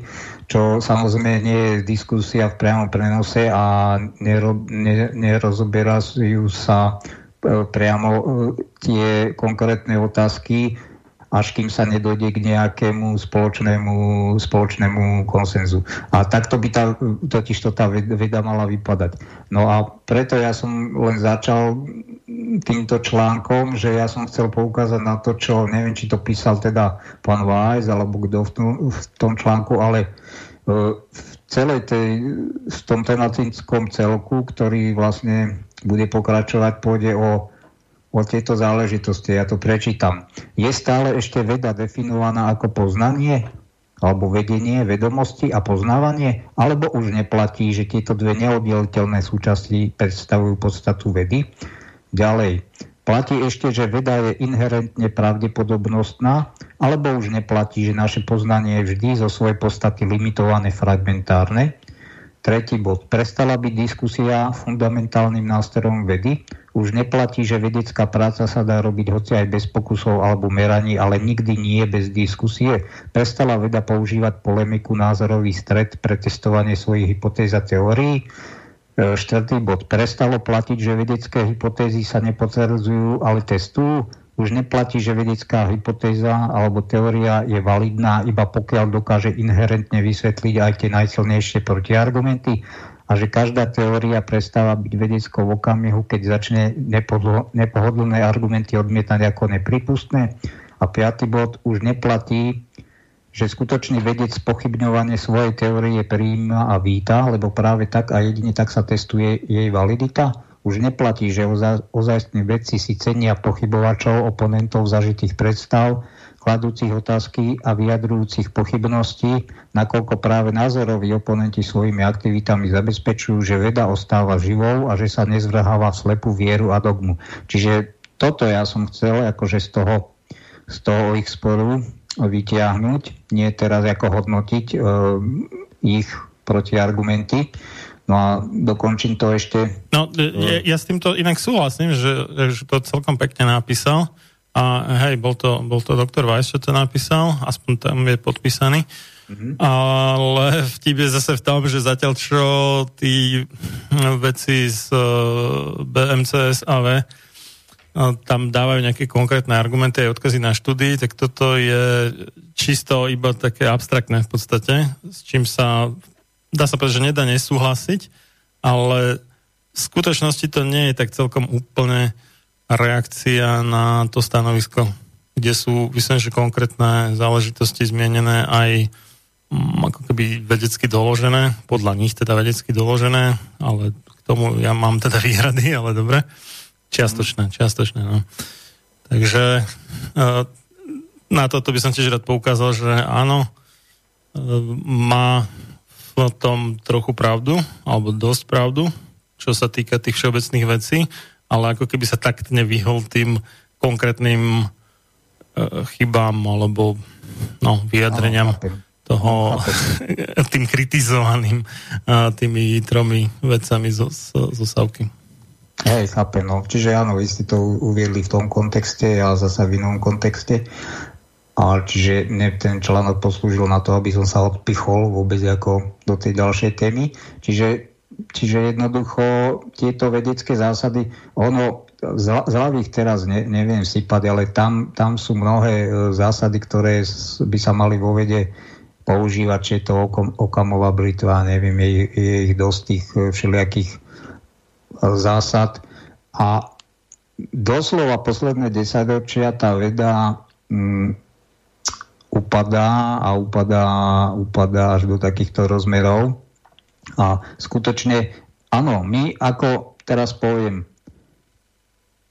Čo samozrejme nie je diskusia v priamom prenose a nero, ne, nerozoberajú sa e, priamo e, tie konkrétne otázky, až kým sa nedojde k nejakému spoločnému, spoločnému konsenzu. A takto by tá, totiž to tá veda mala vypadať. No a preto ja som len začal týmto článkom, že ja som chcel poukázať na to, čo neviem, či to písal teda pán Weiss alebo kto v tom, v tom článku, ale v celej tej, v tom tematickom celku, ktorý vlastne bude pokračovať, pôjde o, o tieto záležitosti. Ja to prečítam. Je stále ešte veda definovaná ako poznanie? alebo vedenie, vedomosti a poznávanie, alebo už neplatí, že tieto dve neoddeliteľné súčasti predstavujú podstatu vedy. Ďalej, Platí ešte, že veda je inherentne pravdepodobnostná, alebo už neplatí, že naše poznanie je vždy zo svojej podstaty limitované, fragmentárne. Tretí bod. Prestala byť diskusia fundamentálnym nástrojom vedy. Už neplatí, že vedecká práca sa dá robiť hoci aj bez pokusov alebo meraní, ale nikdy nie bez diskusie. Prestala veda používať polemiku, názorový stred pre testovanie svojich hypotéz a teórií. E, štvrtý bod. Prestalo platiť, že vedecké hypotézy sa nepotvrdzujú, ale testujú. Už neplatí, že vedecká hypotéza alebo teória je validná, iba pokiaľ dokáže inherentne vysvetliť aj tie najsilnejšie protiargumenty a že každá teória prestáva byť vedeckou v okamihu, keď začne nepohodlné argumenty odmietať ako nepripustné. A piatý bod, už neplatí, že skutočný vedec pochybňovanie svojej teórie príjma a víta, lebo práve tak a jedine tak sa testuje jej validita. Už neplatí, že ozajstní vedci si cenia pochybovačov, oponentov zažitých predstav, kladúcich otázky a vyjadrujúcich pochybností, nakoľko práve názoroví oponenti svojimi aktivitami zabezpečujú, že veda ostáva živou a že sa nezvrháva v slepú vieru a dogmu. Čiže toto ja som chcel akože z toho, z toho ich sporu vytiahnuť, nie teraz ako hodnotiť e, ich protiargumenty. No a dokončím to ešte. No, ja, ja s týmto inak súhlasím, že, že to celkom pekne napísal. A hej, bol to, bol to doktor Weiss, čo to napísal, aspoň tam je podpísaný. Mm-hmm. Ale vtip je zase v tom, že zatiaľ čo tí veci z e, BMCS AV tam dávajú nejaké konkrétne argumenty aj odkazy na štúdii, tak toto je čisto iba také abstraktné v podstate, s čím sa dá sa povedať, že nedá nesúhlasiť. ale v skutočnosti to nie je tak celkom úplne reakcia na to stanovisko, kde sú, myslím, že konkrétne záležitosti zmienené aj mm, ako keby vedecky doložené, podľa nich teda vedecky doložené, ale k tomu ja mám teda výhrady, ale dobre. Čiastočné, čiastočné, no. Takže e, na toto by som tiež rád poukázal, že áno, e, má v tom trochu pravdu, alebo dosť pravdu, čo sa týka tých všeobecných vecí, ale ako keby sa tak nevyhol tým konkrétnym e, chybám alebo no, vyjadreniam toho tým kritizovaným tými tromi vecami zo, zo, zo Savky. Hej, chápem, no. Čiže áno, vy ste to uviedli v tom kontexte a zase v inom kontexte. A čiže ne, ten článok poslúžil na to, aby som sa odpichol vôbec ako do tej ďalšej témy. Čiže, čiže jednoducho tieto vedecké zásady, ono z, hlavy teraz ne, neviem sypať, ale tam, tam sú mnohé e, zásady, ktoré by sa mali vo vede používať, či je to okom, okamová britva, neviem, je, je ich dosť tých e, všelijakých zásad a doslova posledné desaťročia tá veda um, upadá a upadá, upadá až do takýchto rozmerov a skutočne áno, my ako teraz poviem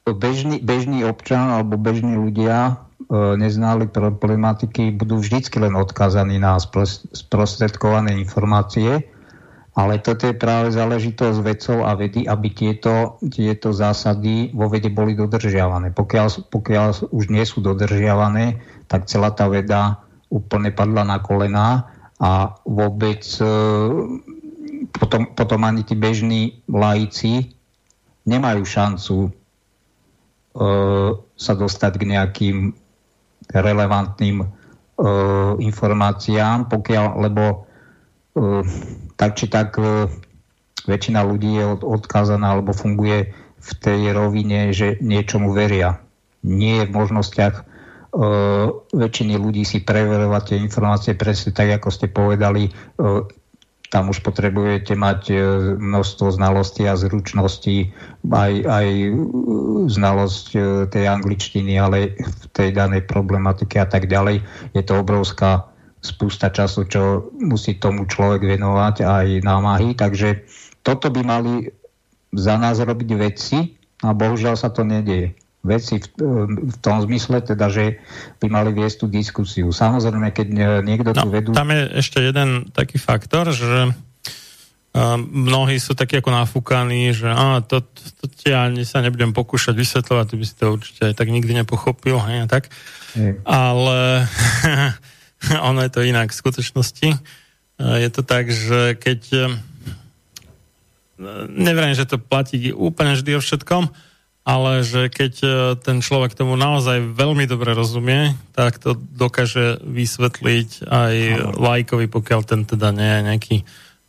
bežný, bežný občan alebo bežní ľudia e, neznali problematiky, budú vždycky len odkazaní na sprostredkované informácie ale toto je práve záležitosť vedcov a vedy, aby tieto, tieto zásady vo vede boli dodržiavané. Pokiaľ, pokiaľ už nie sú dodržiavané, tak celá tá veda úplne padla na kolená a vôbec e, potom, potom ani tí bežní laici nemajú šancu e, sa dostať k nejakým relevantným e, informáciám, pokiaľ, lebo e, tak či tak e, väčšina ľudí je odkázaná alebo funguje v tej rovine, že niečomu veria. Nie je v možnostiach väčšiny ľudí si preverovať tie informácie presne tak, ako ste povedali. E, tam už potrebujete mať e, množstvo znalostí a zručností, aj, aj znalosť e, tej angličtiny, ale v tej danej problematike a tak ďalej. Je to obrovská spústa času, čo musí tomu človek venovať aj námahy. Takže toto by mali za nás robiť veci a bohužiaľ sa to nedieje. Veci v, v tom zmysle, teda, že by mali viesť tú diskusiu. Samozrejme, keď niekto no, tu vedú... Tam je ešte jeden taký faktor, že Uh, mnohí sú takí ako nafúkaní, že á, to, to, to ja ani sa nebudem pokúšať vysvetľovať, ty by si to určite aj tak nikdy nepochopil, hej, tak. Hej. Ale ono je to inak v skutočnosti. E, je to tak, že keď e, nevriem, že to platí úplne vždy o všetkom, ale že keď e, ten človek tomu naozaj veľmi dobre rozumie, tak to dokáže vysvetliť aj lajkovi, pokiaľ ten teda nie je nejaký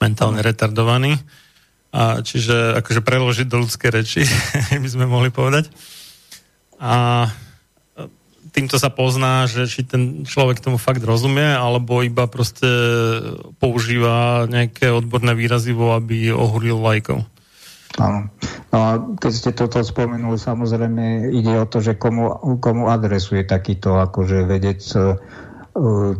mentálne retardovaný. A čiže akože preložiť do ľudskej reči, by sme mohli povedať. A týmto sa pozná, že či ten človek tomu fakt rozumie, alebo iba proste používa nejaké odborné výrazivo, aby ohuril lajkov. Áno. No a keď ste toto spomenuli, samozrejme ide o to, že komu, komu adresuje takýto akože vedec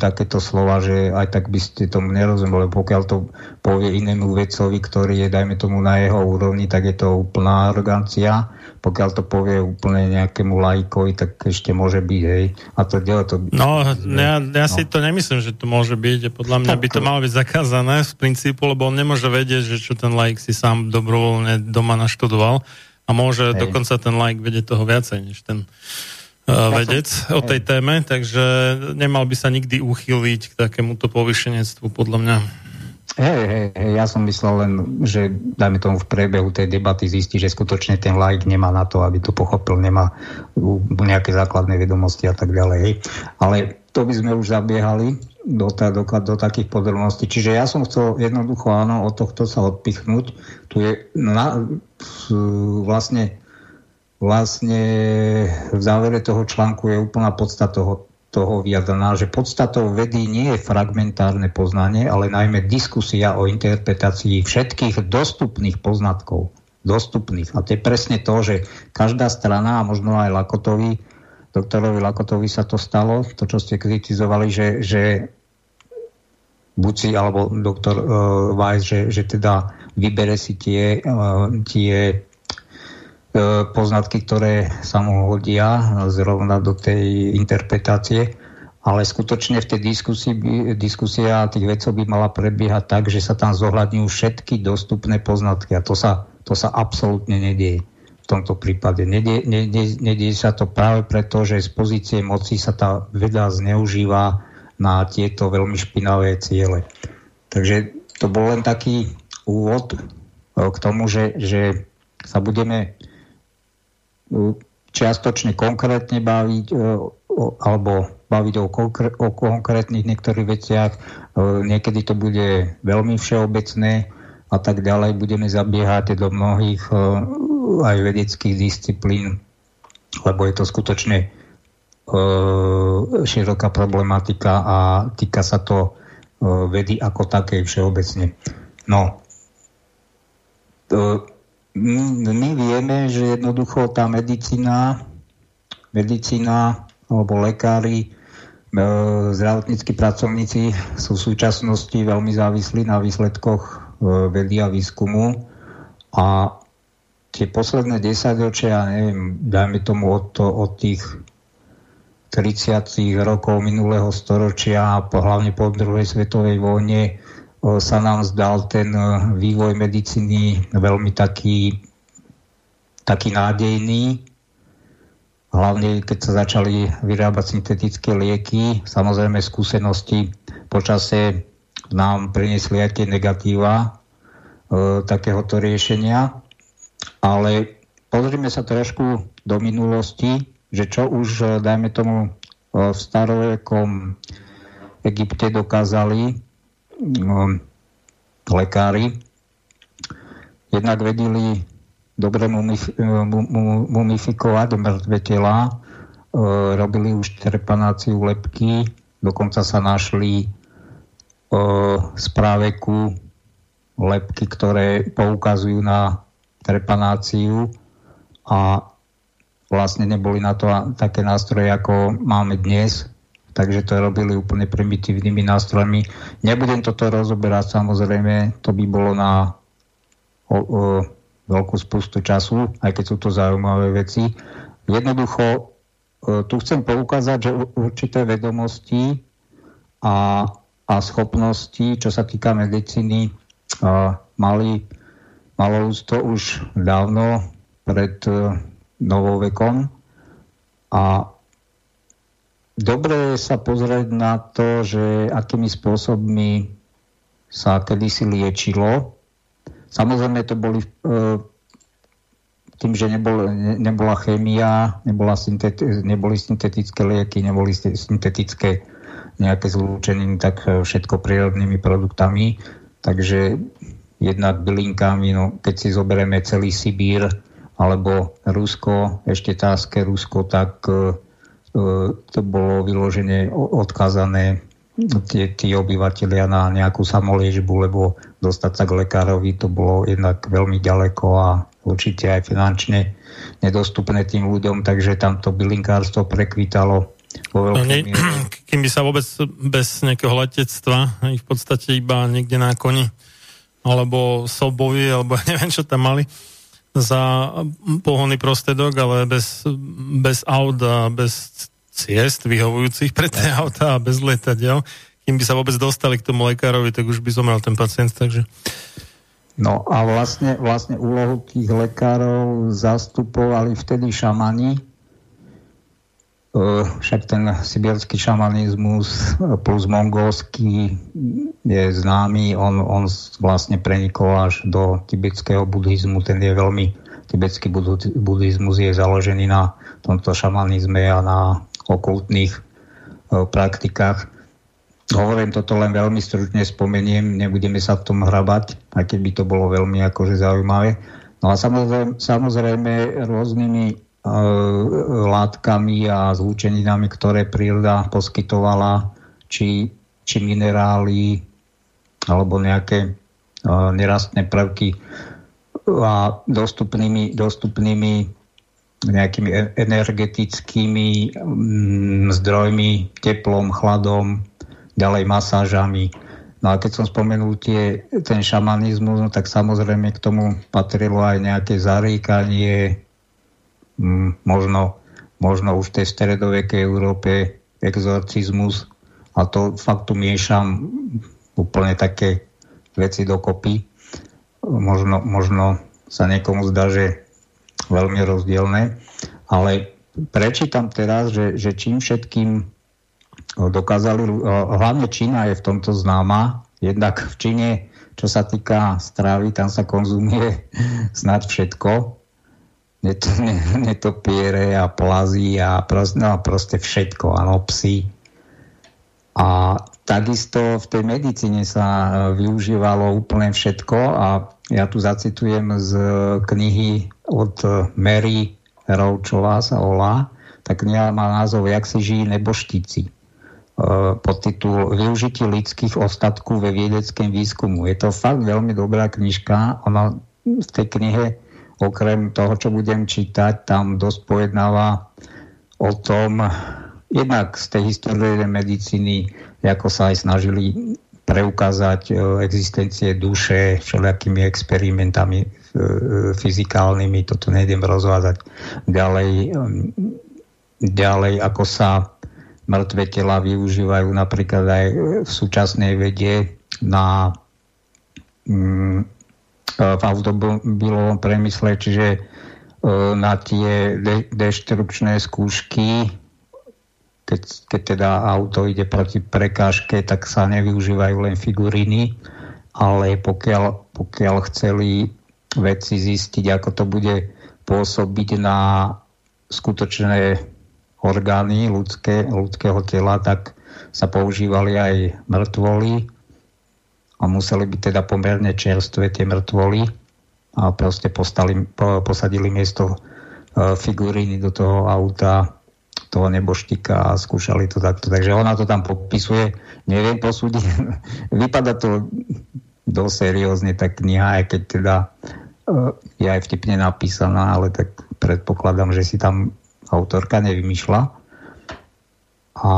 takéto slova, že aj tak by ste tomu nerozumeli. Pokiaľ to povie inému vedcovi, ktorý je, dajme tomu, na jeho úrovni, tak je to úplná arogancia pokiaľ to povie úplne nejakému lajkovi, tak ešte môže byť, hej. A to ďalej to... No, ja, ja si no. to nemyslím, že to môže byť. Podľa mňa tak, by to malo byť zakázané z princípu, lebo on nemôže vedieť, že čo ten lajk si sám dobrovoľne doma naštudoval a môže hej. dokonca ten lajk vedieť toho viacej, než ten vedec som, o tej téme, takže nemal by sa nikdy uchyliť k takémuto povyšenectvu, podľa mňa. Hej, hej, hej, ja som myslel len, že dajme tomu v priebehu tej debaty zistí, že skutočne ten like nemá na to, aby to pochopil, nemá nejaké základné vedomosti a tak ďalej. Hej. Ale to by sme už zabiehali do, ta, do, do takých podrobností. Čiže ja som chcel jednoducho áno, od tohto sa odpichnúť. Tu je na, vlastne, vlastne v závere toho článku je úplná podstata toho, toho vyjadrená, že podstatou vedy nie je fragmentárne poznanie, ale najmä diskusia o interpretácii všetkých dostupných poznatkov. Dostupných. A to je presne to, že každá strana, a možno aj Lakotovi, doktorovi Lakotovi sa to stalo, to, čo ste kritizovali, že, že Buci alebo doktor uh, Weiss, že, že teda vybere si tie, uh, tie poznatky, ktoré sa mu hodia zrovna do tej interpretácie, ale skutočne v tej diskusii, diskusia tých vecov by mala prebiehať tak, že sa tam zohľadňujú všetky dostupné poznatky a to sa, to sa absolútne nedieje v tomto prípade. Nedie, nedie, nedie sa to práve preto, že z pozície moci sa tá veda zneužíva na tieto veľmi špinavé ciele. Takže to bol len taký úvod e, k tomu, že, že sa budeme e, čiastočne konkrétne baviť e, alebo baviť o, konkr- o konkrétnych niektorých veciach. Niekedy to bude veľmi všeobecné a tak ďalej. Budeme zabiehať do mnohých aj vedeckých disciplín, lebo je to skutočne E, široká problematika a týka sa to e, vedy ako takej všeobecne. No, my vieme, že jednoducho tá medicína, medicína alebo lekári, e, zdravotníckí pracovníci sú v súčasnosti veľmi závislí na výsledkoch vedy a výskumu a tie posledné desaťročia, neviem, dajme tomu od, to, od tých 30. rokov minulého storočia hlavne po druhej svetovej vojne sa nám zdal ten vývoj medicíny veľmi taký, taký nádejný. Hlavne keď sa začali vyrábať syntetické lieky, samozrejme skúsenosti počase nám priniesli aj tie negatíva e, takéhoto riešenia. Ale pozrime sa trošku do minulosti že čo už, dajme tomu, v starovekom Egypte dokázali lekári, jednak vedeli dobre mumif- mumifikovať mŕtve tela, uh, robili už trepanáciu lepky, dokonca sa našli z práveku lepky, ktoré poukazujú na trepanáciu a vlastne neboli na to také nástroje, ako máme dnes, takže to robili úplne primitívnymi nástrojmi. Nebudem toto rozoberať, samozrejme, to by bolo na o, o, veľkú spustu času, aj keď sú to zaujímavé veci. Jednoducho, o, e, tu chcem poukázať, že určité vedomosti a, a schopnosti, čo sa týka medicíny, a, mali, malo to už dávno pred novovekom. A dobre sa pozrieť na to, že akými spôsobmi sa kedysi liečilo. Samozrejme to boli e, tým, že nebol, ne, nebola chémia, nebola synteti, neboli syntetické lieky, neboli syntetické nejaké zlúčeniny, tak e, všetko prírodnými produktami. Takže jednak bylinkami, no, keď si zoberieme celý Sibír, alebo Rusko, ešte táske Rusko, tak e, to bolo vyloženie odkázané tí, tí obyvateľia na nejakú samoliežbu, lebo dostať sa k lekárovi to bolo jednak veľmi ďaleko a určite aj finančne nedostupné tým ľuďom, takže tam to bylinkárstvo prekvitalo vo no, ne, Kým by sa vôbec bez nejakého letectva, v podstate iba niekde na koni, alebo sobovi, alebo neviem, čo tam mali, za pohonný prostredok, ale bez, bez aut a bez ciest vyhovujúcich pre tie auta a bez letadiel. Kým by sa vôbec dostali k tomu lekárovi, tak už by zomrel ten pacient, takže... No a vlastne, vlastne úlohu tých lekárov zastupovali vtedy šamani, však ten sibirský šamanizmus plus mongolský je známy, on, on vlastne prenikol až do tibetského buddhizmu, ten je veľmi, tibetský buddhizmus je založený na tomto šamanizme a na okultných uh, praktikách. Hovorím toto len veľmi stručne spomeniem, nebudeme sa v tom hrabať, aj keď by to bolo veľmi akože zaujímavé. No a samozrejme, samozrejme rôznymi látkami a zlúčeninami, ktoré príroda poskytovala, či, či minerály alebo nejaké nerastné prvky a dostupnými, dostupnými nejakými e, energetickými mm, zdrojmi, teplom, chladom, ďalej masážami. No a keď som spomenul tie, ten šamanizmus, no tak samozrejme k tomu patrilo aj nejaké zaríkanie, možno, možno už v tej stredovekej Európe exorcizmus. A to fakt tu miešam úplne také veci dokopy. Možno, možno sa niekomu zdá, že veľmi rozdielne, ale prečítam teraz, že, že čím všetkým dokázali, hlavne Čína je v tomto známa, jednak v Číne, čo sa týka stravy, tam sa konzumuje snad všetko, netopiere a plazy a proste, no, proste všetko, áno, psy. A takisto v tej medicíne sa e, využívalo úplne všetko a ja tu zacitujem z knihy od Mary Roučová sa volá. Tá kniha má názov Jak si žijí neboštici podtitul Využitie lidských ostatků ve vědeckém výskumu. Je to fakt veľmi dobrá knižka. Ona v tej knihe, okrem toho, čo budem čítať, tam dosť pojednáva o tom, jednak z tej histórie medicíny, ako sa aj snažili preukázať e, existencie duše všelijakými experimentami e, fyzikálnymi, toto nejdem rozvázať. Ďalej, ďalej ako sa mŕtve tela využívajú napríklad aj v súčasnej vede na mm, v automobilovom priemysle, čiže e, na tie de- deštrukčné skúšky keď, keď teda auto ide proti prekážke, tak sa nevyužívajú len figuríny, ale pokiaľ, pokiaľ chceli vedci zistiť, ako to bude pôsobiť na skutočné orgány ľudské, ľudského tela, tak sa používali aj mŕtvoly a museli byť teda pomerne čerstvé tie mŕtvoly a proste postali, po, posadili miesto e, figuríny do toho auta toho neboštika a skúšali to takto. Takže ona to tam popisuje. Neviem posúdiť. Vypada to dosť seriózne tá kniha, aj keď teda uh, je aj vtipne napísaná, ale tak predpokladám, že si tam autorka nevymýšľa. A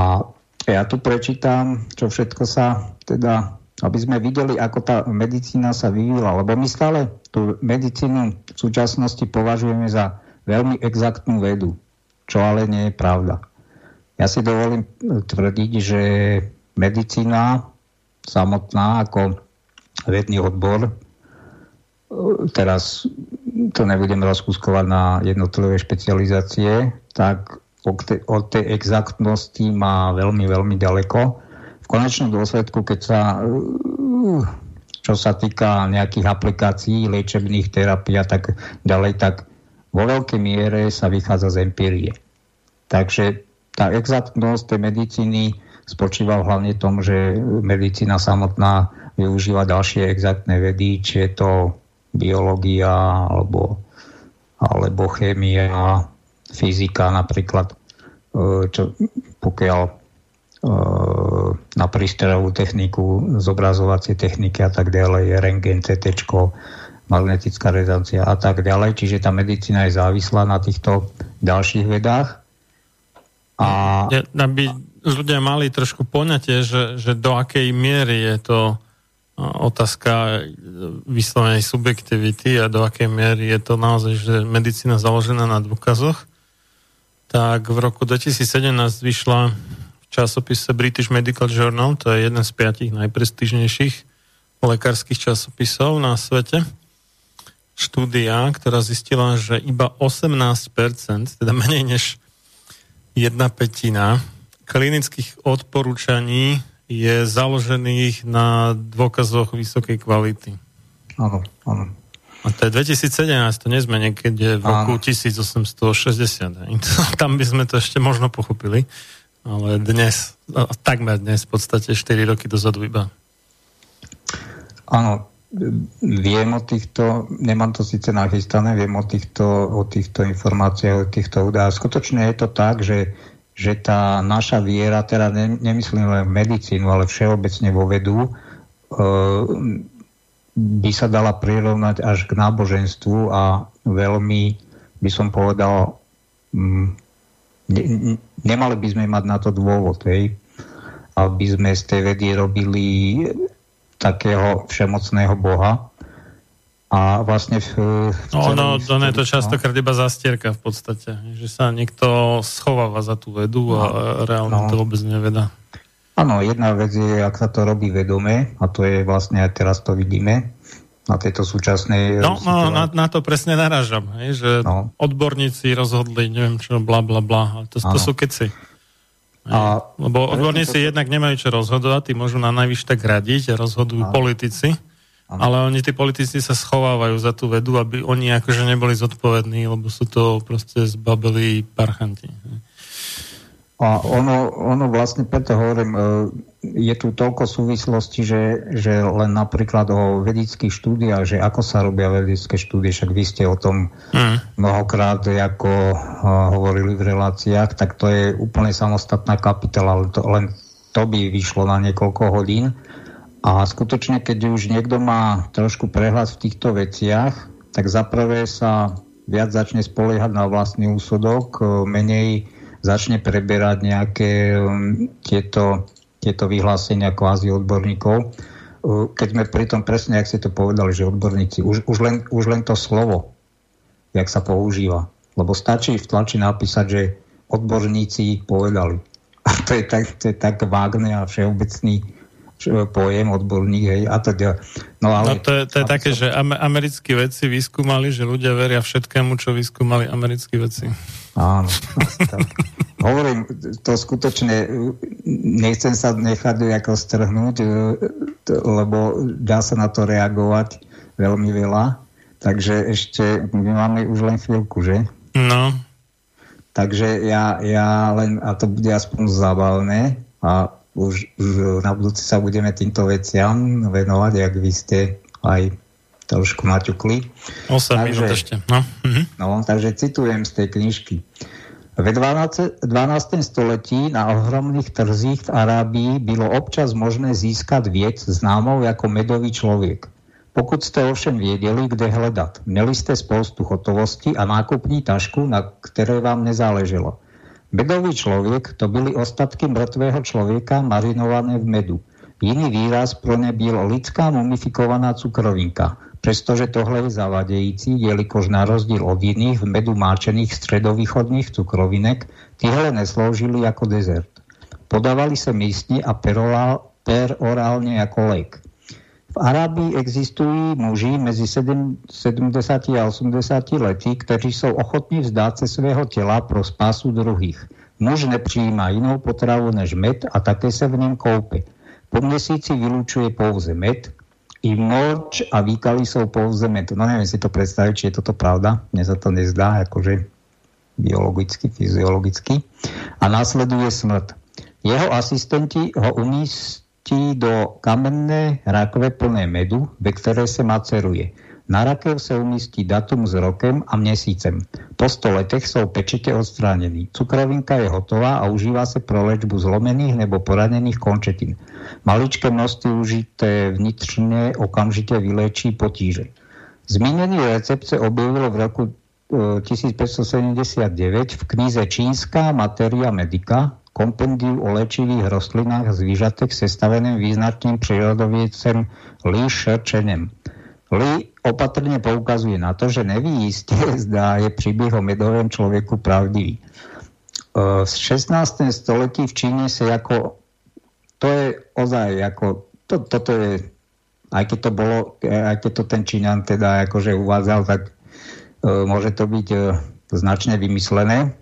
ja tu prečítam, čo všetko sa teda aby sme videli, ako tá medicína sa vyvíjala. Lebo my stále tú medicínu v súčasnosti považujeme za veľmi exaktnú vedu čo ale nie je pravda. Ja si dovolím tvrdiť, že medicína samotná ako vedný odbor, teraz to nebudem rozkúskovať na jednotlivé špecializácie, tak od tej exaktnosti má veľmi, veľmi ďaleko. V konečnom dôsledku, keď sa čo sa týka nejakých aplikácií, liečebných terapií a tak ďalej, tak vo veľkej miere sa vychádza z empírie. Takže tá exaktnosť tej medicíny spočíva hlavne v tom, že medicína samotná využíva ďalšie exaktné vedy, či je to biológia alebo, alebo chémia, fyzika napríklad, e, čo, pokiaľ na prístrojovú techniku, zobrazovacie techniky a tak ďalej, rengen, CT, magnetická rezonancia a tak ďalej. Čiže tá medicína je závislá na týchto ďalších vedách. A... Ja, aby ľudia mali trošku poňatie, že, že do akej miery je to otázka vyslovenej subjektivity a do akej miery je to naozaj, že medicína založená na dôkazoch, tak v roku 2017 vyšla časopise British Medical Journal, to je jeden z piatich najprestížnejších lekárskych časopisov na svete štúdia, ktorá zistila, že iba 18%, teda menej než jedna petina klinických odporúčaní je založených na dôkazoch vysokej kvality. Áno, áno. A to je 2017, to nie sme niekedy v roku áno. 1860. Tam by sme to ešte možno pochopili, ale dnes, takmer dnes, v podstate 4 roky dozadu iba. Áno, viem o týchto, nemám to síce nachystané, viem o týchto, o týchto informáciách, o týchto údajoch. Skutočne je to tak, že, že tá naša viera, teda ne, nemyslím len medicínu, ale všeobecne vo vedu, e, by sa dala prirovnať až k náboženstvu a veľmi by som povedal, ne, nemali by sme mať na to dôvod, hej, aby sme z tej vedy robili takého všemocného boha. A vlastne v, v no, no, no, je to častokrát iba zastierka v podstate, že sa niekto schováva za tú vedu a no, reálne no. to vôbec neveda. Áno, jedna vec je, ak sa to robí vedome, a to je vlastne aj teraz to vidíme, na tejto súčasnej... No, no na, na to presne narážam, hej, že no. odborníci rozhodli, neviem čo, bla, bla, bla, to, to sú keci. A Lebo odborníci to... jednak nemajú čo rozhodovať, tí môžu na najvyš tak radiť a rozhodujú a... politici, a... ale oni, tí politici sa schovávajú za tú vedu, aby oni akože neboli zodpovední, lebo sú to proste zbabelí parchanti. A ono, ono vlastne, preto hovorím, e, je tu toľko súvislostí, že, že len napríklad o vedeckých štúdiách, že ako sa robia vedecké štúdie, však vy ste o tom mm. mnohokrát ako uh, hovorili v reláciách, tak to je úplne samostatná kapitola, ale to, len to by vyšlo na niekoľko hodín. A skutočne, keď už niekto má trošku prehľad v týchto veciach, tak zaprvé sa viac začne spoliehať na vlastný úsudok, e, menej začne preberať nejaké um, tieto, tieto vyhlásenia kvázi odborníkov. Keď sme pri tom presne, ak ste to povedali, že odborníci, už, už, len, už len to slovo, jak sa používa. Lebo stačí v tlači napísať, že odborníci povedali. A to je tak, to je tak vágne a všeobecný pojem odborník, hej, a teda. No, ale, no to je, to je také, že americkí vedci vyskúmali, že ľudia veria všetkému, čo vyskúmali americkí vedci. Áno. Tak. Hovorím, to skutočne nechcem sa nechať ako strhnúť, e, lebo dá sa na to reagovať veľmi veľa. Takže ešte my máme už len chvíľku, že? No. Takže ja, ja len, a to bude aspoň zábavné a už, už na budúci sa budeme týmto veciam venovať, ak vy ste aj trošku naťukli. 8 takže, minút ešte. No. Mhm. no, takže citujem z tej knižky. Ve 12. 12. století na ohromných trzích v Arábii bylo občas možné získat věc známou jako medový člověk. Pokud jste ovšem věděli, kde hledat, měli jste spoustu hotovosti a nákupní tašku, na které vám nezáleželo. Medový člověk to byly ostatky mŕtvého člověka marinované v medu. Jiný výraz pro ne byl lidská mumifikovaná cukrovinka. Přestože tohle je zavadějící, jelikož na rozdíl od jiných v medu máčených středovýchodních cukrovinek, tyhle nesloužili jako dezert. Podávali se místně a perorálně jako lék. V Arábii existují muži mezi 70 a 80 lety, kteří jsou ochotní vzdát se svého těla pro spásu druhých. Muž nepřijímá jinou potravu než med a také se v něm koupe. Po měsíci vylučuje pouze med, i moč a výkaly sú pouze med. No neviem si to predstaviť, či je toto pravda. Mne sa to nezdá, akože biologicky, fyziologicky. A následuje smrt. Jeho asistenti ho umístí do kamenné rakve plné medu, ve které se maceruje. Na rakev se umístí datum s rokem a měsícem. Po 100 letech jsou pečete odstránený. Cukrovinka je hotová a užívá se pro léčbu zlomených nebo poranených končetín. Maličké množství užité vnitřne okamžite vylečí potíže. Zmínený recept se objevil v roku 1579 e, v knize Čínská materia medika, kompendiu o léčivých rostlinách a zvířatech sestaveném význačným prírodoviecem Li Shirchenem. Li opatrne poukazuje na to, že neví isté, zdá je príbeh o medovém človeku pravdivý. E, v 16. století v Číne sa ako to je ozaj ako, to, toto je, aj keď to bolo, aj keď to ten Číňan teda akože uvádzal, tak e, môže to byť e, značne vymyslené,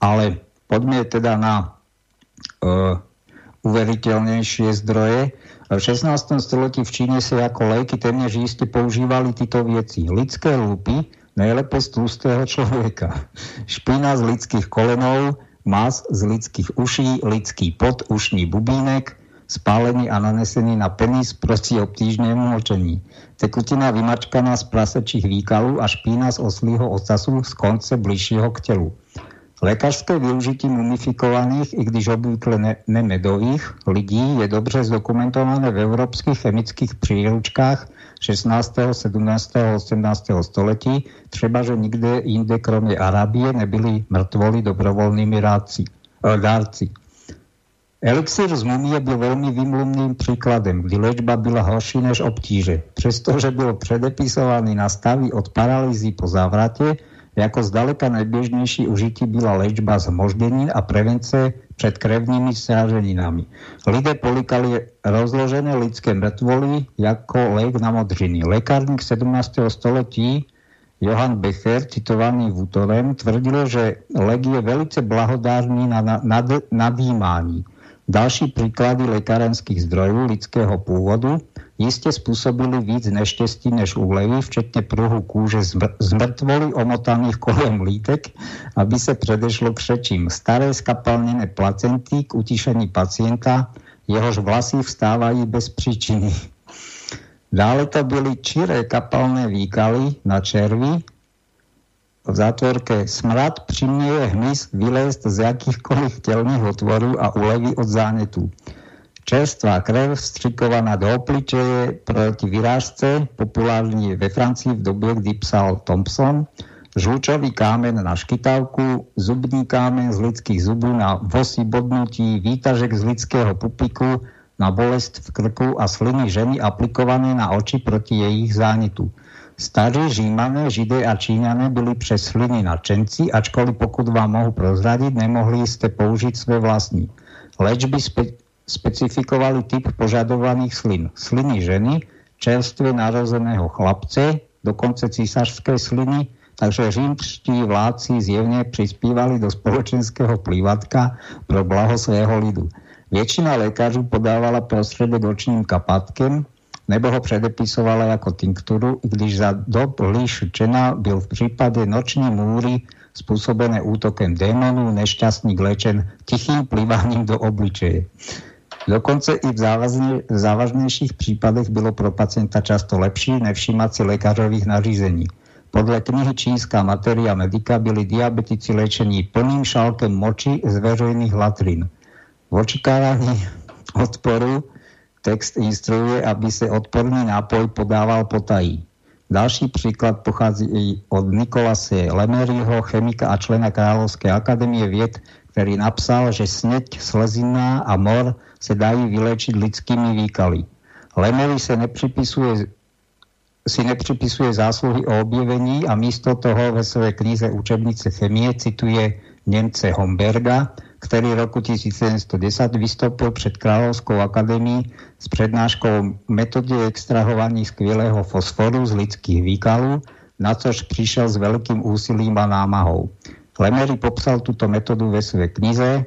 ale poďme teda na uveriteľnejšie zdroje. V 16. storočí v Číne sa ako lejky téměř iste používali tyto veci. Lidské lúpy, najlepšie z tlustého človeka. Špina z lidských kolenov, mas z lidských uší, lidský pot, ušný bubínek, spálený a nanesený na penis proti obtížnému močení. Tekutina vymačkaná z prasečích výkalů a špína z oslího ocasu z konce bližšieho k telu. Lékařské využití mumifikovaných, i když obvykle ne, nemedových lidí, je dobře zdokumentované v evropských chemických příručkách 16., 17., 18. století, třeba že nikde jinde kromě Arábie nebyli mrtvoli dobrovolnými eh, dárci. Elixir z mumie byl velmi výmluvným příkladem, kdy léčba byla horší než obtíže. Přestože byl předepisovaný na stavy od paralýzy po závratě, jako zdaleka najběžnější užití byla léčba zmoždění a prevence před krevnými sráženinami. Lidé polikali rozložené lidské mrtvoly jako lék na modřiny. Lékárník 17. století Johann Becher, citovaný Vutorem, tvrdil, že lék je velice blahodárný na, na, na nadýmání. Další príklady lekárenských zdrojů lidského původu jistě spôsobili víc neštěstí než úlevy, včetně pruhu kůže z mrtvoly omotaných kolem lítek, aby se předešlo křečím. Staré skapalnené placenty k utišení pacienta, jehož vlasy vstávají bez příčiny. Dále to byly čiré kapalné výkaly na červy, v zátvorke smrad přiměje hmyz vylézt z jakýchkoliv tělných otvorů a uleví od zánetu. Čerstvá krev vstřikovaná do obličeje proti vyrážce, populární ve Francii v době, kdy psal Thompson, žlučový kámen na škytávku, zubní kámen z lidských zubů na vosy bodnutí, výtažek z lidského pupiku na bolest v krku a sliny ženy aplikované na oči proti jejich zánitu. Starí Římané, Židé a Číňané byli přes sliny nadšenci, ačkoliv pokud vám mohu prozradiť, nemohli ste použiť svoje vlastní. Léčby specifikovali typ požadovaných slin. Sliny ženy, čerstvě narozeného chlapce, dokonce císařské sliny, takže římští vládci zjevne prispívali do spoločenského plývatka pro blaho svého lidu. Většina lékařů podávala prostředek očným kapátkem, nebo ho předepisovala jako tinkturu, i když za dob Čena byl v případě noční můry spôsobené útokem démonů nešťastník lečen tichým plývaním do obličeje. Dokonce i v závazne, závažnejších případech bylo pro pacienta často lepší nevšímať si lékařových nařízení. Podle knihy Čínská materia medika byli diabetici léčení plným šálkem moči z veřejných latrín. V očekávaní odporu text instruuje, aby se odporný nápoj podával potají. Další příklad pochází od Nikolase Lemeryho, chemika a člena Královské akademie věd, který napsal, že sneď, slezina a mor se dají vyléčiť lidskými výkaly. Lemery se nepřipisuje si nepřipisuje zásluhy o objevení a místo toho ve své knize Učebnice chemie cituje Němce Homberga, ktorý v roku 1710 vystúpil před Kráľovskou akadémií s prednáškou metody extrahovaní skvělého fosforu z lidských výkalů, na což prišiel s veľkým úsilím a námahou. Lemery popsal túto metódu ve své knize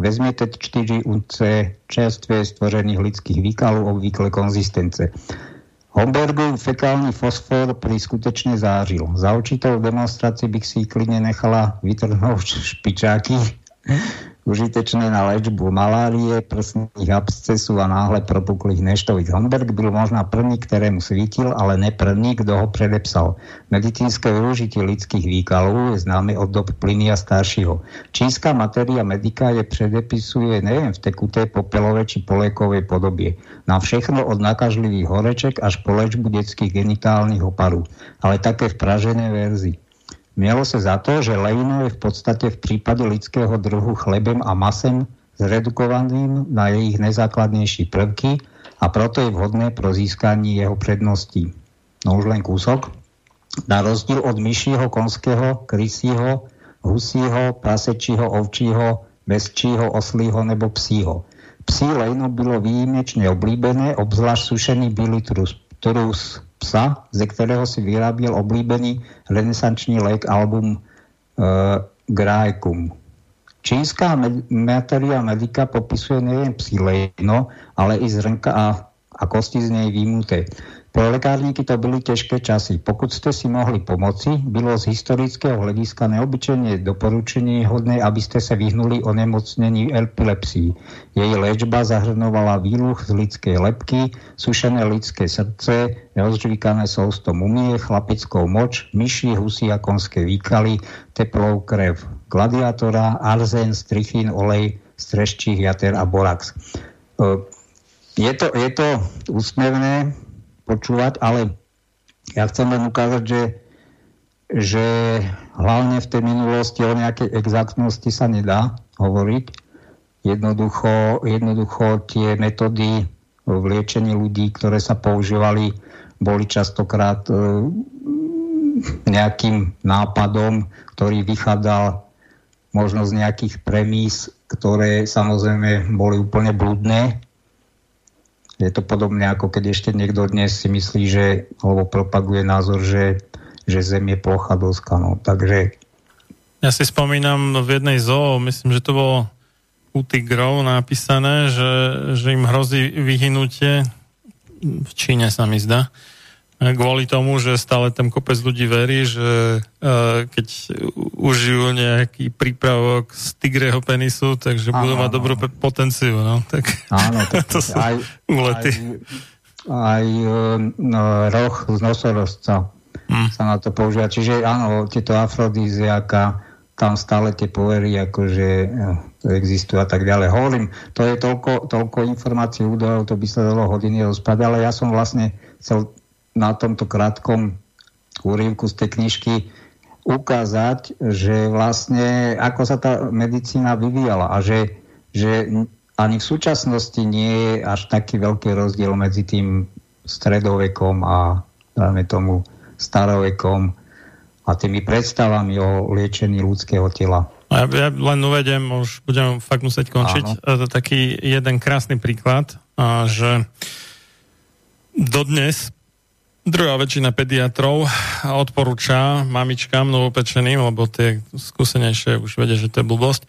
Vezmete 4 unce čerstvě stvořených lidských výkalů obvykle konzistence. Hombergov fekálny fosfor pri skutečne zářil. Za určitou demonstráciu bych si klidne nechala vytrhnúť špičáky užitečné na léčbu malárie, prsných abscesů a náhle propuklých neštovic. Homberg byl možná první, ktorému svítil, ale ne první, kdo ho predepsal. Medicínske využitie lidských výkalů je známe od dob Plinia staršího. Čínská materia medika je predepisuje nejen v tekuté, popelové či polékovej podobie. Na všechno od nakažlivých horeček až po léčbu detských genitálnych oparů, ale také v pražené verzii. Mielo sa za to, že lejno je v podstate v prípade lidského druhu chlebem a masem zredukovaným na ich najzákladnejší prvky a proto je vhodné pro získanie jeho predností. No už len kúsok. Na rozdiel od myšího, konského, krysího, husího, prasečího, ovčího, bezčího, oslího nebo psího. Psí lejno bylo výjimečne oblíbené, obzvlášť sušený bílý trus, trus psa, ze ktorého si vyráběl oblíbený renesančný lék album e, Graecum. Čínská med- materia medika popisuje nejen psí lejno, ale i zrnka a, a kosti z nej výmuté. Pro lekárníky to byly těžké časy. Pokud jste si mohli pomoci, bylo z historického hlediska neobyčejně doporučení hodné, abyste se vyhnuli onemocnění epilepsii. Její léčba zahrnovala výluch z lidské lepky, sušené lidské srdce, rozžvíkané sousto mumie, chlapickou moč, myši, husy a konské výkaly, teplou krev gladiátora, arzen, strichín, olej, streščích jater a borax. E, Je to, je to úsmevné počúvať, ale ja chcem len ukázať, že, že hlavne v tej minulosti o nejakej exaktnosti sa nedá hovoriť. Jednoducho, jednoducho tie metódy v liečení ľudí, ktoré sa používali, boli častokrát e, nejakým nápadom, ktorý vychádzal možno z nejakých premís, ktoré samozrejme boli úplne blúdne. Je to podobné ako keď ešte niekto dnes si myslí, že, alebo propaguje názor, že, že Zem je plocha doska. No. Takže Ja si spomínam v jednej zoo, myslím, že to bolo u tigrov napísané, že, že im hrozí vyhynutie v Číne sa mi zdá. Kvôli tomu, že stále tam kopec ľudí verí, že uh, keď užijú nejaký prípravok z tigreho penisu, takže budú mať áno. dobrú potenciu. No. Tak, áno, to, to sú aj, úlety. aj e, no, roh z nosorozca Hm. sa na to používa. Čiže áno, tieto afrodíziaka, tam stále tie povery akože e, to existujú a tak ďalej. Hovorím, to je toľko, toľko informácií, údajov, to by sa dalo hodiny rozprávať, ale ja som vlastne chcel na tomto krátkom úrivku z tej knižky ukázať, že vlastne ako sa tá medicína vyvíjala a že, že ani v súčasnosti nie je až taký veľký rozdiel medzi tým stredovekom a dajme tomu starovekom a tými predstavami o liečení ľudského tela. Ja, ja len uvedem, už budem fakt musieť končiť, Áno. e, taký jeden krásny príklad, že dodnes druhá väčšina pediatrov odporúča mamičkám novopečeným, lebo tie skúsenejšie už vedia, že to je blbosť,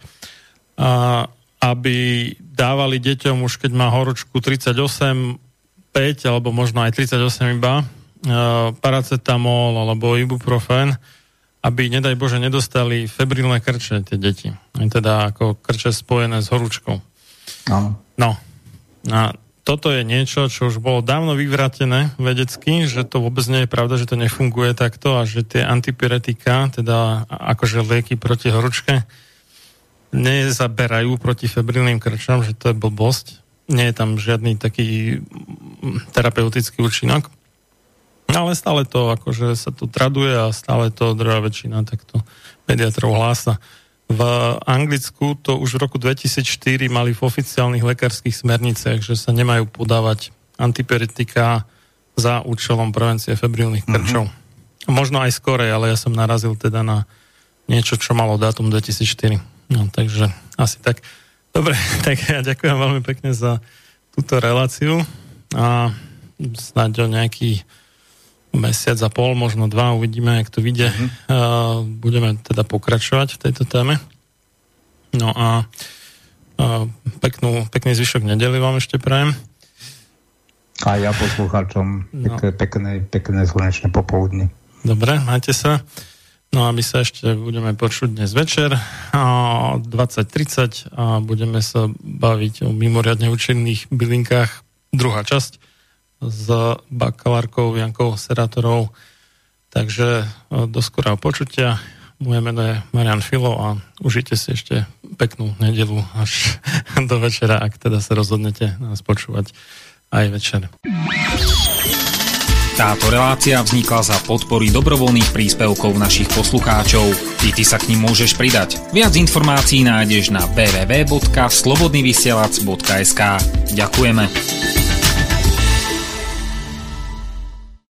a, aby dávali deťom už keď má horúčku 38, 5 alebo možno aj 38 iba, e, paracetamol alebo ibuprofen, aby, nedaj Bože, nedostali febrilné krče tie deti. Teda ako krče spojené s horúčkou. Áno. No. A toto je niečo, čo už bolo dávno vyvratené vedecky, že to vôbec nie je pravda, že to nefunguje takto a že tie antipyretika, teda akože lieky proti horúčke, nezaberajú proti febrilným krčom, že to je blbosť. Nie je tam žiadny taký terapeutický účinok. No ale stále to, akože sa to traduje a stále to druhá väčšina takto pediatrov hlása. V Anglicku to už v roku 2004 mali v oficiálnych lekárskych smerniciach, že sa nemajú podávať antipyretika za účelom prevencie febrilných krčov. Mm-hmm. Možno aj skorej, ale ja som narazil teda na niečo, čo malo dátum 2004. No, takže asi tak. Dobre, tak ja ďakujem veľmi pekne za túto reláciu a snáď o nejaký mesiac a pol, možno dva, uvidíme, jak to vyjde. Mhm. Uh, budeme teda pokračovať v tejto téme. No a uh, peknú, pekný zvyšok nedeli vám ešte prajem. A ja poslucháčom No. pekné, pekné, pekné slnečné popoludne. Dobre, majte sa. No a my sa ešte budeme počuť dnes večer a 20.30 a budeme sa baviť o mimoriadne účinných bylinkách. Druhá časť s bakalárkou Jankou Serátorou. Takže e, do skorého počutia. Moje meno je Marian Filo a užite si ešte peknú nedelu až do večera, ak teda sa rozhodnete nás počúvať aj večer. Táto relácia vznikla za podpory dobrovoľných príspevkov našich poslucháčov. I ty sa k ním môžeš pridať. Viac informácií nájdeš na www.slobodnyvysielac.sk Ďakujeme.